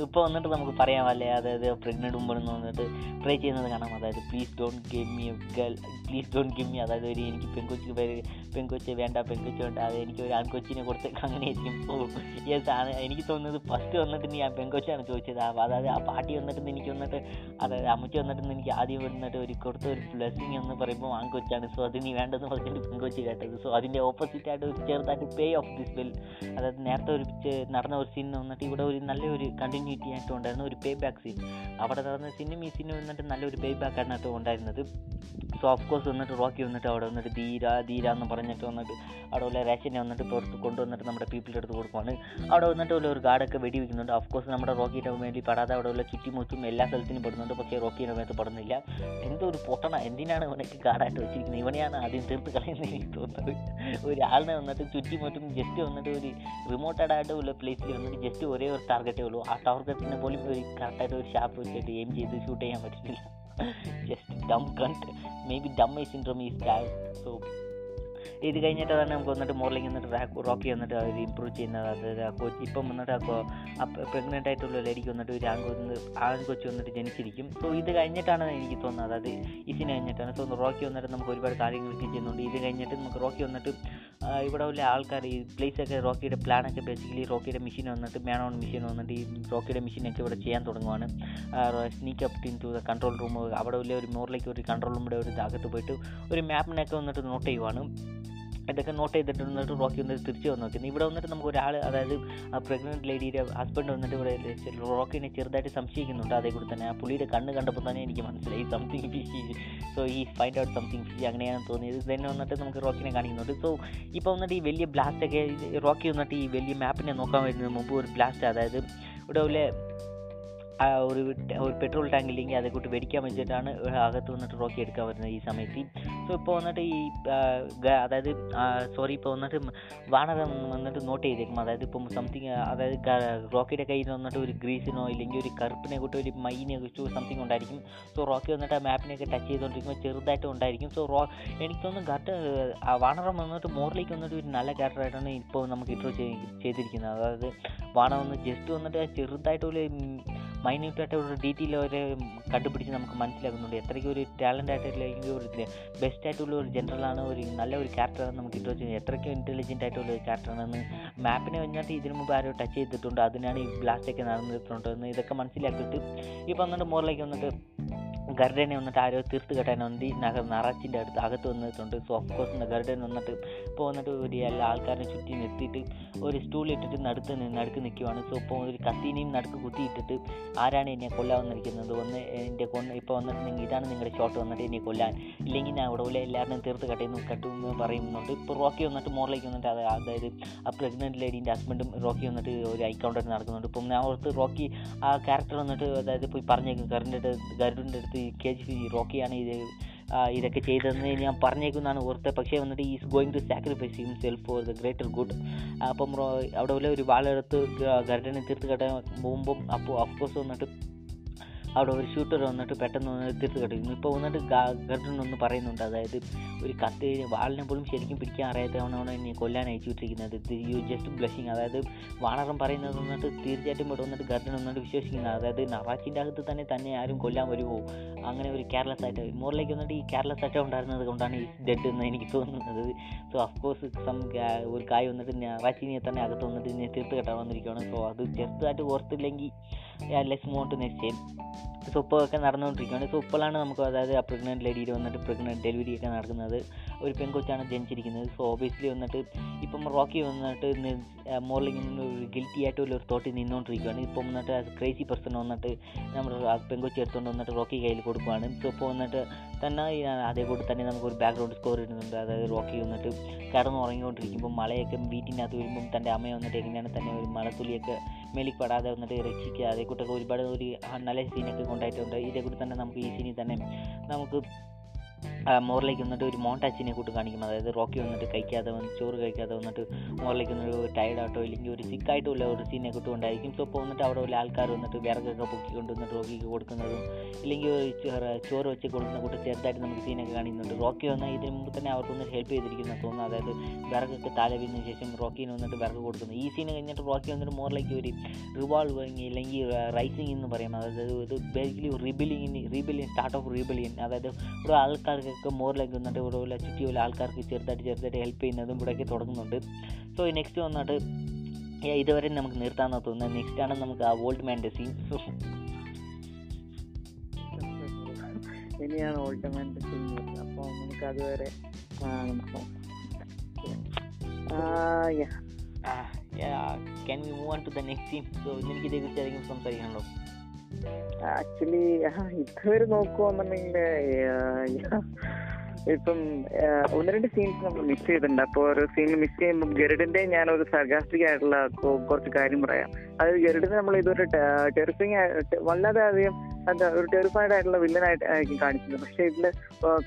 ഇപ്പോൾ വന്നിട്ട് നമുക്ക് പറയാം. അല്ലേ? അതായത് പ്രഗ്നന്റ് വുമൺ എന്ന് വന്നിട്ട് ട്രൈ ചെയ്യുന്നത് കാണാം. അതായത് please don't give me girl please don't give me അതായത് ഒരു എനിക്ക് പെൺകൊച്ചി പേര് പെൺകൊച്ചി വേണ്ട പെൺകൊച്ചി വേണ്ട. അത് എനിക്ക് ഒരു ആൺകൊച്ചിനെ കൊടുത്ത് അങ്ങനെ ആയിരിക്കും. യെസ് ആണ്. എനിക്ക് തോന്നുന്നത് ഫസ്റ്റ് വന്നിട്ട് ഞാൻ പെൺകൊച്ചാണ് ചോദിച്ചത്. അതായത് ആ പാട്ടി വന്നിട്ട് എനിക്ക് വന്നിട്ട് അതായത് അമ്മച്ചി വന്നിട്ട് എനിക്ക് ആദ്യം വന്നിട്ട് ഒരു കൊടുത്ത ഒരു ബ്ലെസ്സിങ് എന്ന് പറയുമ്പോൾ ആൺകൊച്ചാണ്. സോ അത് നീ വേണ്ടെന്ന് പറഞ്ഞിട്ട് പെൺകൊച്ചി കേട്ടത്. സോ അതിന്റെ ഓപ്പോസിറ്റ് ആയിട്ട് ഒരു ചെറുതായിട്ട് പേ ഓഫ് ദിസ് ബിൽ അതായത് നേരത്തെ ഒരു നടന്ന ഒരു സീൻ വന്നിട്ട് ഇവിടെ ഒരു നല്ലൊരു കണ്ടിന്യൂറ്റി ആയിട്ട് ഉണ്ടായിരുന്ന ഒരു പേ ബാക്ക് സീൻ അവിടെ നടന്ന സിനിമ ഈ സിനിമ വന്നിട്ട് നല്ലൊരു പേ ബാക്ക് ആണ് കേട്ടോ ഉണ്ടായിരുന്നത്. സോ ഓഫ് കോഴ്സ് വന്നിട്ട് റോക്കി വന്നിട്ട് അവിടെ വന്നിട്ട് ധീര ധീര എന്ന് പറഞ്ഞിട്ട് വന്നിട്ട് അവിടെ ഉള്ള റേഷനെ വന്നിട്ട് പുറത്ത് കൊണ്ടുവന്നിട്ട് നമ്മുടെ പീപ്പിളുടെ അടുത്ത് കൊടുക്കുവാണ്. അവിടെ വന്നിട്ട് ഉള്ള ഒരു ഗാർഡൊക്കെ വെടി വെക്കുന്നുണ്ട് ഓഫ് കോഴ്സ് നമ്മുടെ റോക്കിയുടെ വേണ്ടി പെടാതെ അവിടെ ഉള്ള ചുറ്റിമുറ്റും എല്ലാ സ്ഥലത്തിനും പെടുന്നുണ്ട്. പക്ഷേ റോക്കിയുടെ മേത്ത് പെടുന്നില്ല. എന്തോ ഒരു പൊട്ടണ എന്തിനാണ് ഇവനൊക്കെ ഗാർഡായിട്ട് വെച്ചിരിക്കുന്നത്? ഇവനെയാണ് ആദ്യം തീർത്ത് കളയുന്നത് എനിക്ക് തോന്നുന്നത്. ഒരാളിനെ വന്നിട്ട് ചുറ്റിമുറ്റും ജസ്റ്റ് വന്നിട്ട് ഒരു റിമോട്ടഡായിട്ട് ഉള്ള പ്ലേസിൽ വന്നിട്ട് ജസ്റ്റ് ഒരേ ഒരു ടാർഗറ്റേ ഉള്ളൂ. ആ ടാർഗറ്റിനെ പോലും ഒരു കറക്റ്റായിട്ട് ഒരു ഷാപ്പ് വെച്ചിട്ട് എയിം ചെയ്ത് ഷൂട്ട് ചെയ്യാൻ പറ്റില്ല. ജസ്റ്റ് ഡം കണ്ട് maybe dumb syndrome is bad so ഇത് കഴിഞ്ഞിട്ട് അതാണ് നമുക്ക് വന്നിട്ട് മോർലിംഗ് വന്നിട്ട് റോക്കി വന്നിട്ട് അവർ ഇമ്പ്രൂവ് ചെയ്യുന്നത്. അതായത് ആ കോച്ച് ഇപ്പം വന്നിട്ട് ആ പ്രഗ്നന്റ് ആയിട്ടുള്ള ലേഡിക്ക് വന്നിട്ട് ഒരു ആൺകൊന്ന് ആൺകൊച്ച് വന്നിട്ട് ജനിച്ചിരിക്കും. സോ ഇത് കഴിഞ്ഞിട്ടാണ് എനിക്ക് തോന്നുന്നത്. അതായത് ഇതിന് കഴിഞ്ഞിട്ടാണ്. സോ റോക്കി വന്നിട്ട് നമുക്ക് ഒരുപാട് കാര്യങ്ങളൊക്കെ ചെയ്യുന്നുണ്ട്. ഇത് കഴിഞ്ഞിട്ട് നമുക്ക് റോക്കി വന്നിട്ട് ഇവിടെ ഉള്ള ആൾക്കാർ ഈ പ്ലേസ് ഒക്കെ റോക്കിയുടെ പ്ലാനൊക്കെ ബേസിക്കലി റോക്കിയുടെ മെഷീൻ വന്നിട്ട് മാൻ ഓൺ മെഷീൻ വന്നിട്ട് ഈ റോക്കിയുടെ മെഷീനൊക്കെ ഇവിടെ ചെയ്യാൻ തുടങ്ങുവാണ്. Sneak up into the control room അവിടെ ഉള്ള ഒരു മോറിലേക്ക് ഒരു കൺട്രോൾ റൂമിന്റെ ഒരു അകത്ത് പോയിട്ട് ഒരു മാപ്പിനൊക്കെ വന്നിട്ട് നോട്ട് ചെയ്യുവാണ്. ഇതൊക്കെ നോട്ട് ചെയ്തിട്ട് വന്നിട്ട് റോക്കി വന്നിട്ട് തിരിച്ച് വന്ന് നോക്കുന്നത് ഇവിടെ വന്നിട്ട് നമുക്ക് ഒരാൾ അതായത് പ്രഗ്നന്റ് ലേഡിയുടെ ഹസ്ബൻഡ് വന്നിട്ട് ഇവിടെ റോക്കിനെ ചെറുതായിട്ട് സംശയിക്കുന്നുണ്ട്. അതേ കൂടി തന്നെ ആ പുള്ളിയുടെ കണ്ണ് കണ്ടപ്പോൾ തന്നെ എനിക്ക് മനസ്സിലായി സംതിങ് സോ ഈ ഫൈൻഡ് ഔട്ട് സംതിങ് ഫിഷി അങ്ങനെയാണ് തോന്നിയത്. തന്നെ വന്നിട്ട് നമുക്ക് റോക്കിനെ കാണിക്കുന്നുണ്ട്. സോ ഇപ്പോൾ വന്നിട്ട് ഈ വലിയ ബ്ലാസ്റ്റ് ഒക്കെ റോക്കി വന്നിട്ട് ഈ വലിയ മാപ്പിനെ നോക്കാൻ വരുന്നതിന് മുമ്പ് ഒരു ബ്ലാസ്റ്റ് അതായത് ഇവിടെ ഒരു ഒരു പെട്രോൾ ടാങ്ക് ഇല്ലെങ്കിൽ അതേ കൂട്ട് വെടിക്കാൻ വെച്ചിട്ടാണ് അകത്ത് വന്നിട്ട് റോക്കി എടുക്കാൻ വരുന്നത് ഈ സമയത്ത്. സോ ഇപ്പോൾ വന്നിട്ട് ഈ അതായത് സോറി ഇപ്പോൾ വന്നിട്ട് വാണകം വന്നിട്ട് നോട്ട് ചെയ്തേക്കും. അതായത് ഇപ്പം സംതിങ് അതായത് റോക്കിയുടെ കയ്യിൽ വന്നിട്ട് ഒരു ഗ്രീസിനോ ഇല്ലെങ്കിൽ ഒരു കറുപ്പിനെ കൂട്ടി ഒരു മൈനെ കുറിച്ച് സംതിങ് ഉണ്ടായിരിക്കും. സോ റോക്കി വന്നിട്ട് ആ മാപ്പിനെയൊക്കെ ടച്ച് ചെയ്തുകൊണ്ടിരിക്കുമ്പോൾ ചെറുതായിട്ട് ഉണ്ടായിരിക്കും. സോ റോ എനിക്ക് തോന്നുന്നു ആ വാണറം വന്നിട്ട് മോറിലേക്ക് വന്നിട്ട് ഒരു നല്ല ക്യാരക്ടറായിട്ടാണ് ഇപ്പോൾ നമുക്ക് ഇൻട്രോ ചെയ്തിരിക്കുന്നത്. അതായത് വാണ വന്ന് ജസ്റ്റ് വന്നിട്ട് ചെറുതായിട്ട് ഒരു മൈന്യൂട്ടായിട്ട് ഒരു ഡീറ്റെയിൽ അവരെ കണ്ടുപിടിച്ച് നമുക്ക് മനസ്സിലാക്കുന്നുണ്ട്. എത്രയ്ക്ക് ഒരു ടാലന്റ് ആയിട്ടുള്ള ഒരു ബെസ്റ്റ് ആയിട്ടുള്ള ഒരു ജനറലാണ് ഒരു നല്ല ഒരു ക്യാരക്ടറാണ് നമുക്ക് ഇട്ട് വെച്ചാൽ എത്രയ്ക്ക് ഇന്റലിജന്റ് ആയിട്ടുള്ള ഒരു ക്യാരക്ടറാണെന്ന് മാപ്പിനെ വന്നിട്ട് ഇതിനു മുമ്പ് ആരോ ടച്ച് ചെയ്തിട്ടുണ്ട്. അതിനാണ് ഈ ബ്ലാസ്റ്റ് ഒക്കെ നടന്നിട്ടുണ്ടെന്ന് ഇതൊക്കെ മനസ്സിലാക്കിയിട്ട് ഇപ്പം വന്നിട്ട് മോറിലേക്ക് വന്നിട്ട് ഗർഡനെ വന്നിട്ട് ആരോ തീർത്ത് കെട്ടാൻ വന്നി നഗർ നറച്ചിന്റെ അടുത്ത് അകത്ത് വന്നിട്ടുണ്ട്. സോ ഓഫ് കോഴ്സ് ഗർഡൻ വന്നിട്ട് ഇപ്പോൾ വന്നിട്ട് ഒരു എല്ലാ ആൾക്കാരെ ചുറ്റി നിർത്തിയിട്ട് ഒരു സ്റ്റൂൾ ഇട്ടിട്ട് നടുത്ത് നടുക്ക് നിൽക്കുവാണ് സോ ഇപ്പോൾ ഒരു കത്തീനെയും നടുക്ക് കുത്തിയിട്ടിട്ട് ആരാണ് എന്നെ കൊല്ലാൻ വന്നിരിക്കുന്നത്? ഒന്ന് എന്റെ കൊന്ന് ഇപ്പോൾ വന്നിട്ട് ഇതാണ് നിങ്ങളുടെ ഷോട്ട് വന്നിട്ട് എന്നെ കൊല്ലാൻ. ഇല്ലെങ്കിൽ ഞാൻ ഇവിടെ എല്ലാവരുടെയും തീർത്ത് കട്ടയുന്നു കട്ടുമെന്ന് പറയുന്നുണ്ട്. ഇപ്പോൾ റോക്കി വന്നിട്ട് മോറിലേക്ക് വന്നിട്ട് അത് അതായത് ആ പ്രഗ്നന്റ് ലേഡീന്റെ ഹസ്ബൻഡും റോക്കി വന്നിട്ട് ഒരു ഐക്കൗണ്ടായിട്ട് നടക്കുന്നുണ്ട്. ഇപ്പം ഞാൻ ഓർത്ത് റോക്കി ആ ക്യാരക്ടർ വന്നിട്ട് അതായത് പോയി പറഞ്ഞേക്കും കറിന്റെ അടുത്ത് ഗരുഡിന്റെ അടുത്ത് കെ ജി റോക്കിയാണ് ഇത് ഇതൊക്കെ ചെയ്തതെന്ന് ഞാൻ പറഞ്ഞേക്കുന്നാണ് ഓർത്ത്. പക്ഷേ വന്നിട്ട് is going to sacrifice himself for the greater good അപ്പം അവിടെ ഒരു വാളെടുത്ത് ഗർഡനെ തീർത്ത് കെട്ടാൻ പോകുമ്പം അപ്പോൾ അഫ്കോഴ്സ് വന്നിട്ട് അവിടെ ഒരു ഷൂട്ടർ വന്നിട്ട് പെട്ടെന്ന് വന്ന് തീർത്ത് കിടക്കുന്നു ഇപ്പോൾ വന്നിട്ട് ഗർഡൻ ഒന്ന് പറയുന്നുണ്ട്. അതായത് ഒരു കത്ത് വാളിനെ പോലും ശരിക്കും പിടിക്കാൻ അറിയാത്ത അറിയാത്തവനാണ് എന്നെ കൊല്ലാൻ അയച്ചു വിട്ടിരിക്കുന്നത് യു ജസ്റ്റ് ബ്ലഷിങ് അതായത് വാണറം പറയുന്നത് വന്നിട്ട് തീർച്ചയായിട്ടും ഇവിടെ വന്നിട്ട് ഗർഡൻ വന്നിട്ട് വിശ്വസിക്കുന്നത് അതായത് നറാച്ചിന്റെ അകത്ത് തന്നെ തന്നെ ആരും കൊല്ലാൻ വരുമോ അങ്ങനെ ഒരു കെയർലെസ് ആയിട്ട് മോറിലേക്ക് വന്നിട്ട് ഈ കെയർലെസ് ആയിട്ട് ഉണ്ടായിരുന്നത് കൊണ്ടാണ് ഈ ഡെഡ് എന്ന് എനിക്ക് തോന്നുന്നത്. സോ അഫ്കോഴ്സ് സം ഒരു കായ് വന്നിട്ട് നറാച്ചിനെ തന്നെ അകത്ത് വന്നിട്ട് ഇനി തീർത്ത് കെട്ടാൻ വന്നിരിക്കുകയാണ് സോ അത് ചെറുതായിട്ട് ഓർത്തില്ലെങ്കിൽ ലെസ് മോണ്ട് നെക്സ്റ്റ് സോ ഇപ്പോൾ ഒക്കെ നടന്നുകൊണ്ടിരിക്കുകയാണ് സൂപ്പറിലാണ് നമുക്ക് അതായത് ആ പ്രഗ്നന്റ് ലേഡിയിൽ വന്നിട്ട് പ്രഗ്നന്റ് ഡെലിവറി ഒക്കെ നടക്കുന്നത്. ഒരു പെൺകൊച്ചാണ് ജനിച്ചിരിക്കുന്നത്. സോ ഓബിയസ്ലി വന്നിട്ട് ഇപ്പം റോക്കി വന്നിട്ട് ഇങ്ങനെ ഒരു ഗിൽറ്റി ആയിട്ട് ഒരു തോട്ടിൽ നിന്നുകൊണ്ടിരിക്കുകയാണ് ഇപ്പം വന്നിട്ട് ആസ് ക്രേസി പേഴ്സൺ വന്നിട്ട് നമ്മൾ ആ പെൺകൊച്ചി എടുത്തുകൊണ്ട് വന്നിട്ട് റോക്കി കയ്യിൽ കൊടുക്കുകയാണ് സോ ഇപ്പോൾ വന്നിട്ട് തന്നെ അതേപോലെ അതേ കൂടി തന്നെ നമുക്കൊരു ബാക്ക്ഗ്രൗണ്ട് സ്കോർ ഇടുന്നുണ്ട്. അതായത് റോക്കി വന്നിട്ട് കടന്നുറങ്ങിക്കൊണ്ടിരിക്കുമ്പോൾ മലയൊക്കെ വീട്ടിനകത്ത് വരുമ്പം തന്റെ അമ്മയെ വന്നിട്ട് എങ്ങനെയാണ് തന്നെ ഒരു മഴത്തുള്ളിയൊക്കെ മേലിൽ പെടാതെ വന്നിട്ട് രക്ഷിക്കുക അതേ കൂട്ടൊക്കെ ഒരുപാട് ഒരു നല്ല സീനൊക്കെ കൊണ്ടായിട്ടുണ്ട്. ഇതേ കൂടി തന്നെ നമുക്ക് ഈ സീനിൽ തന്നെ നമുക്ക് മോറിലേക്ക് വന്നിട്ട് ഒരു മോണ്ടാച്ചിനെ കൂട്ട് കാണിക്കും അതായത് റോക്കി വന്നിട്ട് കഴിക്കാതെ വന്ന് ചോറ് കഴിക്കാതെ വന്നിട്ട് മോറിലേക്ക് വന്നിട്ട് ഒരു ടയർഡായിട്ടോ ഇല്ലെങ്കിൽ ഒരു സിക്കായിട്ടുള്ള ഒരു സീനെ കൂട്ട് കൊണ്ടായിരിക്കും സോ ഇപ്പോൾ വന്നിട്ട് അവിടെ ഉള്ള ആൾക്കാർ വന്നിട്ട് വിറകൊക്കെ പൊക്കി കൊണ്ടുവന്നിട്ട് റോക്കിക്ക് കൊടുക്കുന്നതും ഇല്ലെങ്കിൽ ഒരു ചോറ് വെച്ച് കൊടുക്കുന്ന കൂട്ട് ചെറുതായിട്ട് നമുക്ക് സീനൊക്കെ കാണിക്കുന്നുണ്ട്. റോക്കി വന്നാൽ ഇതിന് മുമ്പ് തന്നെ അവർക്കൊന്ന് ഹെൽപ്പ് ചെയ്തിരിക്കുന്ന തോന്നുന്നു അതായത് വിറകൊക്കെ താഴെ ശേഷം റോക്കിന് വന്നിട്ട് വിറക് കൊടുക്കുന്നു. ഈ സീൻ കഴിഞ്ഞിട്ട് റോക്കി വന്നിട്ട് മോറിലേക്ക് ഒരു റിവോൾവിങ് ഇല്ലെങ്കിൽ റൈസിങ് എന്ന് പറയാം. അതായത് ഇത് basically rebelling rebellion start of rebellion അതായത് ഇവിടെ ആൾക്കാർക്കൊക്കെ മോറിലേക്ക് വന്നിട്ട് ഉള്ള ചുറ്റിയുള്ള ആൾക്കാർക്ക് ചെറുതായിട്ട് ചെറുതായിട്ട് ഹെൽപ്പ് ചെയ്യുന്നതും ഇവിടെയൊക്കെ തുടങ്ങുന്നുണ്ട്. സോ നെക്സ്റ്റ് വന്നിട്ട് ഇതുവരെ നമുക്ക് നിർത്താമെന്ന് തോന്നുന്നത് നെക്സ്റ്റ് ആണ് നമുക്ക് ആ ഓൾഡ് മാന്റെ സീൻ ഇനിയാണ് ഓൾഡ് മാന്റെ സീൻ അപ്പോൾ നമുക്ക് അതുവരെ ആ, yeah ah, yeah can we move on to the next scene so എനിക്ക് ഇതേക്കുറിച്ച് ആരെങ്കിലും സംസാരിക്കണല്ലോ ആക്ച്വലി ഇതുവരെ നോക്കുവാന്നുണ്ടെങ്കിൽ ഇപ്പം ഒന്ന് രണ്ട് സീൻസ് നമ്മൾ മിസ് ചെയ്തിട്ടുണ്ട്. അപ്പോൾ ഒരു സീൻ മിസ് ചെയ്യുമ്പോൾ ഗരുഡിന്റെ ഞാൻ ഒരു സർഗാസ്റ്റിക് ആയിട്ടുള്ള കുറച്ച് കാര്യം പറയാം. അതായത് ഗരുഡിനെ നമ്മൾ ഇതൊരു ടെറിഫിങ് വല്ലാതെ അധികം എന്താ ഒരു ടെറിഫൈഡ് ആയിട്ടുള്ള വില്ലനായിട്ട് ആയിരിക്കും കാണിക്കുന്നത് പക്ഷെ ഇതിൽ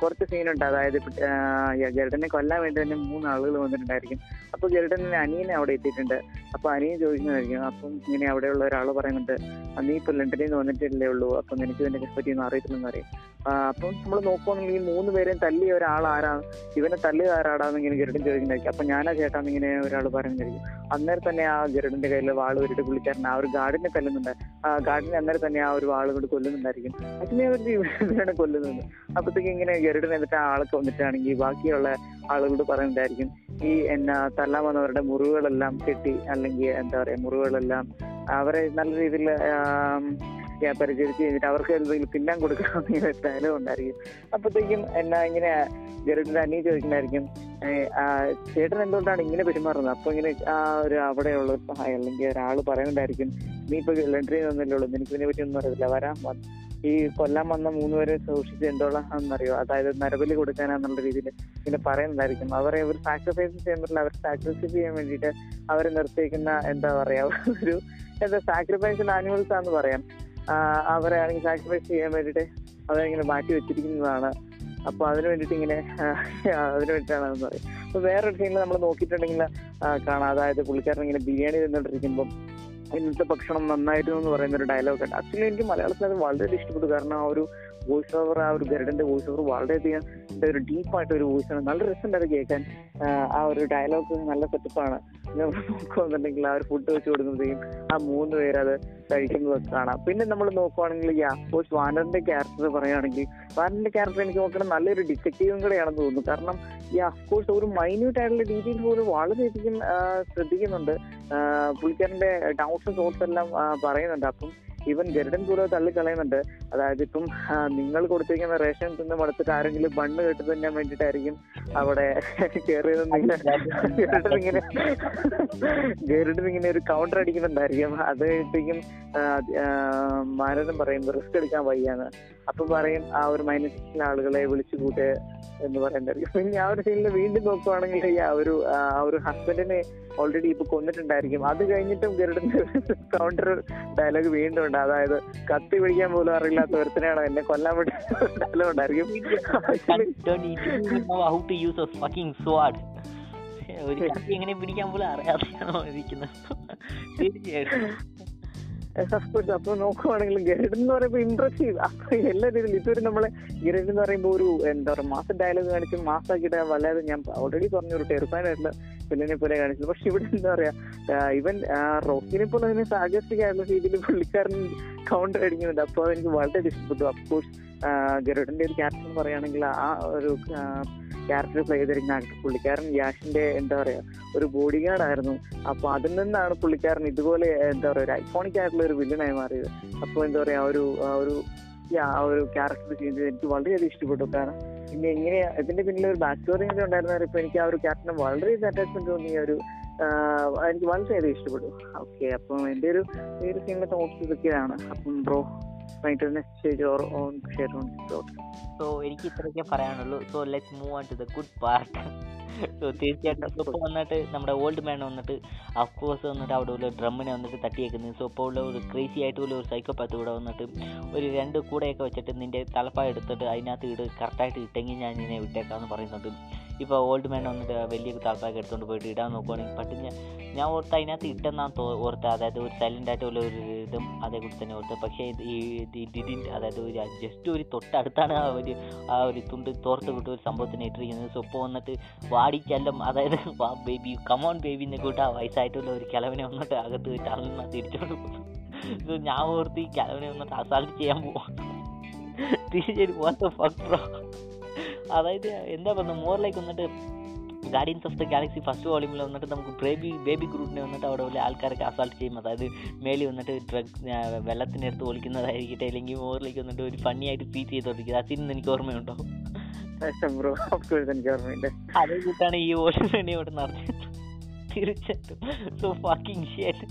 കുറച്ച് സീനുണ്ട് അതായത് ഇപ്പൊ, ഗരുഡനെ കൊല്ലാൻ വേണ്ടി തന്നെ മൂന്ന് ആളുകൾ വന്നിട്ടുണ്ടായിരിക്കും. അപ്പോൾ ഗരുഡനെ അനിയനെ അവിടെ എത്തിയിട്ടുണ്ട്. അപ്പോൾ അനിയൻ ചോദിക്കുന്നതായിരിക്കും അപ്പം ഇങ്ങനെ അവിടെയുള്ള ഒരാൾ പറയുന്നുണ്ട് "ആ, നീ ഇപ്പോൾ ലണ്ടനിൽ നിന്ന് വന്നിട്ടില്ലേ ഉള്ളൂ. അപ്പം നിനക്ക് ഇതിനെ പറ്റി ഒന്നും അറിയത്തില്ലെന്ന് പറയും. അപ്പം നമ്മൾ നോക്കുവാണെങ്കിൽ ഈ മൂന്ന് പേരെയും തല്ലിയ ഒരാൾ ആരാണ് ഇവനെ തല്ലിയ ആരാടാന്ന് ഇങ്ങനെ ഗരുഡൻ ചോദിക്കുന്നതായിരിക്കും. അപ്പം ഞാനാ ചേട്ടാന്ന് ഇങ്ങനെ ഒരാൾ പറയുന്നതായിരിക്കും. അന്നേരം തന്നെ ആ ഗരുഡന്റെ കയ്യിൽ വാൾ വരിട്ട് പുള്ളിക്കാരൻ ആ ഒരു ഗാർഡിനെ തല്ലുന്നുണ്ട്. ആ ഗാർഡിനെ അന്നേരം തന്നെ ആ ഒരു വാൾ കൊണ്ട് കൊല്ലുന്നുണ്ടായിരിക്കും. അച്ഛനെ പറ്റി ഇവരാണ് കൊല്ലുന്നത്. അപ്പത്തേക്ക് ഇങ്ങനെ ഗരുഡൻ എന്നിട്ട് ആളൊക്കെ വന്നിട്ടാണെങ്കിൽ ബാക്കിയുള്ള ആളുകളോട് പറയുന്നുണ്ടായിരിക്കും ഈ എന്നാ തല്ലാൻ വന്നവരുടെ മുറിവുകളെല്ലാം കെട്ടി അല്ലെങ്കിൽ എന്താ പറയാ മുറിവുകളെല്ലാം അവരെ നല്ല രീതിയിൽ പരിചരിച്ച് കഴിഞ്ഞിട്ട് അവർക്ക് എന്തെങ്കിലും തിന്നാൻ കൊടുക്കാമെന്ന് ഡയലോഗ് ഉണ്ടായിരിക്കും. അപ്പത്തേക്കും എന്നാ ഇങ്ങനെ ഗരുഡിന്റെ അനിയ ആ, ചേട്ടൻ എന്തുകൊണ്ടാണ് ഇങ്ങനെ പെരുമാറുന്നത്? അപ്പൊ ഇങ്ങനെ ആ ഒരു അവിടെയുള്ള ഒരു സഹായം അല്ലെങ്കിൽ ഒരാൾ പറയുന്നുണ്ടായിരിക്കും നീ ഇപ്പൊ ലണ്ടനിൽ നിന്നല്ലേ ഉള്ളൂ നിനക്ക് ഇതിനെ പറ്റി ഒന്നും അറിയില്ല വരാൻ വ- ഈ കൊല്ലാൻ വന്ന മൂന്ന് മൂന്നുപേരെ സൂക്ഷിച്ച് എന്തോളാണെന്നറിയോ അതായത് നരബലി കൊടുക്കാനാന്നുള്ള രീതിയിൽ ഇങ്ങനെ പറയുന്നതായിരിക്കും അവരെ ഒരു സാക്രിഫൈസ് പറ്റില്ല അവർ സാക്രിഫൈസ് ചെയ്യാൻ വേണ്ടിയിട്ട് അവരെ നിർത്തിയിരിക്കുന്ന എന്താ പറയാ ഒരു എന്താ സാക്രിഫൈസ് ആനിമൽസ് ആണെന്ന് പറയാം. അവരെ ആണെങ്കിൽ സാക്രിഫൈസ് ചെയ്യാൻ വേണ്ടിയിട്ട് അവരെ ഇങ്ങനെ മാറ്റി വെച്ചിരിക്കുന്നതാണ്. അപ്പൊ അതിന് വേണ്ടിയിട്ട് ഇങ്ങനെ അതിന് വേണ്ടിയിട്ടാണെന്ന് പറയും അപ്പൊ വേറൊരു സീനിൽ നമ്മൾ നോക്കിയിട്ടുണ്ടെങ്കിൽ കാണാം. അതായത് പുള്ളിക്കാരൻ ഇങ്ങനെ ബിരിയാണി തിന്നോണ്ടിരിക്കുമ്പോൾ ഇന്നത്തെ ഭക്ഷണം നന്നായിരുന്നു എന്ന് പറയുന്ന ഒരു ഡയലോഗ് ഉണ്ട്. ആക്ച്വലി എനിക്ക് മലയാളത്തിൽ അത് വളരെ ഇഷ്ടപ്പെട്ടു. കാരണം ആ ഒരു വോയിസ് ഓവർ ആ ഒരു ഗരുഡന്റെ വോയിസ് ഓവർ വളരെയധികം ഒരു ഡീപ്പായിട്ട് ഒരു വോയിസ് ആണ്. നല്ല രസമുണ്ട് കേൾക്കാൻ. ആ, ഒരു ഡയലോഗ് നല്ല സെറ്റപ്പാണ് നമ്മൾ നോക്കുവാന്നുണ്ടെങ്കിൽ ആ ഒരു ഫുഡ് വെച്ച് കൊടുക്കുമ്പോഴത്തേക്കും ആ മൂന്ന് പേരത് കഴിക്കുന്നതൊക്കെ കാണാം. പിന്നെ നമ്മൾ നോക്കുവാണെങ്കിൽ ഈ അഫ്കോഴ്സ് വാനറിന്റെ ക്യാരക്ടർ പറയുകയാണെങ്കിൽ വാനറിന്റെ ക്യാരക്ടർ എനിക്ക് നോക്കണം നല്ലൊരു ഡിറ്റക്റ്റീവും കൂടെയാണെന്ന് തോന്നുന്നു. കാരണം ഈ അഫ്കോഴ്സ് ഒരു മൈന്യൂട്ട് ആയിട്ടുള്ള ഡീറ്റെയിൽസ് പോലും വളരെയധികം ശ്രദ്ധിക്കുന്നുണ്ട്. പുള്ളിക്കാരന്റെ പുള്ളിക്കാരന്റെ തോട്ട്സ് എല്ലാം പറയുന്നുണ്ട്. അപ്പം ഈവൻ ഗരുഡൻ കൂടെ തള്ളിക്കളയുന്നുണ്ട്. അതായത് ഇപ്പം നിങ്ങൾ കൊടുത്തിരിക്കുന്ന റേഷൻ തിന്ന് മടുത്തിട്ട് ആരെങ്കിലും ബണ്ണ് കെട്ടി തിന്നാൻ വേണ്ടിയിട്ടായിരിക്കും അവിടെ കയറിയതെന്നിങ്ങനെ ഗരുഡൻ ഇങ്ങനെ ഒരു കൗണ്ടർ അടിക്കുന്നുണ്ടായിരിക്കും. അത് കഴിഞ്ഞിട്ടേക്കും മാനദം പറയും റിസ്ക് എടുക്കാൻ വയ്യാന്ന്. അപ്പൊ പറയും ആ ഒരു മൈനസിലെ ആളുകളെ വിളിച്ചു കൂട്ടുക എന്ന് പറയുന്നുണ്ടായിരിക്കും പിന്നെ ആ ഒരു സീനിൽ വീണ്ടും നോക്കുവാണെങ്കിൽ ആ ഒരു ആ ഒരു ഹസ്ബൻഡിനെ ഓൾറെഡി ഇപ്പൊ കൊന്നിട്ടുണ്ടായിരിക്കും. അത് കഴിഞ്ഞിട്ടും ഗരുഡൻ കൗണ്ടർ ഡയലോഗ് വീണ്ടും ഉണ്ട് അതായത് കത്തി പിടിക്കാൻ പോലും അറിയില്ലാത്ത ഒരുത്തനെയാണ് എന്നെ കൊല്ലാൻ ഉണ്ടായിരിക്കും. A ഒരു കത്തി എങ്ങനെ പിടിക്കാൻ പോലും അറിയാതെയാണോ ഇരിക്കുന്നത്? *laughs* തീർച്ചയായിട്ടും. സസ്പെൻസ്. അപ്പൊ നോക്കുവാണെങ്കിൽ ഗരുഡ് എന്ന് പറയുമ്പോൾ ഇംപ്രസീവ് അപ്പൊ എല്ലാ രീതിയിലും ഇതുവരെ നമ്മളെ ഗരുഡ് എന്ന് പറയുമ്പോൾ ഒരു എന്താ പറയുക മാസം ഡയലോഗ് കാണിച്ച് മാസാക്കിയിട്ട് വല്ലാതെ ഞാൻ ഓൾറെഡി പറഞ്ഞ ഒരു ടെറിഫൈഡ് ആയിട്ടുള്ള ഫിലിനെ പോലെ കാണിച്ചത്. പക്ഷെ ഇവിടെ എന്താ പറയാ ഇവൻ റോക്കിനെ പോലെ തന്നെ സാഗസ്റ്റിക് ആയിട്ടുള്ള രീതിയിൽ പുള്ളിക്കാരൻ കൗണ്ടർ അടിക്കുന്നുണ്ട്. അപ്പോൾ അതെനിക്ക് വളരെ ഇഷ്ടപ്പെട്ടു അഫ്കോഴ്സ് ഗരുഡിന്റെ ഒരു ക്യാരക്ടർ പറയുകയാണെങ്കിൽ ആ ഒരു ക്യാരക്ടർ പ്ലേ ചെയ്തിരിക്കുന്ന ആക്ടർ പുള്ളിക്കാരൻ യാഷിന്റെ എന്താ പറയാ ഒരു ബോഡി ഗാർഡ് ആയിരുന്നു. അപ്പൊ അതിൽ നിന്നാണ് പുള്ളിക്കാരൻ ഇതുപോലെ എന്താ പറയാ ഒരു ഐക്കോണിക് ആയിട്ടുള്ള ഒരു വില്ലനായി മാറിയത്. അപ്പൊ എന്താ പറയാ ഒരു ഒരു ആ ഒരു ക്യാരക്ടർ ചെയ്ത് എനിക്ക് വളരെയധികം ഇഷ്ടപ്പെട്ടു. കാരണം പിന്നെ എങ്ങനെയാ ഇതിന്റെ പിന്നിൽ ഒരു ബാക്ക് സ്റ്റോറി കൂടി ഉണ്ടായിരുന്ന ഇപ്പൊ എനിക്ക് ആ ഒരു ക്യാരക്ടറിന് വളരെയധികം അറ്റാച്ച്മെന്റ് തോന്നി ആ ഒരു എനിക്ക് വളരെയധികം ഇഷ്ടപ്പെട്ടു. ഓക്കെ അപ്പം എന്റെ ഒരു ഈ ഒരു സീനിലെ തോട്ട്സ് ഇതൊക്കെയാണ്. അപ്പം bro next or on share on so എനിക്ക് ഇത്രയൊക്കെ പറയാനുള്ളൂ. So let's move on to the good part so തീർച്ചയായിട്ടും ഇപ്പോൾ വന്നിട്ട് നമ്മുടെ ഓൾഡ് മാൻ വന്നിട്ട് അഫ്കോഴ്സ് വന്നിട്ട് അവിടെ ഉള്ള ഡ്രമ്മിനെ വന്നിട്ട് തട്ടിയേക്കുന്നത്. സോ ഇപ്പോൾ ഉള്ള ഒരു ക്രേസി ആയിട്ടുള്ള ഒരു സൈക്കോപാത്ത് കൂടെ വന്നിട്ട് ഒരു രണ്ട് കൂടെയൊക്കെ വെച്ചിട്ട് നിന്റെ തലപ്പായ എടുത്തിട്ട് അതിനകത്ത് ഇട് കറക്റ്റായിട്ട് ഇട്ടെങ്കിൽ ഞാൻ നിന്നെ വിട്ടേക്കാന്ന് പറയുന്നുണ്ട്. ഇപ്പോൾ ഓൾഡ് മാൻ വന്നിട്ട് വലിയ തലപ്പായൊക്കെ എടുത്തുകൊണ്ട് പോയിട്ട് ഇടാൻ നോക്കുവാണെങ്കിൽ പട്ടിഞ്ഞ ഞാൻ ഓർത്ത് അതിനകത്ത് ഇട്ടെന്നാണ് തോ ഓർത്ത്. അതായത് ഒരു സൈലന്റ് ആയിട്ടുള്ള ഒരു ഇതും അതേക്കുറിച്ച് തന്നെ ഓർത്ത്. പക്ഷേ ഈ ഡിഡിൻ അതായത് ഒരു ജസ്റ്റ് ഒരു തൊട്ടടുത്താണ് ആ ഒരു ആ ഒരു തുണ്ട് തോർത്ത് വിട്ട് ഒരു സംഭവത്തിന് ഇട്ടിരിക്കുന്നത്. സോ ഇപ്പോൾ വന്നിട്ട് വാടിക്കല്ലം അതായത് വാ ബേബി കമോൺ ബേബി കൂട്ട് ആ വയസ്സായിട്ടുള്ള ഒരു കിളവിനെ വന്നിട്ട് അകത്ത് വെച്ച് അന്ന് തിരിച്ചോണ്ട് പോകും. സോ ഞാൻ ഓർത്ത് ഈ കിളവിനെ വന്നിട്ട് അസാൾട്ട് ചെയ്യാൻ പോവാം. തിരിച്ചു വാട്ട് ഫക്ക് ബ്രോ അതായത് എന്താ പറയുന്നത് മോറിലേക്ക് വന്നിട്ട് Guardians of the Galaxy first വോളിമിൽ വന്നിട്ട് നമുക്ക് ബേബി ബേബി ഗ്രൂപ്പിനെ വന്നിട്ട് അവിടെ ഉള്ള ആൾക്കാരൊക്കെ അസാൾട്ട് ചെയ്യും. അതായത് മേലി വന്നിട്ട് ഡ്രഗ് വെള്ളത്തിനടുത്ത് ഒളിക്കുന്നതായിരിക്കട്ടെ അല്ലെങ്കിൽ മോറിലേക്ക് വന്നിട്ട് ഒരു ഫണ്ണി ആയിട്ട് ഫീറ്റ് ചെയ്തോണ്ടിരിക്കുന്നത് അതിന് എനിക്ക് ഓർമ്മയുണ്ടോ? ബ്രോ എനിക്ക് ഓർമ്മയുണ്ട്. അതേ കൂട്ടാണ് ഈ ഓടിനെ അവിടെ നടന്നത് സോ ഫക്കിംഗ് ഷേറ്റ്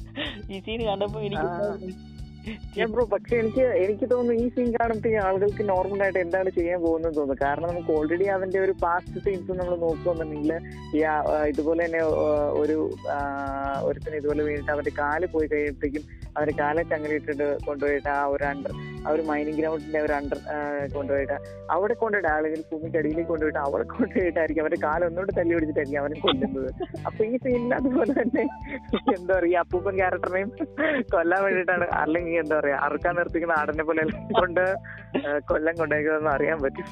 ഈ സീൻ കണ്ടപ്പോൾ എനിക്ക് ഞാൻ ബ്രോ പക്ഷെ എനിക്ക് എനിക്ക് തോന്നുന്നു ഈ സീൻ കാണുമ്പോഴത്തേക്ക് ആളുകൾക്ക് നോർമൽ ആയിട്ട് എന്താണ് ചെയ്യാൻ പോകുന്നത് തോന്നുന്നു. കാരണം നമുക്ക് ഓൾറെഡി അതിന്റെ ഒരു പാസ്റ്റ് സീൻസ് നമ്മൾ നോക്കുകയാണെന്നുണ്ടെങ്കിൽ ഈ ഇതുപോലെ തന്നെ ഒരു ഒരുത്തിന് ഇതുപോലെ വീണിട്ട് അവന്റെ കാൽ പോയി കഴിയുമ്പോഴത്തേക്കും അവന്റെ അങ്ങനെ ഇട്ടിട്ട് കൊണ്ടുപോയിട്ട് ആ ഒരു അണ്ടർ ആ ഒരു മൈനിങ് ഗ്രൗണ്ടിന്റെ ഒരു അണ്ടർ കൊണ്ടുപോയിട്ട് അവിടെ കൊണ്ടുപോയിട്ട് ആളുകൾ ഭൂമിക്കടിയിലേക്ക് കൊണ്ടുപോയിട്ട് അവിടെ കൊണ്ടുപോയിട്ടായിരിക്കും. അവരുടെ കാലം ഒന്നുകൊണ്ട് തല്ലി പിടിച്ചിട്ടായിരിക്കും അവനെ കൊല്ലുന്നത്. അപ്പൊ ഈ സീനിൽ അതുപോലെ തന്നെ എന്താ പറയാ അപ്പൂപ്പൻ ക്യാരക്ടറിനെയും കൊല്ലാൻ വേണ്ടിയിട്ടാണ് അല്ലെങ്കിൽ എന്താ പറയാ അറുക്കാൻ നിർത്തിക്കുന്ന ആടിനെ പോലെ കൊണ്ട് കൊല്ലം കൊണ്ടേക്കുന്നതെന്ന് അറിയാൻ പറ്റും.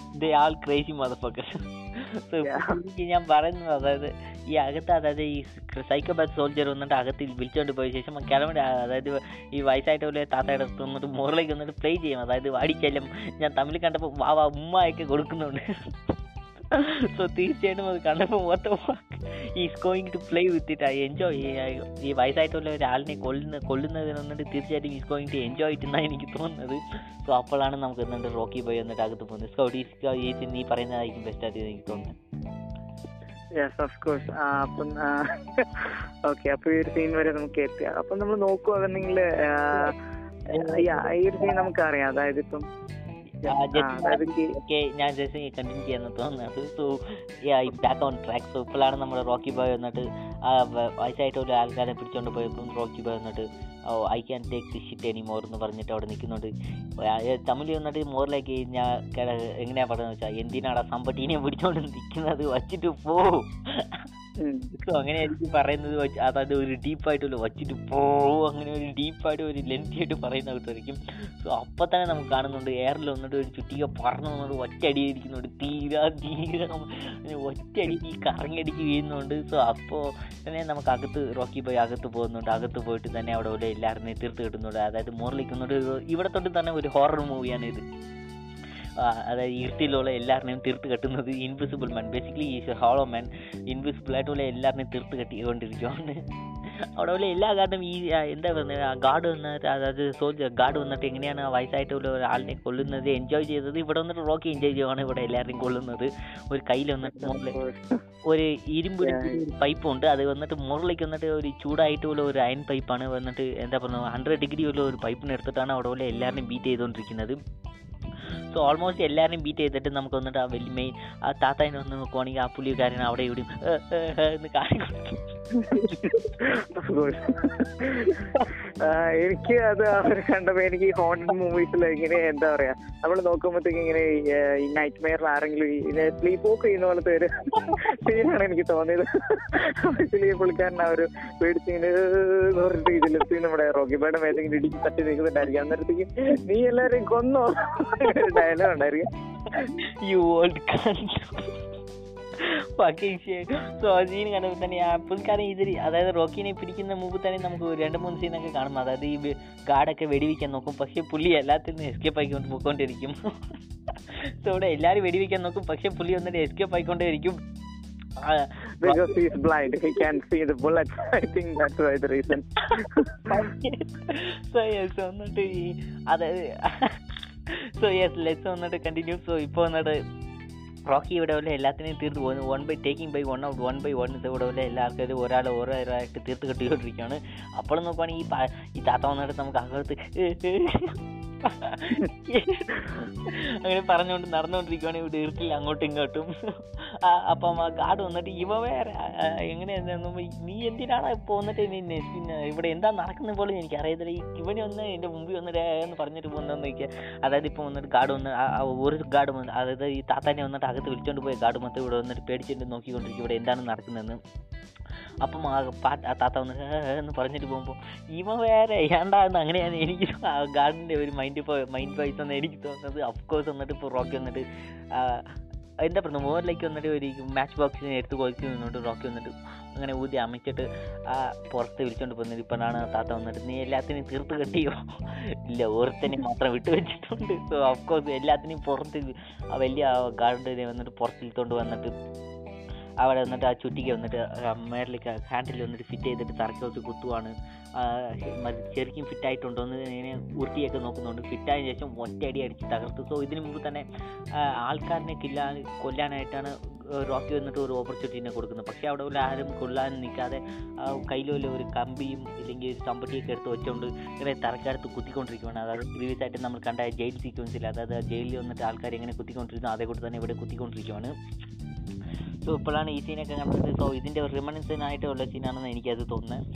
ഞാൻ പറയുന്നത് അതായത് ഈ അകത്ത് അതായത് ഈ സൈക്കോപാത്ത് സോൾജർ വന്നിട്ട് അകത്ത് വിളിച്ചോണ്ട് പോയ ശേഷം കിളവൻ അതായത് ഈ വയസ്സായിട്ട് പോലെ താത്തയുടെ അടുത്ത് വന്നിട്ട് മുകളിലേക്ക് വന്നിട്ട് പ്ലേ ചെയ്യും. അതായത് അടിച്ചെല്ലാം ഞാൻ തമിഴ് കണ്ടപ്പോൾ വാ വാ ഉമ്മയൊക്കെ കൊടുക്കുന്നുണ്ട്. *laughs* സോ തീർച്ചയായിട്ടും അത് കണ്ടപ്പോൾ മൊത്തം is going to play with it I enjoy ഈ വയസ്സായിട്ടുള്ള ഒരാളിനെ കൊല്ലുന്ന കൊല്ലുന്നതിന് വന്നിട്ട് തീർച്ചയായിട്ടും is going to enjoy it എന്നാണ് എനിക്ക് തോന്നുന്നത്. സോ അപ്പോഴാണ് നമുക്ക് എന്നിട്ട് റോക്കി പോയി എന്നിട്ട് അകത്ത് പോകുന്നത്. സ്കൗട്ട് ഈസ് ഈ നീ പറയുന്നതായിരിക്കും ബെസ്റ്റ് ആയിട്ട് എനിക്ക് തോന്നുന്നത്. യെസ് ഓഫ് കോഴ്സ് അപ്പം ഓക്കെ *laughs* അപ്പൊ ഈ ഒരു സീൻ വരെ നമുക്ക് എത്തിയ. അപ്പൊ നമ്മൾ നോക്കുവാണെങ്കിൽ ഈ ഒരു സീൻ നമുക്കറിയാം. അതായത് ഇപ്പം ഞാൻ ജസ്റ്റ് കണ്ടിന്യൂ ചെയ്യാന്ന് തോന്നുന്നത് so back on track so ഇപ്പോഴാണ് നമ്മുടെ റോക്കി ബോയ് വന്നിട്ട് വയസ്സായിട്ട് ഒരു ആൾക്കാരെ പിടിച്ചോണ്ട് പോയപ്പോൾ റോക്കി ബോയ് വന്നിട്ട് ഓ I can take the shit any more എന്ന് പറഞ്ഞിട്ട് അവിടെ നിൽക്കുന്നുണ്ട്. തമിഴ് വന്നിട്ട് മോറിലേക്ക് ഞാൻ എങ്ങനെയാ പറയുന്നത് വെച്ചാൽ എന്തിനാടാ സമ്പട്ടീനെ പിടിച്ചോണ്ട് നിൽക്കുന്നത് വച്ചിട്ട് പോ. സോ അങ്ങനെ പറയുന്നത്. അതായത് ഒരു ഡീപ്പായിട്ടുള്ള വച്ചിട്ട് പോ അങ്ങനെ ഒരു ഡീപ്പായിട്ട് ഒരു ലെങ്തി ആയിട്ട് പറയുന്ന കിട്ടുമായിരിക്കും സോ അപ്പം തന്നെ നമുക്ക് കാണുന്നുണ്ട്. എയറിൽ വന്നിട്ട് ഒരു ചുറ്റിക പറന്നു വന്നിട്ട് ഒറ്റയടിയിരിക്കുന്നുണ്ട് തീരാ തീരാ ഒറ്റയടിക്ക് കറങ്ങടിക്ക് വീഴുന്നുണ്ട്. സോ അപ്പോൾ തന്നെ നമുക്ക് അകത്ത് റോക്കി പോയി അകത്ത് പോകുന്നുണ്ട്. അകത്ത് പോയിട്ട് തന്നെ അവിടെ ഒരു എല്ലാവരും തീർത്ത് കിട്ടുന്നുണ്ട് അതായത് മോറിലേക്കുന്നുണ്ട് ഇവിടെ തൊട്ട് തന്നെ ഒരു ഹൊറർ മൂവിയാണ് ഇത്. അതായത് ഇരുട്ടിലുള്ള എല്ലാവരുടെയും തീർത്ത് കെട്ടുന്നത് invisible man basically is hollow man invisible ആയിട്ടുള്ള എല്ലാവരുടെയും തീർത്ത് കെട്ടിക്കൊണ്ടിരിക്കുകയാണ് അവിടെ ഉള്ള എല്ലാ കാരണം ഈ എന്താ പറയുന്നത് ഗാർഡ് വന്നിട്ട് അതായത് സോൾജർ ഗാർഡ് വന്നിട്ട് എങ്ങനെയാണ് ആ വയസ്സായിട്ടുള്ള ഒരാളിനെ കൊല്ലുന്നത് എൻജോയ് ചെയ്തത്? ഇവിടെ വന്നിട്ട് റോക്കി എൻജോയ് ചെയ്യുവാണ് ഇവിടെ എല്ലാവരെയും കൊല്ലുന്നത്. ഒരു കയ്യിൽ വന്നിട്ട് മുകളിൽ ഒരു ഇരുമ്പ് പൈപ്പ് ഉണ്ട്. അത് വന്നിട്ട് മുകളിലേക്ക് വന്നിട്ട് ഒരു ചൂടായിട്ടുള്ള ഒരു അയൺ പൈപ്പാണ് വന്നിട്ട് എന്താ പറയുക ഹൺഡ്രഡ് ഡിഗ്രി ഉള്ള ഒരു പൈപ്പിനെടുത്തിട്ടാണ് അവിടെ ഉള്ള എല്ലാവരെയും ബീറ്റ് ചെയ്തുകൊണ്ടിരിക്കുന്നത്. സോ ഓൾമോസ്റ്റ് എല്ലാവരെയും ബീറ്റ് ചെയ്തിട്ട് നമുക്ക് വന്നിട്ട് ആ വലിയ മെയിൻ ആ താത്താനെ ഒന്ന് നോക്കുവാണെങ്കിൽ ആ പുള്ളിക്കാരൻ അവിടെ ഇവിടെയും എന്ന് കാണിക്കും എനിക്ക് അത് അവർ കണ്ടപ്പോ എനിക്ക് ഹോണ്ടഡ് മൂവീസിൽ ഇങ്ങനെ എന്താ പറയാ നമ്മൾ നോക്കുമ്പോഴത്തേക്ക് ഇങ്ങനെ ഈ, നൈറ്റ് മെയറിൽ ആരെങ്കിലും സ്ലീപ്പ് വോക്ക് ചെയ്യുന്ന പോലത്തെ ഒരു സീനാണ് എനിക്ക് തോന്നിയത്. ആക്ച്വലി പുള്ളിക്കാരൻ ആ ഒരു പേടിച്ചിങ്ങനെ പറഞ്ഞിട്ട് ഇതിലെത്തി നമ്മുടെ റോക്കിബയുടെ മേത്തേക്ക് ഇടിച്ച് തട്ടി നിൽക്കുന്നുണ്ടായിരിക്കും. അന്നേരത്തേക്ക് നീ എല്ലാരെയും കൊന്നോ? ഡയലോഗ് ഉണ്ടായിരിക്കും. യു ഓൾഡ് സോ സീൻ കണ്ടപ്പോൾ തന്നെ ആ പുൽക്കാരൻ ഇതിൽ അതായത് റോക്കിനെ പിടിക്കുന്ന മുമ്പ് തന്നെ നമുക്ക് രണ്ട് മൂന്ന് സീനൊക്കെ കാണും. അതായത് ഈ ഗാർഡൊക്കെ വെടിവെക്കാൻ നോക്കും. പക്ഷേ പുള്ളി എല്ലാത്തിൽ നിന്ന് എസ്കേപ്പ് ആയിക്കൊണ്ട് പോയിക്കൊണ്ടിരിക്കും. സോ ഇവിടെ എല്ലാവരും വെടിവെക്കാൻ നോക്കും. പക്ഷെ പുള്ളി വന്നിട്ട് എസ്കേപ്പ് ആയിക്കൊണ്ടേയിരിക്കും. ഇരിക്കും Because he's blind, he can't see the bullets. *laughs* I think that's why the reason. So yes വന്നിട്ട് ഈ അതായത് സോ യെസ് ലെസ് വന്നിട്ട് കണ്ടിന്യൂ സോ ഇപ്പൊ വന്നിട്ട് റോക്കി ഇവിടെ ഉള്ള എല്ലാത്തിനെയും തീർത്ത് പോകുന്നു. One by taking by one out one by one ഇവിടെ ഉള്ള എല്ലാ ആൾക്കാരും ഒരാൾ ഒരാളായിട്ട് തീർത്ത് കെട്ടിക്കൊണ്ടിരിക്കുകയാണ്. അപ്പോൾ നോക്കുവാണെങ്കിൽ ഈ താത്ത വന്നിട്ട് നമുക്ക് അകത്ത് അങ്ങനെ പറഞ്ഞുകൊണ്ട് നടന്നുകൊണ്ടിരിക്കുവാണെങ്കിൽ ഇരുട്ടിൽ അങ്ങോട്ടും ഇങ്ങോട്ടും. അപ്പം ആ കാട് വന്നിട്ട് ഇവ വേറെ എങ്ങനെയായിരുന്നു നീ എന്തിനാണ് വന്നിട്ട് ഇനി നെ- പിന്നെ ഇവിടെ എന്താ നടക്കുന്ന പോലും എനിക്ക് അറിയത്തില്ല. ഈ ഇവനെ ഒന്ന് എന്റെ മുമ്പിൽ വന്നിട്ട് എന്ന് പറഞ്ഞിട്ട് പോകുന്നതെന്ന് ചോദിക്കുക അതായത് ഇപ്പോൾ വന്നിട്ട് കാട് വന്ന് ഒരു കാട് വന്ന് അതായത് ഈ താത്താനെ വന്നിട്ട് അകത്ത് വിളിച്ചോണ്ട് പോയ കാട് മൊത്തം ഇവിടെ വന്നിട്ട് പേടിച്ചിട്ട് നോക്കിക്കൊണ്ടിരിക്കും ഇവിടെ എന്താണ് നടക്കുന്നതെന്ന്. അപ്പം ആ താത്ത വന്ന് "ഏ, ഏ" എന്ന് പറഞ്ഞിട്ട് പോകുമ്പോൾ ഇവ വേറെ ഏണ്ടാന്ന് അങ്ങനെയാണ് എനിക്ക് ഗാർഡിന്റെ ഒരു മൈൻഡ് മൈൻഡ് വൈസ് എന്ന് എനിക്ക് തോന്നുന്നത്. അഫ്കോഴ്സ് വന്നിട്ട് ഇപ്പോൾ റോക്കി വന്നിട്ട് എന്റെ പറയുക മോറിലേക്ക് വന്നിട്ട് ഒരു മാച്ച് ബോക്സിന് എടുത്ത് കൊതിച്ച് നിന്നോട്ട് റോക്കി വന്നിട്ട് അങ്ങനെ ഊതി അമിച്ചിട്ട് ആ പുറത്ത് വിളിച്ചോണ്ട് പോകുന്നത് ഇപ്പോഴാണ് താത്ത വന്നിട്ട് നീ എല്ലാത്തിനും തീർത്ത് കെട്ടിയോ? ഇല്ല ഓരോരുത്തനെ മാത്രം വിട്ടു വെച്ചിട്ടുണ്ട്. സോ അഫ്കോഴ്സ് എല്ലാത്തിനെയും പുറത്ത് ആ വലിയ ഗാർഡിനെ വന്നിട്ട് പുറത്തിരുത്തോണ്ട് വന്നിട്ട് അവിടെ വന്നിട്ട് ആ ചുറ്റിക്ക് വന്നിട്ട് മേളിലേക്ക് ഹാൻഡിൽ വന്നിട്ട് ഫിറ്റ് ചെയ്തിട്ട് തറക്കി വെച്ച് കുത്തുവാണ്. ശരിക്കും ഫിറ്റ് ആയിട്ടുണ്ടോ എന്ന് ഇങ്ങനെ ഉരുട്ടിയൊക്കെ നോക്കുന്നുണ്ട് ഫിറ്റായ ശേഷം ഒറ്റയടി അടിച്ച് തകർത്തു. സോ ഇതിനു മുമ്പ് തന്നെ ആൾക്കാരനെ കില്ലാൻ കൊല്ലാനായിട്ടാണ് റോക്കി വന്നിട്ട് ഒരു ഓപ്പർച്യൂണിറ്റിനെ കൊടുക്കുന്നത്. പക്ഷേ അവിടെ ഉള്ള ആരും കൊല്ലാൻ നിൽക്കാതെ കയ്യിലുള്ള ഒരു കമ്പിയും ഇല്ലെങ്കിൽ ഒരു ചമ്പട്ടിയൊക്കെ എടുത്ത് വെച്ചുകൊണ്ട് ഇങ്ങനെ തറക്കടുത്ത് കുത്തിക്കൊണ്ടിരിക്കുകയാണ് അതായത് പ്രീവിയസ് ആയിട്ട് നമ്മൾ കണ്ട ജയിൽ സീക്വൻസിൽ അതായത് ജയിലിൽ വന്നിട്ട് ആൾക്കാർ എങ്ങനെ കുത്തിക്കൊണ്ടിരുന്നു അതേ തന്നെ ഇവിടെ കുത്തിക്കൊണ്ടിരിക്കുകയാണ് സോ ഇപ്പോഴാണ് ഈ സീനൊക്കെ കണ്ടത് സോ ഇതിന്റെ റിമണൻസിനായിട്ടുള്ള സീനാണെന്ന് എനിക്കത് തോന്നുന്നത്.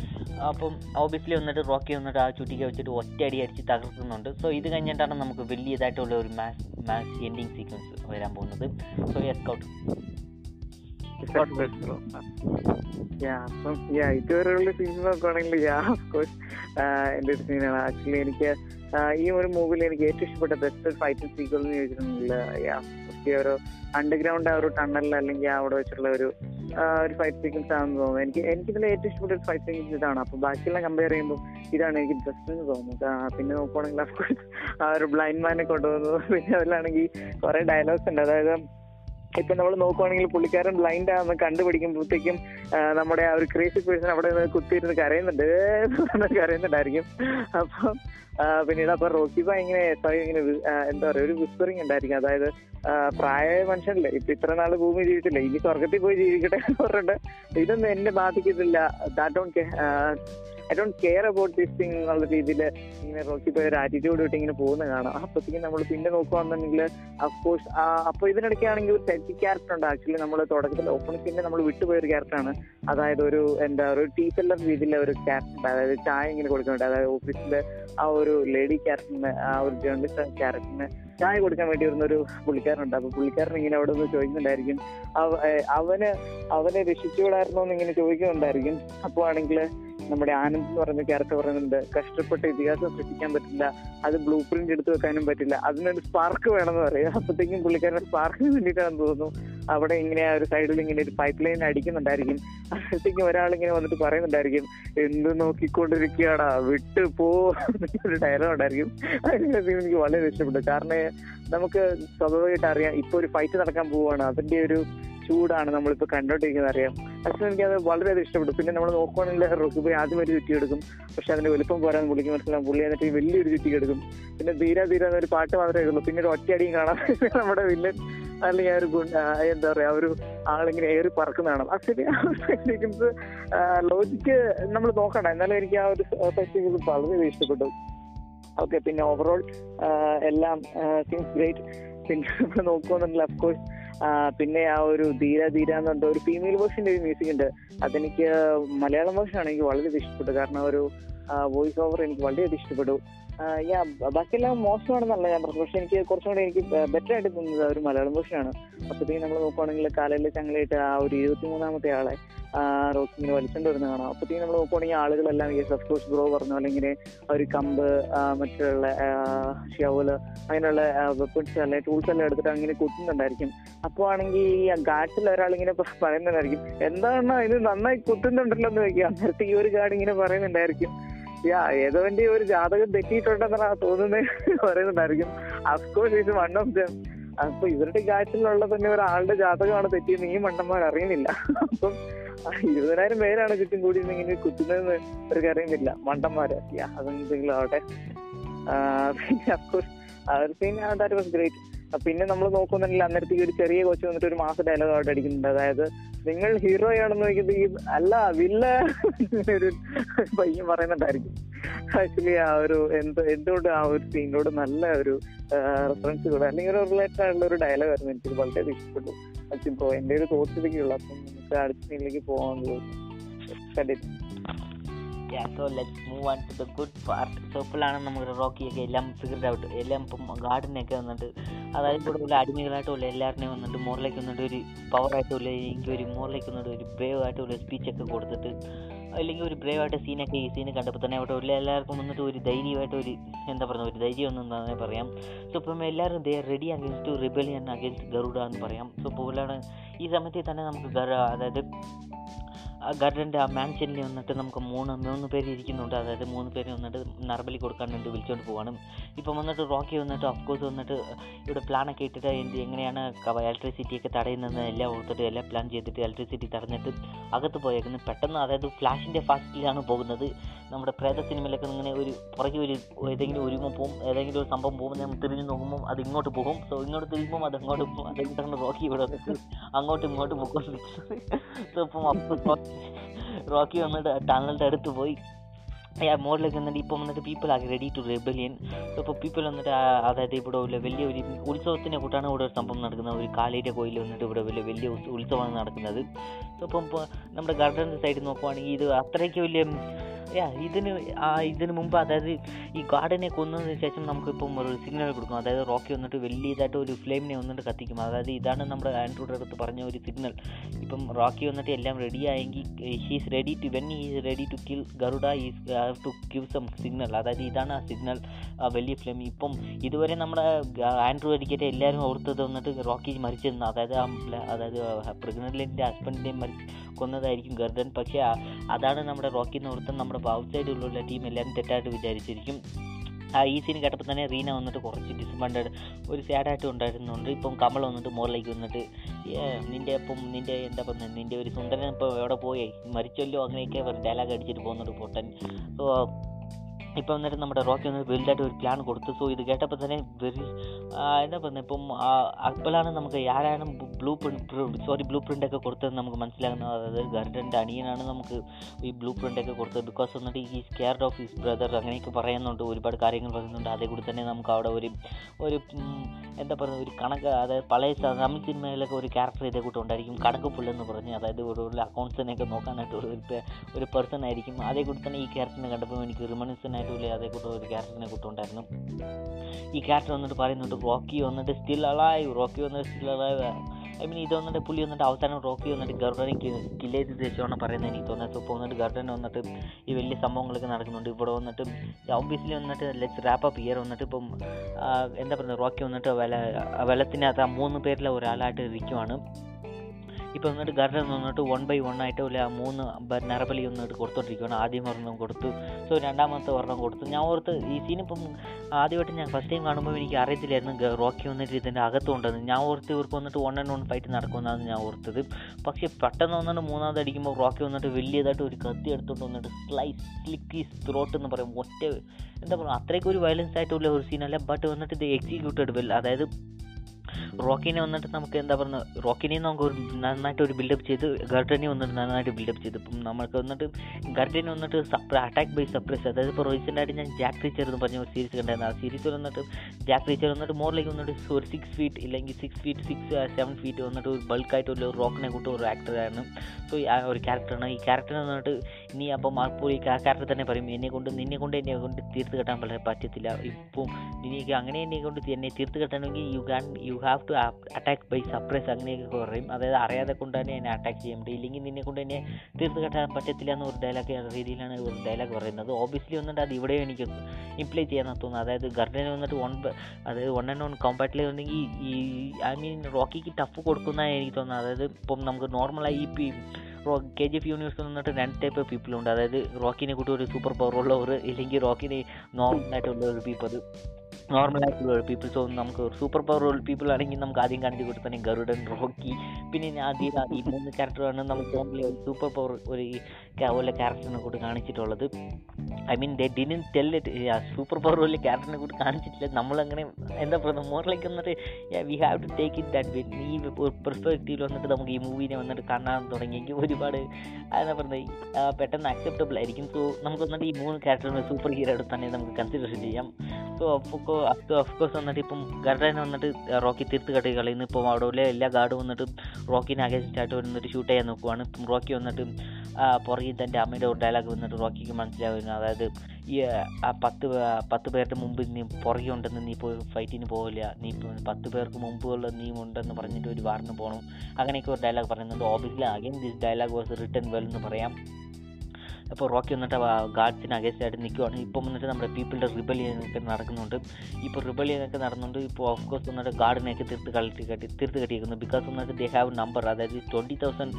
അപ്പം ഓബിയസ്ലി വന്നിട്ട് റോക്കി വന്നിട്ട് ആ ചുറ്റിക്ക് വെച്ചിട്ട് ഒറ്റയടി അടിച്ച് തകർക്കുന്നുണ്ട്. സോ ഇത് കഴിഞ്ഞിട്ടാണ് നമുക്ക് വലിയതായിട്ടുള്ള ഒരു മാസ് മാസ് എൻഡിങ് സീക്വൻസ് വരാൻ പോകുന്നത്. സോ യെസ് കൗട്ട് Yeah, അപ്പം yeah, ഇതുവരെയുള്ള സീൻ നോക്കുവാണെങ്കിൽ എന്റെ ഒരു സീനാണ് ആക്ച്വലി എനിക്ക് ഈ ഒരു മൂവിയിൽ എനിക്ക് ഏറ്റവും ഇഷ്ടപ്പെട്ട ബെസ്റ്റ് ഫൈറ്റിംഗ് സീക്വൽ എന്ന് ചോദിച്ചിട്ടുണ്ടെങ്കിൽ ഈ ഒരു അണ്ടർഗ്രൗണ്ട് ആ ഒരു ടണലിൽ അല്ലെങ്കിൽ അവിടെ വെച്ചുള്ള ഒരു ഒരു ഫൈറ്റ് സീക്വൻസ് ആണെന്ന് തോന്നുന്നു. എനിക്ക് എനിക്കിതിൽ ഏറ്റവും ഇഷ്ടപ്പെട്ട ഒരു ഫൈറ്റ് സീക്വൻസ് ഇതാണ്. അപ്പൊ ബാക്കിയെല്ലാം കമ്പയർ ചെയ്യുമ്പോൾ ഇതാണ് എനിക്ക് ബെസ്റ്റ് എന്ന് തോന്നുന്നത്. പിന്നെ നോക്കുവാണെങ്കിൽ അഫ്കോഴ്സ് ആ ഒരു ബ്ലൈൻഡ് മാനെ കൊണ്ടുപോകുന്നത് പിന്നെ അതിലാണെങ്കിൽ കുറെ ഡയലോഗ്സ് ഉണ്ട്. അതായത് ഇപ്പൊ നമ്മൾ നോക്കുവാണെങ്കിൽ പുള്ളിക്കാരൻ ബ്ലൈൻഡ് ആണെന്ന് കണ്ടുപിടിക്കുമ്പോഴത്തേക്കും നമ്മുടെ ആ ഒരു ക്രേസി പേഴ്സൺ അവിടെ നിന്ന് കുത്തിയിരുന്ന് കരയുന്നുണ്ട്. കരയുന്നുണ്ടായിരിക്കും. അപ്പം പിന്നീട് അപ്പൊ റോക്കിബ ഇങ്ങനെ ഇങ്ങനെ എന്താ പറയുക ഒരു വിസ്പറിങ് ഉണ്ടായിരിക്കും. അതായത് പ്രായമായ മനുഷ്യനല്ലേ ഇപ്പൊ ഇത്ര നാൾ ഭൂമി ജീവിച്ചില്ല? ഇനി സ്വർഗത്തിൽ പോയി ജീവിക്കട്ടെ എന്ന് പറഞ്ഞിട്ട് ഇതൊന്നും എന്നെ ബാധിക്കത്തില്ല. Don't I don't care about this thing എന്നുള്ള രീതിയിൽ ഇങ്ങനെ റോക്കി പോയ ഒരു ആറ്റിറ്റ്യൂഡ് ഇട്ട് ഇങ്ങനെ പോകുന്ന കാണാം. അപ്പത്തേക്കും നമ്മൾ പിന്നെ നോക്കുകയാണെന്നുണ്ടെങ്കിൽ അഫ്കോഴ്സ് അപ്പൊ ഇതിനിടയ്ക്കാണെങ്കിൽ ഒരു സെൽഫി ക്യാരക്ടർ ഉണ്ട്. ആക്ച്വലി നമ്മൾ തുടക്കത്തിൽ ഓപ്പണിംഗ് പിന്നെ നമ്മൾ വിട്ടുപോയ ഒരു ക്യാരക്ടറാണ് അതായത് ഒരു എന്താ ഒരു ടീച്ചറിലെ രീതിയിലെ ഒരു ക്യാരക്ടർ അതായത് ചായ ഇങ്ങനെ കൊടുക്കുന്നുണ്ട്. അതായത് ഓഫീസിലെ ആ ഒരു ലേഡി ക്യാരക്ടറിന് ആ ഒരു ജേർണലിസ്റ്റ് ക്യാരക്ടറിന് ചായ കൊടുക്കാൻ വേണ്ടി വരുന്ന ഒരു പുള്ളിക്കാരനുണ്ട്. അപ്പൊ പുള്ളിക്കാരൻ ഇങ്ങനെ അവിടെ നിന്ന് ചോദിക്കുന്നുണ്ടായിരിക്കും അവ- അവന് അവനെ രക്ഷിച്ചുകൂടായിരുന്നോ എന്ന് ഇങ്ങനെ ചോദിക്കുന്നുണ്ടായിരിക്കും. അപ്പോൾ ആണെങ്കിൽ നമ്മുടെ ആനന്ദ് എന്ന് പറയുന്ന ക്യാരക്ടർ പറയുന്നുണ്ട് കഷ്ടപ്പെട്ട് ഇതിഹാസം സൃഷ്ടിക്കാൻ പറ്റില്ല അത് ബ്ലൂ പ്രിന്റ് എടുത്തു വെക്കാനും പറ്റില്ല അതിനൊരു സ്പാർക്ക് വേണമെന്ന് പറയും. അപ്പത്തേക്കും പുള്ളിക്കാരൻ സ്പാർക്കിന് വേണ്ടിയിട്ടാണെന്ന് തോന്നുന്നു. അവിടെ ഇങ്ങനെ ഒരു സൈഡിൽ ഇങ്ങനെ ഒരു പൈപ്പ് ലൈൻ അടിക്കുന്നുണ്ടായിരിക്കും. അപ്പോഴത്തേക്കും ഒരാൾ ഇങ്ങനെ വന്നിട്ട് പറയുന്നുണ്ടായിരിക്കും എന്ത് നോക്കിക്കൊണ്ടിരിക്കുകയാടാ വിട്ട് പോ ഒരു ഡയലോഗ് ഉണ്ടായിരിക്കും. അതിനകത്ത് എനിക്ക് വളരെ ഇഷ്ടപ്പെട്ടു. കാരണം നമുക്ക് സ്വാഭാവികമായിട്ട് അറിയാം. ഇപ്പൊ ഒരു ഫൈറ്റ് നടക്കാൻ പോവുകയാണ് അതിന്റെ ഒരു ചൂടാണ് നമ്മളിപ്പോ കണ്ടോണ്ടിരിക്കുന്നത് അറിയാം. പക്ഷെ അത് വളരെയധികം ഇഷ്ടപ്പെട്ടു. പിന്നെ നമ്മൾ നോക്കുവാണെങ്കിൽ റുഖുബൈ ആദ്യം ഒരു ചുറ്റി എടുക്കും പക്ഷെ അതിന്റെ വലുപ്പം പോരാൻ പുള്ളിക്ക് മനസ്സിലാവും. പുള്ളി എന്നിട്ട് വലിയൊരു ചുറ്റി എടുക്കും പിന്നെ ധീര ധീര എന്നൊരു പാട്ട് മാത്രമേ ഉള്ളൂ. പിന്നെ ഒരു ഒറ്റയടിയും കാണാം നമ്മുടെ വില്ലൻ അല്ലെങ്കിൽ ആ ഒരു എന്താ പറയാ ഒരു ആളിങ്ങനെ ഏറി പറക്കുന്നതാണ് ആക്ച്വലി സീക്വൻസ് ലോജിക്ക് നമ്മൾ നോക്കണ്ട. എന്നാലും എനിക്ക് ആ ഒരു സീക്വൻസ് വളരെയധികം ഇഷ്ടപ്പെട്ടു. ഓക്കെ പിന്നെ ഓവറോൾ എല്ലാം സീൻസ് ഗ്രേറ്റ് പിന്നെ നോക്കുവാണെങ്കിൽ അഫ്കോഴ്സ് പിന്നെ ആ ഒരു ധീര ധീര എന്നുണ്ട് ഒരു ഫീമെയിൽ വേർഷന്റെ ഒരു മ്യൂസിക് ഉണ്ട്. അതെനിക്ക് മലയാളം വേർഷൻ ആണ് എനിക്ക് വളരെ ഇഷ്ടപ്പെട്ടു കാരണം ഒരു വോയിസ് ഓവർ എനിക്ക് വളരെയധികം ഇഷ്ടപ്പെട്ടു. ഞാൻ ബാക്കിയെല്ലാം മോശമാണെന്നല്ല ഞാൻ പറഞ്ഞു പക്ഷെ എനിക്ക് കുറച്ചും കൂടെ എനിക്ക് ബെറ്റർ ആയിട്ട് തോന്നുന്നത് ഒരു മലയാളം വേർഷനാണ് അപ്പോഴത്തേക്കും നമ്മൾ നോക്കുവാണെങ്കിൽ കാലയിൽ ചങ്ങലായിട്ട് ആ ഒരു ഇരുപത്തി മൂന്നാമത്തെ ആളെ റോക്കി ഇങ്ങനെ വലിച്ചുകൊണ്ട് വരുന്ന കാണാം. അപ്പോഴത്തേക്കും നമ്മൾ നോക്കുവാണെങ്കിൽ ആളുകളെല്ലാം ഈ കോഴ്സ് ബ്രോ പറഞ്ഞു. അല്ലെങ്കിൽ ഒരു കമ്പ് മറ്റുള്ള ഷവൽ അങ്ങനെയുള്ള വെപ്പൺസ് അല്ലെ ടൂൾസ് എല്ലാം എടുത്തിട്ട് അങ്ങനെ കുത്തുന്നുണ്ടായിരിക്കും. അപ്പോൾ ആണെങ്കിൽ ഈ ഗാർഡ്സിൽ ഒരാളിങ്ങനെ പറയുന്നുണ്ടായിരിക്കും എന്താണ് ഇത് നന്നായി കുത്തുന്നുണ്ടല്ലോ എന്ന് ചോദിക്കുക. അന്നേരത്തെ ഈ ഒരു ഗാർഡ് ഇങ്ങനെ പറയുന്നുണ്ടായിരിക്കും. യാ ഏതോന്റെ ഒരു ജാതകം തെറ്റിയിട്ടുണ്ടെന്നാണ് തോന്നുന്നത് പറയുന്നുണ്ടായിരിക്കും. അഫ്കോഴ്സ് ഇത് വൺ ഓഫ് ദം അപ്പൊ ഇവരുടെ കാറ്റിലുള്ള തന്നെ ഒരാളുടെ ജാതകമാണ് തെറ്റിയെന്ന് ഈ മണ്ടന്മാർ അറിയുന്നില്ല അപ്പം ഇരുപതിനായിരം പേരാണ് ചുറ്റും കൂടി ഇങ്ങനെ കുത്തുന്നതെന്ന് അവർക്ക് അറിയുന്നില്ല മണ്ടന്മാരെ. അതെന്തെങ്കിലും ആവട്ടെ. പിന്നെ അഫ്കോഴ്സ് അവർ വാസ് ഗ്രേറ്റ് പിന്നെ നമ്മൾ നോക്കുന്നുണ്ടെങ്കിൽ അന്നേരത്തേക്ക് ഒരു ചെറിയ കൊച്ചു വന്നിട്ട് ഒരു മാസ ഡയലോഗ് ആയിട്ട് അടിക്കുന്നുണ്ട്. അതായത് നിങ്ങൾ ഹീറോ ആണെന്ന് നോക്കിയത് ഈ അല്ല വില്ല ഒരു പയ്യൻ പറയുന്നുണ്ടായിരിക്കും. ആക്ച്വലി ആ ഒരു എന്ത് എന്തുകൊണ്ട് ആ ഒരു സീനിനോട് നല്ല ഒരു റെഫറൻസ് കൂടെ അല്ലെങ്കിൽ ഒരു റിലേറ്റഡ് ആയിട്ടുള്ള ഒരു ഡയലോഗ് ആയിരുന്നു എനിക്ക് വളരെ ഇഷ്ടപ്പെട്ടു. അച്ഛൻ എന്റെ ഒരു തോട്ടിലേക്കുള്ള അപ്പം നമുക്ക് അടുത്ത സീനിലേക്ക് പോകാൻ കണ്ടിട്ട്. Yeah so let's move on to the good part so ഇപ്പോഴാണ് നമുക്ക് റോക്കിയൊക്കെ എല്ലാം ഫിഗർഡ് ഔട്ട് എല്ലാം ഇപ്പം ഗാർഡനൊക്കെ വന്നിട്ട് അതായത് ഇവിടെ ഉള്ള അടിമകളായിട്ടുള്ള എല്ലാവരുടെയും വന്നിട്ട് മോറിലേക്ക് വന്നിട്ട് ഒരു പവറായിട്ടുള്ള എനിക്ക് ഒരു മോറിലേക്ക് വന്നിട്ട് ഒരു ബ്രേവ് ആയിട്ടുള്ള സ്പീച്ചൊക്കെ കൊടുത്തിട്ട് അല്ലെങ്കിൽ ഒരു ബ്രേവ് ആയിട്ട് സീനൊക്കെ ഈ സീൻ കണ്ടപ്പോൾ തന്നെ അവിടെ ഉള്ള എല്ലാവർക്കും വന്നിട്ട് ഒരു ധൈര്യമായിട്ട് ഒരു എന്താ പറയുക ഒരു ധൈര്യം ഒന്നും തന്നെ പറയാം. സോ ഇപ്പം എല്ലാവരും they ready against rebellion against Garuda എന്ന് പറയാം. സോ പോലാണ് ഈ സമയത്ത് തന്നെ നമുക്ക് ഗറ അതായത് ഗർഡന്റെ ആ മാൻഷനിൽ വന്നിട്ട് നമുക്ക് മൂന്ന് മൂന്ന് പേര് ഇരിക്കുന്നുണ്ട്. അതായത് മൂന്ന് പേര് വന്നിട്ട് നർബലി കൊടുക്കാൻ വേണ്ടി വിളിച്ചുകൊണ്ട് പോവാണ്. ഇപ്പം വന്നിട്ട് റോക്കി വന്നിട്ട് ഓഫ്കോഴ്സ് വന്നിട്ട് ഇവിടെ പ്ലാനൊക്കെ ഇട്ടിട്ട് എന്ത് എങ്ങനെയാണ് ഇലക്ട്രിസിറ്റിയൊക്കെ തടയുന്നത് എല്ലാം ഓർത്തിട്ട് എല്ലാം പ്ലാൻ ചെയ്തിട്ട് ഇലക്ട്രിസിറ്റി തടഞ്ഞിട്ട് അകത്ത് പോയേക്കുന്നത്. പെട്ടെന്ന് അതായത് ഫ്ലാഷിന്റെ ഫാസ്റ്റിലാണ് പോകുന്നത്. നമ്മുടെ പ്രേത സിനിമയിലൊക്കെ ഇങ്ങനെ ഒരു പുറകെ ഒരു ഏതെങ്കിലും ഒരുമ പോകും ഏതെങ്കിലും ഒരു സംഭവം പോകുമ്പോൾ നമ്മൾ തിരിഞ്ഞ് നോക്കുമ്പോൾ അത് ഇങ്ങോട്ട് പോകും. സോ ഇങ്ങോട്ട് തിരിയുമ്പോൾ അത് അങ്ങോട്ട് പോകും. അതെങ്ങോട്ടാണ് റോക്കി ഇവിടെ അങ്ങോട്ടും ഇങ്ങോട്ടും പോകും സോ ഇപ്പം അപ്പം റോക്കി വന്നിട്ട് ടണലിന്റെ അടുത്ത് പോയി. മോഡിലേക്ക് വന്നിട്ട് ഇപ്പം വന്നിട്ട് പീപ്പിൾ ആക്കി റെഡി ടു റെബലിയൻ ഇപ്പോൾ പീപ്പിൾ വന്നിട്ട് അതായത് ഇവിടെ ഉള്ള വലിയ ഒരു ഉത്സവത്തിനെ കൂട്ടാണ് ഇവിടെ ഒരു സംഭവം നടക്കുന്നത്. ഒരു കാലേരി കോയിൽ വന്നിട്ട് ഇവിടെ വലിയ വലിയ ഉത്സ- ഉത്സവമാണ് നടക്കുന്നത്. ഇപ്പം ഇപ്പോൾ നമ്മുടെ ഗാർഡന്റെ സൈഡിൽ നോക്കുവാണെങ്കിൽ ഇത് അത്രയ്ക്ക് വലിയ ഇതിന് ഇതിന് മുമ്പ് അതായത് ഈ ഗാർഡനെ കൊന്നതിന് ശേഷം നമുക്കിപ്പം ഒരു സിഗ്നൽ കൊടുക്കും. അതായത് റോക്കി വന്നിട്ട് വലിയ ഇതായിട്ട് ഒരു ഫ്ലെയിമിനെ വന്നിട്ട് കത്തിക്കും. അതായത് ഇതാണ് നമ്മുടെ ആൻഡ്രോയുടെ അടുത്ത് പറഞ്ഞ ഒരു സിഗ്നൽ ഇപ്പം റോക്കി വന്നിട്ട് എല്ലാം റെഡി ആയെങ്കിൽ he's ready to when is ready to kill Garuda is have to give some signal അതായത് ഇതാണ് ആ സിഗ്നൽ വലിയ ഫ്ലെയിം ഇപ്പം ഇതുവരെ നമ്മുടെ ആൻഡ്രോ അടിക്കട്ടെ എല്ലാവരും ഓർത്തത് വന്നിട്ട് റോക്കി മരിച്ചെന്ന് അതായത് അതായത് പ്രഗ്നന്റിന്റെ ഹസ്ബൻഡിന്റെയും മരി കൊന്നതായിരിക്കും ഗർഡൻ പക്ഷേ അതാണ് നമ്മുടെ റോക്കി എന്ന് ഓർത്ത് നമ്മുടെ ഔട്ട് സൈഡിലുള്ള ടീം എല്ലാവരും തെറ്റായിട്ട് വിചാരിച്ചിരിക്കും. ആ ഈ സീൻ കേട്ടപ്പോൾ തന്നെ റീന വന്നിട്ട് കുറച്ച് ഡിസപ്പോയിന്റഡ് ഒരു സാഡായിട്ട് ഉണ്ടായിരുന്നുണ്ട്. ഇപ്പം കമൽ വന്നിട്ട് മോറിലേക്ക് വന്നിട്ട് "ഏ, നിന്റെ ഇപ്പം നിന്റെ എന്താ പറയുക നിന്റെ ഒരു സുന്ദരൻ ഇപ്പോൾ എവിടെ പോയി? മരിച്ചല്ലോ അങ്ങനെയൊക്കെ ഡയലോഗ് അടിച്ചിട്ട് പോകുന്നുണ്ട് പൊട്ടൻ. ഇപ്പം വന്നിട്ട് നമ്മുടെ റോക്കി വന്ന് വലുതായിട്ട് ഒരു പ്ലാൻ കൊടുത്തു. സോ ഇത് കേട്ടപ്പോൾ തന്നെ വെരി എന്താ പറയുന്നത് ഇപ്പം അപ്പോഴാണ് നമുക്ക് ആരാണ് ബ്ലൂ പ്രിന്റ് സോറി ബ്ലൂ പ്രിന്റൊക്കെ കൊടുത്തത് നമുക്ക് മനസ്സിലാകുന്നത് അതായത് ഗർഡന്റെ അണിയനാണ് നമുക്ക് ഈ ബ്ലൂ പ്രിന്റൊക്കെ കൊടുത്തത്. ബിക്കോസ് വന്നിട്ട് ഈ സ്കെയർഡ് ഓഫ് ഹിസ് ബ്രദർ അങ്ങനെയൊക്കെ പറയുന്നുണ്ട് ഒരുപാട് കാര്യങ്ങൾ പറയുന്നുണ്ട്. അതേ കൂടി തന്നെ നമുക്ക് അവിടെ ഒരു ഒരു എന്താ പറയുക ഒരു കണക്ക് അതായത് പഴയ തമിഴ് സിനിമയിലൊക്കെ ഒരു ക്യാരക്ടർ ഇതേ കൂട്ടം ഉണ്ടായിരിക്കും. കണക്ക് പുള്ളെന്ന് പറഞ്ഞ് അതായത് ഒരു അക്കൗണ്ട്സിനെയൊക്കെ നോക്കാനായിട്ട് ഒരു ഒരു പേഴ്സൺ ആയിരിക്കും. അതേ കൂടി തന്നെ ഈ ക്യാരക്ടറിനെ കണ്ടപ്പോൾ എനിക്ക് റിമണിസൻ ആയിട്ടുള്ള അതേ കൂട്ടം ഒരു ക്യാരക്ടറിനെ കൂട്ടുണ്ടായിരുന്നു ഈ ക്യാരക്ടർ വന്നിട്ട് പറയുന്നുണ്ട് റോക്കി വന്നിട്ട് സ്റ്റിൽ അളായ് റോക്കി വന്നിട്ട് സ്റ്റിൽ അളായ് ഐ മീൻ ഇത് വന്നിട്ട് പുള്ളി വന്നിട്ട് അവസാനം റോക്കി വന്നിട്ട് ഗർഡനെ കില്ല് ചെയ്ത് വെച്ചാണ് പറയുന്നത്. എനിക്ക് തോന്നുന്നത് സോ ഇപ്പോൾ വന്നിട്ട് ഗർഡൻ വന്നിട്ട് ഈ വലിയ സംഭവങ്ങളൊക്കെ നടക്കുന്നുണ്ട്. ഇവിടെ വന്നിട്ട് ഓബിയസ്ലി വന്നിട്ട് ലെറ്റ്സ് റാപ്പ് അപ്പ് ഇയർ വന്നിട്ട് ഇപ്പം എന്താ പറയുക റോക്കി വന്നിട്ട് വില വെള്ളത്തിനകത്ത് ആ മൂന്ന് പേരിലെ ഒരാളായിട്ട് ഇരിക്കുവാണ്. ഇപ്പോൾ എന്നിട്ട് ഗർഡൻ വന്നിട്ട് വൺ ബൈ വൺ ആയിട്ട് ഇല്ല മൂന്ന് നരബലി ഒന്നിട്ട് കൊടുത്തോണ്ടിരിക്കുകയാണ് ആദ്യം ഒരെണ്ണം കൊടുത്തു. സോ രണ്ടാമത്തെ ഒരെണ്ണം കൊടുത്തു. ഞാൻ ഓർത്ത് ഈ സീൻ ഇപ്പം ആദ്യമായിട്ട് ഞാൻ ഫസ്റ്റ് ടൈം കാണുമ്പോൾ എനിക്ക് അറിയത്തില്ലായിരുന്നു റോക്കി വന്നിട്ട് ഇതിന്റെ അകത്തുണ്ടെന്ന് ഞാൻ ഓർത്ത് ഇവർക്ക് വന്നിട്ട് വൺ ആൻഡ് വൺ ഫൈറ്റ് നടക്കുമെന്നാണ് ഞാൻ ഓർത്തത്. പക്ഷേ പെട്ടെന്ന് വന്നിട്ട് മൂന്നാമത് അടിക്കുമ്പോൾ റോക്കി വന്നിട്ട് വലിയതായിട്ട് ഒരു കത്തി എടുത്തുകൊണ്ട് വന്നിട്ട് സ്ലൈസ് സ്ലിക്കി ത്രോട്ട് എന്ന് പറയും. ഒറ്റ എന്താ പറയുക അത്രയ്ക്ക് ഒരു വയലൻസ് ആയിട്ടുള്ള ഒരു സീനല്ല ബട്ട് വന്നിട്ട് ഇത് എക്സിക്യൂട്ടഡ് വെൽ അതായത് റോക്കിനെ വന്നിട്ട് നമുക്ക് എന്താ പറയുക റോക്കിനെ നമുക്ക് നന്നായിട്ട് ഒരു ബിൽഡപ്പ് ചെയ്ത് ഗർഡനെ വന്നിട്ട് നന്നായിട്ട് ബിൽഡപ്പ് ചെയ്ത്. ഇപ്പം നമുക്ക് വന്നിട്ട് ഗർഡനെ വന്നിട്ട് അറ്റാക്ക് ബൈ സപ്രസ് അതായത് ഇപ്പോൾ റീസെന്റ് ആയിട്ട് ഞാൻ ജാക്ക് റീച്ചർ എന്ന് പറഞ്ഞ ഒരു സീരീസ് കണ്ടായിരുന്നു. ആ സീരീസിൽ വന്നിട്ട് ജാക്ക് റീച്ചർ വന്നിട്ട് മോറിലേക്ക് വന്നിട്ട് ഒരു സിക്സ് ഫീറ്റ് ഇല്ലെങ്കിൽ six feet six seven feet വന്നിട്ട് ഒരു ബൾക്കായിട്ട് ഒരു റോക്കിനെ കൂട്ടും ഒരു ആക്ടറായിരുന്നു സോ ആ ഒരു ക്യാരക്ടറാണ് ഈ ക്യാരക്ടറിനെ വന്നിട്ട് ഇനി അപ്പം അപ്പോൾ ഈ ക്യാരക്ടർ തന്നെ പറയും എന്നെ കൊണ്ട് നിന്നെ കൊണ്ട് എന്നെ കൊണ്ട് തീർത്ത് കെട്ടാൻ പറ്റത്തില്ല. ഇപ്പം എനിക്ക് അങ്ങനെ എന്നെ കൊണ്ട് എന്നെ തീർത്ത് കെട്ടണമെങ്കിൽ you can you have to attack by surprise അങ്ങനെയൊക്കെ പറയും. അതായത് അറിയാതെ കൊണ്ട് തന്നെ എന്നെ അറ്റാക്ക് ചെയ്യാൻ പറ്റും ഇല്ലെങ്കിൽ നിന്നെ കൊണ്ട് എന്നെ തീർത്ത് കെട്ടാൻ പറ്റത്തില്ല എന്ന ഒരു ഡയലോഗ് രീതിയിലാണ് ഒരു ഡയലോഗ് പറയുന്നത്. ഓബിയസ്ലി വന്നിട്ട് അത് ഇവിടെ എനിക്ക് ഇംപ്ലൈ ചെയ്യാൻ തോന്നുന്നു. അതായത് ഗർഡനെ വന്നിട്ട് വൺ അതായത് വൺ ആൻഡ് വൺ കോമ്പാറ്റിൽ ഉണ്ടെങ്കിൽ ഈ ഐ മീൻ റോക്കിക്ക് ടഫ് കൊടുക്കുന്നതാണ് എനിക്ക് തോന്നുന്നത് അതായത് ഇപ്പം നമുക്ക് നോർമലായി ഈ കെ ജി എഫ് യൂണിവേഴ്സിൽ വന്നിട്ട് രണ്ട് ടൈപ്പ് ഓഫ് പീപ്പിളുണ്ട് അതായത് റോക്കിനെ കൂട്ടി ഒരു സൂപ്പർ പവർ ഉള്ളവർ ഇല്ലെങ്കിൽ റോക്കിനെ നോർമൽ ആയിട്ടുള്ള ഒരു പീപ്പിൾ നോർമൽ ആയിട്ടുള്ള പീപ്പിൾസ് ഒന്നും നമുക്ക് സൂപ്പർ പവർ ഉള്ള പീപ്പിൾ ആണെങ്കിൽ നമുക്ക് ആദ്യം കാണിച്ചു കൊടുത്താൽ ഗരുഡൻ റോക്കി പിന്നെ ആദ്യം ഈ മൂന്ന് ക്യാരക്ടറാണ് നമുക്ക് ഒരു സൂപ്പർ പവർ ഒരു പോലെ ക്യാരക്ടറിനെ കൂടി കാണിച്ചിട്ടുള്ളത്. I mean they didn't tell it super power പോലെ ക്യാരക്ടറിനെ കൂടി കാണിച്ചിട്ടില്ല. നമ്മളങ്ങനെ എന്താ പറയുക മോറിലേക്ക് വന്നിട്ട് we have to take it that we ഈ പെർസ്പെക്റ്റീവിൽ വന്നിട്ട് നമുക്ക് ഈ മൂവിനെ വന്നിട്ട് കാണാൻ തുടങ്ങിയെങ്കിൽ ഒരുപാട് എന്താ പറയുന്നത് പെട്ടെന്ന് അക്സെപ്റ്റബിൾ ആയിരിക്കും. സോ നമുക്ക് വന്നിട്ട് ഈ മൂന്ന് ക്യാരക്ടറിനെ സൂപ്പർ ഹീറോ തന്നെ നമുക്ക് കൺസിഡർ ചെയ്യാം. സോ അപ്പോൾ അഫ്കോഴ്സ് വന്നിട്ട് ഇപ്പം ഗർഡനെ വന്നിട്ട് റോക്കി തീർത്ത് കട്ടി കളയുന്നു ഇപ്പം അവിടെ എല്ലാ ഗാർഡും വന്നിട്ട് റോക്കിനെ അഗേൻസ്റ്റ് ആയിട്ട് വന്നിട്ട് ഷൂട്ട് ചെയ്യാൻ നോക്കുവാണ്. ഇപ്പം റോക്കി വന്നിട്ട് പുറകിൽ തന്റെ അമ്മയുടെ ഒരു ഡയലോഗ് വന്നിട്ട് റോക്കിക്ക് മനസ്സിലാവുന്നു അതായത് ഈ ആ പത്ത് പത്ത് പേരുടെ മുമ്പ് നീ പുറകെ ഉണ്ടെന്ന് നീ പോയി ഫൈറ്റിന് പോകില്ല നീ പത്ത് പേർക്ക് മുമ്പുള്ള നീ ഉണ്ടെന്ന് പറഞ്ഞിട്ട് ഒരു വാറിന് പോകണം അങ്ങനെയൊക്കെ ഒരു ഡയലോഗ് പറയുന്നുണ്ട് obviously again this dialogue was return well എന്ന് പറയാം അപ്പോൾ റോക്കി വന്നിട്ട് ഗാഡ്സിന് അഗേൻസ്റ്റ് ആയിട്ട് നിൽക്കുവാണ് ഇപ്പം വന്നിട്ട് നമ്മുടെ പീപ്പിളുടെ റിബലിയനൊക്കെ നടക്കുന്നുണ്ട്. ഇപ്പോൾ റിബലിയനൊക്കെ നടന്നുണ്ട് ഇപ്പോൾ ഓഫ് കോഴ്സ് വന്നിട്ട് ഗാർഡിനെയൊക്കെ തീർത്ത് കളി കെട്ടി തീർത്ത് കെട്ടിയിരിക്കുന്നു ബിക്കോസ് വന്നിട്ട് ദേ ഹാവ് നമ്പർ അതായത് ട്വന്റി തൗസൻഡ്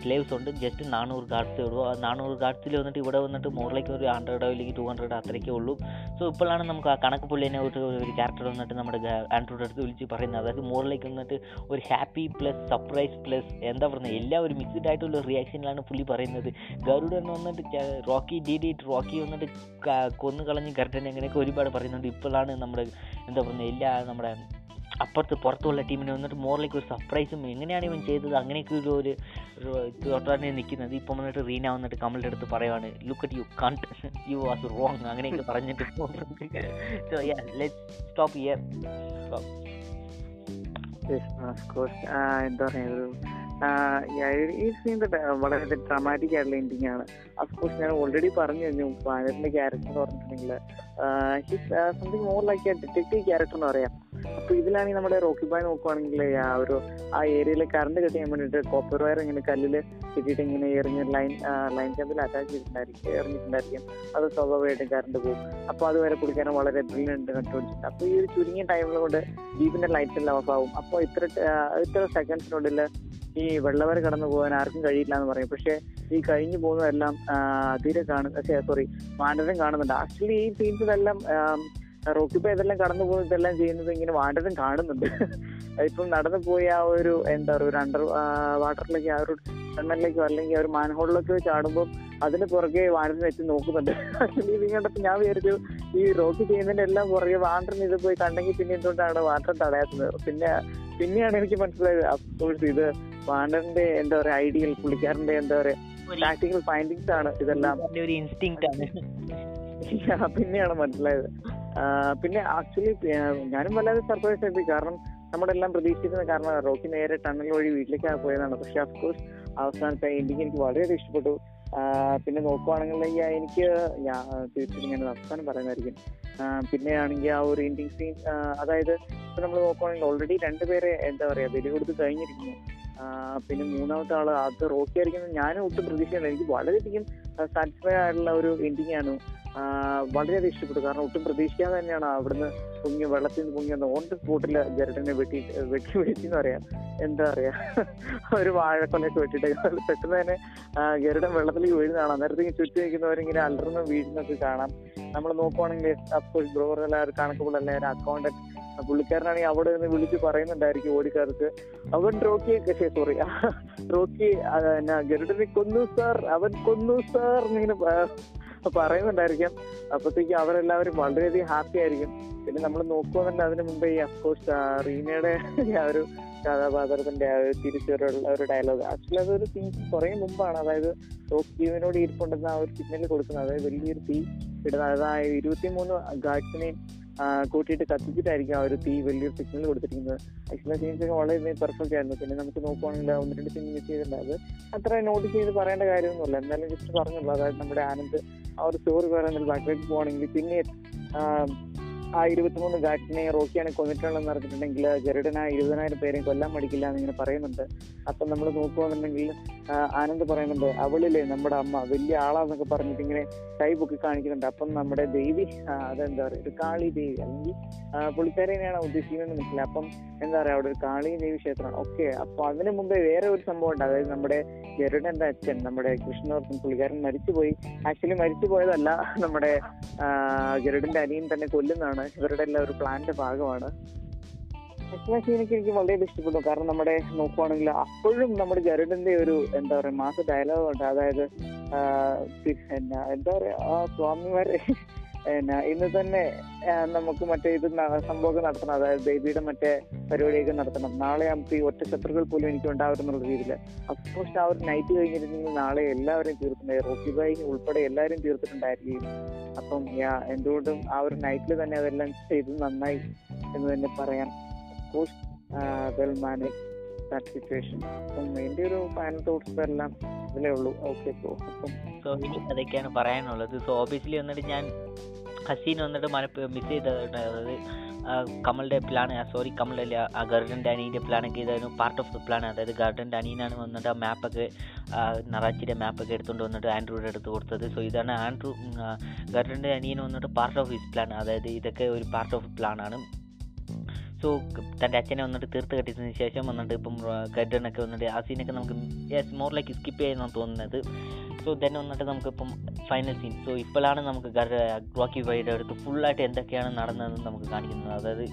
സ്ലേവ്സ് ഉണ്ട്. ജസ്റ്റ് നാനൂറ് ഗാർഡ്സേ ഉള്ളൂ. നാനൂറ് ഗാർഡ്സിൽ വന്നിട്ട് ഇവിടെ വന്നിട്ട് മുകളിലേക്ക് ഒരു ഹൺഡ്രഡോ അല്ലെങ്കിൽ ടു ഹൺഡ്രഡ് അത്രയ്ക്കേ ഉള്ളൂ. സോ ഇപ്പോഴാണ് നമുക്ക് ആ കണക്ക് പുള്ളിനെ ഒരു ഒരു ക്യാരക്ടർ വന്നിട്ട് നമ്മുടെ ആൻഡ്രോയുടെ അടുത്ത് വിളിച്ച് പറയുന്നത്. അതായത് മുകളിലേക്ക് വന്നിട്ട് ഒരു ഹാപ്പി പ്ലസ് സർപ്രൈസ് പ്ലസ് എന്താ പറയുന്നത്? എല്ലാം ഒരു മിക്സ്ഡ് ആയിട്ടുള്ള റിയാക്ഷനിലാണ് പുള്ളി പറയുന്നത്. ഗരുഡൻ വന്നിട്ട് റോക്കി ഡിഡി റോക്കി വന്നിട്ട് കൊന്നു കളഞ്ഞ് ഗർഡൻ അങ്ങനെയൊക്കെ ഒരുപാട് പറയുന്നുണ്ട്. ഇപ്പോഴാണ് നമ്മുടെ എന്താ പറയുന്നത് എല്ലാ നമ്മുടെ അപ്പുറത്ത് പുറത്തുള്ള ടീമിനെ വന്നിട്ട് മോറിലേക്ക് ഒരു സർപ്രൈസും എങ്ങനെയാണ് ഇവൻ ചെയ്തത്? അങ്ങനെയൊക്കെ ഒരു ഒരു തൊട്ടാണ് നിൽക്കുന്നത്. ഇപ്പം വന്നിട്ട് റീന വന്നിട്ട് കമലിന്റെ അടുത്ത് പറയുവാണ് look at you can't you was wrong അങ്ങനെയൊക്കെ പറഞ്ഞിട്ട് so yeah let stop here എന്താ പറയുക വളരെ ഡ്രാമാറ്റിക് ആയിട്ടുള്ള എൻഡിങ് ആണ്. അഫ്കോഴ്സ് ഞാൻ ഓൾറെഡി പറഞ്ഞു കഴിഞ്ഞു വാനറിന്റെ ക്യാരക്ടർ എന്ന് പറഞ്ഞിട്ടുണ്ടെങ്കിൽ something more like detective character എന്ന് പറയാം. അപ്പൊ ഇതിലാണെങ്കിൽ നമ്മുടെ റോക്കി ബായ് നോക്കുവാണെങ്കിൽ ആ ഒരു ആ ഏരിയയിൽ കറണ്ട് കട്ട് ചെയ്യാൻ വേണ്ടിയിട്ട് കോപ്പർ വയർ ഇങ്ങനെ കല്ലിൽ കിട്ടിയിട്ട് ഇങ്ങനെ എറിഞ്ഞ് ലൈൻ ലൈൻ ചാമ്പിൽ അറ്റാച്ച് ചെയ്തിട്ടുണ്ടായിരിക്കും എറിഞ്ഞിട്ടുണ്ടായിരിക്കും. അത് സ്വാഭാവികമായിട്ടും കറണ്ട് പോകും. അപ്പോൾ അതുവരെ കുടിക്കാനും വളരെ ബ്രില്യന്റ് കണ്ടുപിടിച്ചിട്ടുണ്ട് അപ്പോൾ ഈ ഒരു ചുരുങ്ങിയ ടൈമിൽ കൊണ്ട് ജീപ്പിന്റെ ലൈറ്റ് എല്ലാം ഓഫ് ആവും. അപ്പോൾ ഇത്ര ഇത്ര സെക്കൻഡ്സിനുള്ളിൽ ഈ വെള്ളവര കടന്നു പോകാൻ ആർക്കും കഴിയില്ല എന്ന് പറയും. പക്ഷെ ഈ കഴിഞ്ഞു പോകുന്നതെല്ലാം തീരെ കാണുന്ന സോറി മാനരം കാണുന്നുണ്ട്. ആക്ച്വലി ഈ സീൻസിലെല്ലാം റോക്കിപ്പോ ഇതെല്ലാം കടന്നു പോകുന്നത് ഇതെല്ലാം ചെയ്യുന്നത് ഇങ്ങനെ വാണ്ടതും കാണുന്നുണ്ട്. *laughs* ഇപ്പം നടന്നു പോയി ആ ഒരു എന്താ പറയുക ഒരു അണ്ടർ വാട്ടറിലേക്ക് ആ ഒരു ടണ്ണലിലേക്കോ അല്ലെങ്കിൽ ആ ഒരു മാൻഹോളിലേക്കോ ചാടുമ്പോൾ അതിന് പുറകെ വാണ്ടറിന് വെച്ച് നോക്കുന്നുണ്ട്. *laughs* ഇത് കണ്ടപ്പോൾ ഞാൻ വിചാരിച്ചു ഈ റോക്കി ചെയ്യുന്നതിന്റെ എല്ലാം പുറകെ വാണ്ടറിന് ഇത് പോയി കണ്ടെങ്കിൽ പിന്നെ എന്തുകൊണ്ടാണ് വാണ്ടർ തടയാത്തത്? പിന്നെ പിന്നെയാണ് എനിക്ക് മനസ്സിലായത് അഫ്കോഴ്സ് ഇത് വാണ്ടറിന്റെ എന്താ പറയാ ഐഡിയൽ പുള്ളിക്കാരന്റെ എന്താ പറയാ പ്രാക്ടിക്കൽ ഫൈൻഡിങ്സ് ആണ് ഇതെല്ലാം. *laughs* പിന്നെയാണ് മനസ്സിലായത്. പിന്നെ ആക്ച്വലി ഞാനും വല്ലാതെ സർപ്രൈസ് ആയിട്ട് കാരണം നമ്മളെല്ലാം പ്രതീക്ഷിക്കുന്ന കാരണം റോക്കി നേരെ ടണൽ വഴി വീട്ടിലേക്കാണ് പോയതാണ്. പക്ഷെ അഫ്കോഴ്സ് അവസാനത്തെ എൻഡിങ് എനിക്ക് വളരെ ഇഷ്ടപ്പെട്ടു. പിന്നെ നോക്കുവാണെങ്കിൽ എനിക്ക് ഞാൻ തീർച്ചയായിട്ടും ഞാൻ അവസാനം പറയുന്നതായിരിക്കും. പിന്നെ ആണെങ്കിൽ ആ ഒരു എൻഡിങ് സീൻ അതായത് ഇപ്പൊ നമ്മൾ നോക്കുവാണെങ്കിൽ ഓൾറെഡി രണ്ടുപേരെ എന്താ പറയാ ബലി കൊടുത്ത് കഴിഞ്ഞിരിക്കുന്നു. പിന്നെ മൂന്നാമത്തെ ആൾ അത് റോക്കി ആയിരിക്കുന്നത് ഞാനും ഒട്ടും പ്രതീക്ഷയില്ല എനിക്ക് വളരെയധികം സാറ്റിസ്ഫൈ ആയിട്ടുള്ള ഒരു എൻഡിങ് ആണ്. വളരെയധികം ഇഷ്ടപ്പെട്ടു. കാരണം ഒട്ടും പ്രതീക്ഷിക്കാതെ തന്നെയാണ് അവിടുന്ന് പൊങ്ങി വെള്ളത്തിൽ നിന്ന് പൊങ്ങി വന്ന് ഓൺ ദ സ്പോട്ടിൽ ജരട്ടിനെ വെട്ടി വെട്ടി വെട്ടി എന്ന് പറയാം. എന്താ പറയാ? ഒരു വാഴക്കൊലയൊക്കെ വെട്ടിയിട്ട് പെട്ടെന്ന് തന്നെ ഗരുഡൻ വെള്ളത്തിലേക്ക് വീഴുന്നതാണ്. അന്നേരത്തേക്ക് ചുറ്റി നിൽക്കുന്നവരിങ്ങനെ അലർന്ന് വീഴുന്നൊക്കെ കാണാം. നമ്മൾ നോക്കുവാണെങ്കിൽ അഫ്കോഴ്സ് ഒരു എല്ലാവരും കണക്കുമ്പോൾ എല്ലാവരും അക്കൗണ്ടന്റ് പുള്ളിക്കാരനാണെങ്കിൽ അവിടെ നിന്ന് വിളിച്ച് പറയുന്നുണ്ടായിരിക്കും ഓടിക്കാർക്ക് അവൻ റോക്കിയൊക്കെ സോറി റോക്കി ഗരുഡനെ കൊന്നു സാർ അവൻ കൊന്നു സാർ എന്നിങ്ങനെ പറയുന്നുണ്ടായിരിക്കും. അപ്പത്തേക്കും അവരെല്ലാവരും വളരെയധികം ഹാപ്പി ആയിരിക്കും. പിന്നെ നമ്മൾ നോക്കുവാന്നുണ്ട് അതിന് മുമ്പേ ഈ അഫ്കോഴ്സ് റീനയുടെ ആ ഒരു കഥാപാത്രത്തിന്റെ ആ ഒരു തിരിച്ചുള്ള ഒരു ഡയലോഗ് ആക്ച്വലി അതൊരു സീൻ കുറെ മുമ്പാണ്. അതായത് ടോക്കിയോനോട് ഇരിപ്പുണ്ടെന്ന് ആ ഒരു സിഗ്നൽ കൊടുക്കുന്നത്. അതായത് വലിയൊരു തീ ഇടുന്നത് അതായത് ഇരുപത്തിമൂന്ന് ഗാഡ്സിനെയും കൂട്ടിയിട്ട് കത്തിച്ചിട്ടായിരിക്കും ആ ഒരു തീ വലിയൊരു സിഗ്നൽ കൊടുത്തിരിക്കുന്നത്. ആക്ച്വലി സീൻസ് ഒക്കെ വളരെ പെർഫെക്റ്റ് ആയിരുന്നു. പിന്നെ നമുക്ക് നോക്കുവാണെങ്കിൽ ഒന്ന് രണ്ട് സീൻ മിസ് ചെയ്തിട്ടുണ്ട് അത് അത്ര നോട്ടീസ് ചെയ്ത് പറയേണ്ട കാര്യമൊന്നുമില്ല. എന്തായാലും ജസ്റ്റ് പറഞ്ഞുള്ളൂ. അതായത് നമ്മുടെ ആനന്ദ് ആ ഒരു സ്റ്റോറി പറയുന്നത് ബാക്കിലേക്ക് പോവാണെങ്കിൽ പിന്നെ ആ ഇരുപത്തിമൂന്ന് ഗാറ്റിനെ റോക്കിയാണ് കൊന്നിട്ടുള്ളതെന്ന് അറിഞ്ഞിട്ടുണ്ടെങ്കിൽ ഗരുഡൻ ഇരുപതിനായിരം പേരെയും കൊല്ലാൻ മടിക്കില്ല എന്നിങ്ങനെ പറയുന്നുണ്ട്. അപ്പം നമ്മൾ നോക്കുകയാണെന്നുണ്ടെങ്കിൽ ആനന്ദ് പറയുന്നുണ്ട് അവളില്ലേ നമ്മുടെ അമ്മ വലിയ ആളാന്നൊക്കെ പറഞ്ഞിട്ട് ഇങ്ങനെ കൈ പൊക്കി കാണിക്കുന്നുണ്ട്. അപ്പം നമ്മുടെ ദേവി അതെന്താ പറയുക ഒരു കാളി ദേവി അല്ലെങ്കിൽ പുള്ളിക്കാരനെയാണ് ഉദ്ദേശിക്കുന്നത് മനസ്സിലായി. അപ്പം എന്താ പറയുക അവിടെ ഒരു കാളി ദേവി ക്ഷേത്രമാണ്. ഓക്കെ അപ്പൊ അതിനു മുമ്പേ വേറെ ഒരു സംഭവം ഉണ്ട്. അതായത് നമ്മുടെ ഗരുഡന്റെ അച്ഛൻ നമ്മുടെ കൃഷ്ണവർത്തൻ പുള്ളിക്കാരൻ മരിച്ചുപോയി. ആക്ച്വലി മരിച്ചു പോയതല്ല നമ്മുടെ ഗരുഡന്റെ അനിയൻ തന്നെ കൊല്ലുന്നതാണ്. ഇവരുടെ എല്ലാം ഒരു പ്ലാന്റെ ഭാഗമാണ്. എനിക്ക് എനിക്ക് വളരെ ഇഷ്ടപ്പെട്ടു. കാരണം നമ്മുടെ നോക്കുവാണെങ്കിൽ അപ്പോഴും നമ്മുടെ ഗരുഡിന്റെ ഒരു എന്താ പറയാ മാസ ഡയലോഗ് ഉണ്ട്. അതായത് എന്താ പറയാ ആ സ്വാമിമാരെ പിന്നെ ഇന്ന് തന്നെ നമുക്ക് മറ്റേ ഇത് സംഭവം നടത്തണം. അതായത് ബേബിയുടെ മറ്റേ പരിപാടിയൊക്കെ നടത്തണം. നാളെ നമുക്ക് ഈ ഒറ്റ ശത്രുക്കൾ പോലും എനിക്ക് ഉണ്ടാവരുന്നുള്ള രീതിയിൽ. അഫ്കോഴ്സ് ആ ഒരു നൈറ്റ് കഴിഞ്ഞിരുന്നെങ്കിൽ നാളെ എല്ലാവരും തീർത്തിട്ടുണ്ടായി. റോക്കി ബായി ഉൾപ്പെടെ എല്ലാവരും തീർത്തിട്ടുണ്ടായിരിക്കും. അപ്പം യാ എന്തുകൊണ്ടും ആ ഒരു നൈറ്റിൽ തന്നെ അതെല്ലാം ചെയ്ത് നന്നായി എന്ന് തന്നെ പറയാം. Of course well manage that situation അപ്പം എന്റെ ഒരു ഫൈനൽ തോട്ട്സ് എല്ലാം ഇതിലേ ഉള്ളൂ. ഓക്കെ സോ അപ്പം സോ അതൊക്കെയാണ് പറയാനുള്ളത്. സോ ഓബിയസ്ലി വന്നിട്ട് ഞാൻ ഹസീൻ വന്നിട്ട് മന മിസ് ചെയ്തിട്ടുണ്ട് അതായത് ആ, കമലിന്റെ പ്ലാൻ സോറി കമലിന്റെ അല്ല ആ ഗർഡന്റെ അനീന്റെ പ്ലാനൊക്കെ ഇതായിരുന്നു പാർട്ട് ഓഫ് ദ പ്ലാൻ അതായത് ഗർഡന്റെ അനീനാണ് വന്നിട്ട് ആ മാപ്പൊക്കെ നറാച്ചിയുടെ മാപ്പൊക്കെ എടുത്തുകൊണ്ട് വന്നിട്ട് ആൻഡ്രൂയുടെ അടുത്ത് കൊടുത്തത്. സോ ഇതാണ് ആൻഡ്രൂ ഗർഡന്റെ അനിയൻ വന്നിട്ട് പാർട്ട് ഓഫ് ഹിസ് പ്ലാൻ അതായത് ഇതൊക്കെ ഒരു പാർട്ട് ഓഫ് പ്ലാനാണ് സോ തന്റെ അച്ഛനെ വന്നിട്ട് തീർത്ത് കെട്ടിയതിന് ശേഷം വന്നിട്ട് ഇപ്പം ഗഡനൊക്കെ വന്നിട്ട് ആ സീനൊക്കെ നമുക്ക് യെസ് മോർ ലൈക്ക് സ്കിപ്പ് ചെയ്യാൻ തോന്നുന്നത്. സോ ദെൻ വന്നിട്ട് നമുക്കിപ്പം ഫൈനൽ സീൻ സോ ഇപ്പോഴാണ് നമുക്ക് റോക്കി വൈഡ് അടുത്ത് ഫുള്ളായിട്ട് എന്തൊക്കെയാണ് നടന്നതെന്ന് നമുക്ക് കാണിക്കുന്നത്. അതായത്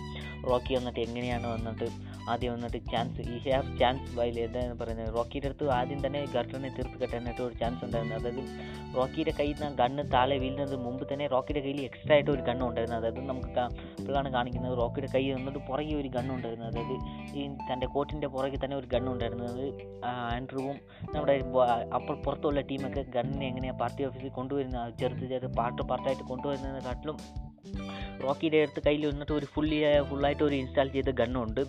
റോക്കി വന്നിട്ട് എങ്ങനെയാണ് വന്നിട്ട് ആദ്യം വന്നിട്ട് ചാൻസ് ഈ ഹാവ് ചാൻസ് വൈൽ എന്താണ് പറയുന്നത്. റോക്കിയുടെ അടുത്ത് ആദ്യം തന്നെ ഗർട്ടനെ തീർത്ത് കെട്ടാനായിട്ട് ഒരു ചാൻസ് ഉണ്ടായിരുന്നു. അതായത് റോക്കിയുടെ കയ്യിൽ നിന്ന് ഗണ്ണ് താഴെ വീഴുന്നത് മുമ്പ് തന്നെ റോക്കിയുടെ കയ്യിൽ എക്സ്ട്രാ ആയിട്ട് ഒരു ഗണ്ണ് ഉണ്ടായിരുന്നു. അതായത് നമുക്ക് ഇപ്പോഴാണ് കാണിക്കുന്നത് റോക്കിയുടെ കയ്യിൽ നിന്നിട്ട് പുറകെ ഒരു ഗണ്ണ് ഉണ്ടായിരുന്നു. അതായത് ഈ തന്റെ കോട്ടിന്റെ പുറകെ തന്നെ ഒരു ഗണ്ണ് ഉണ്ടായിരുന്നു. അത് ആൻഡ്രൂവും നമ്മുടെ അപ്പോൾ പുറത്തുള്ള ടീമൊക്കെ ഗണ്ണിനെ എങ്ങനെയാണ് പാർട്ടി ഓഫീസിൽ കൊണ്ടുവരുന്നത്? ചെറുത്ത് ചെറുത്ത് പാർട്ട് പാർട്ടായിട്ട് കൊണ്ടുവരുന്നതിനെക്കാട്ടിലും റോക്കിയുടെ അടുത്ത് കയ്യിൽ വന്നിട്ട് ഒരു ഫുള്ളി ഫുള്ളായിട്ട് ഒരു ഇൻസ്റ്റാൾ ചെയ്ത ഗണ്ണുണ്ട്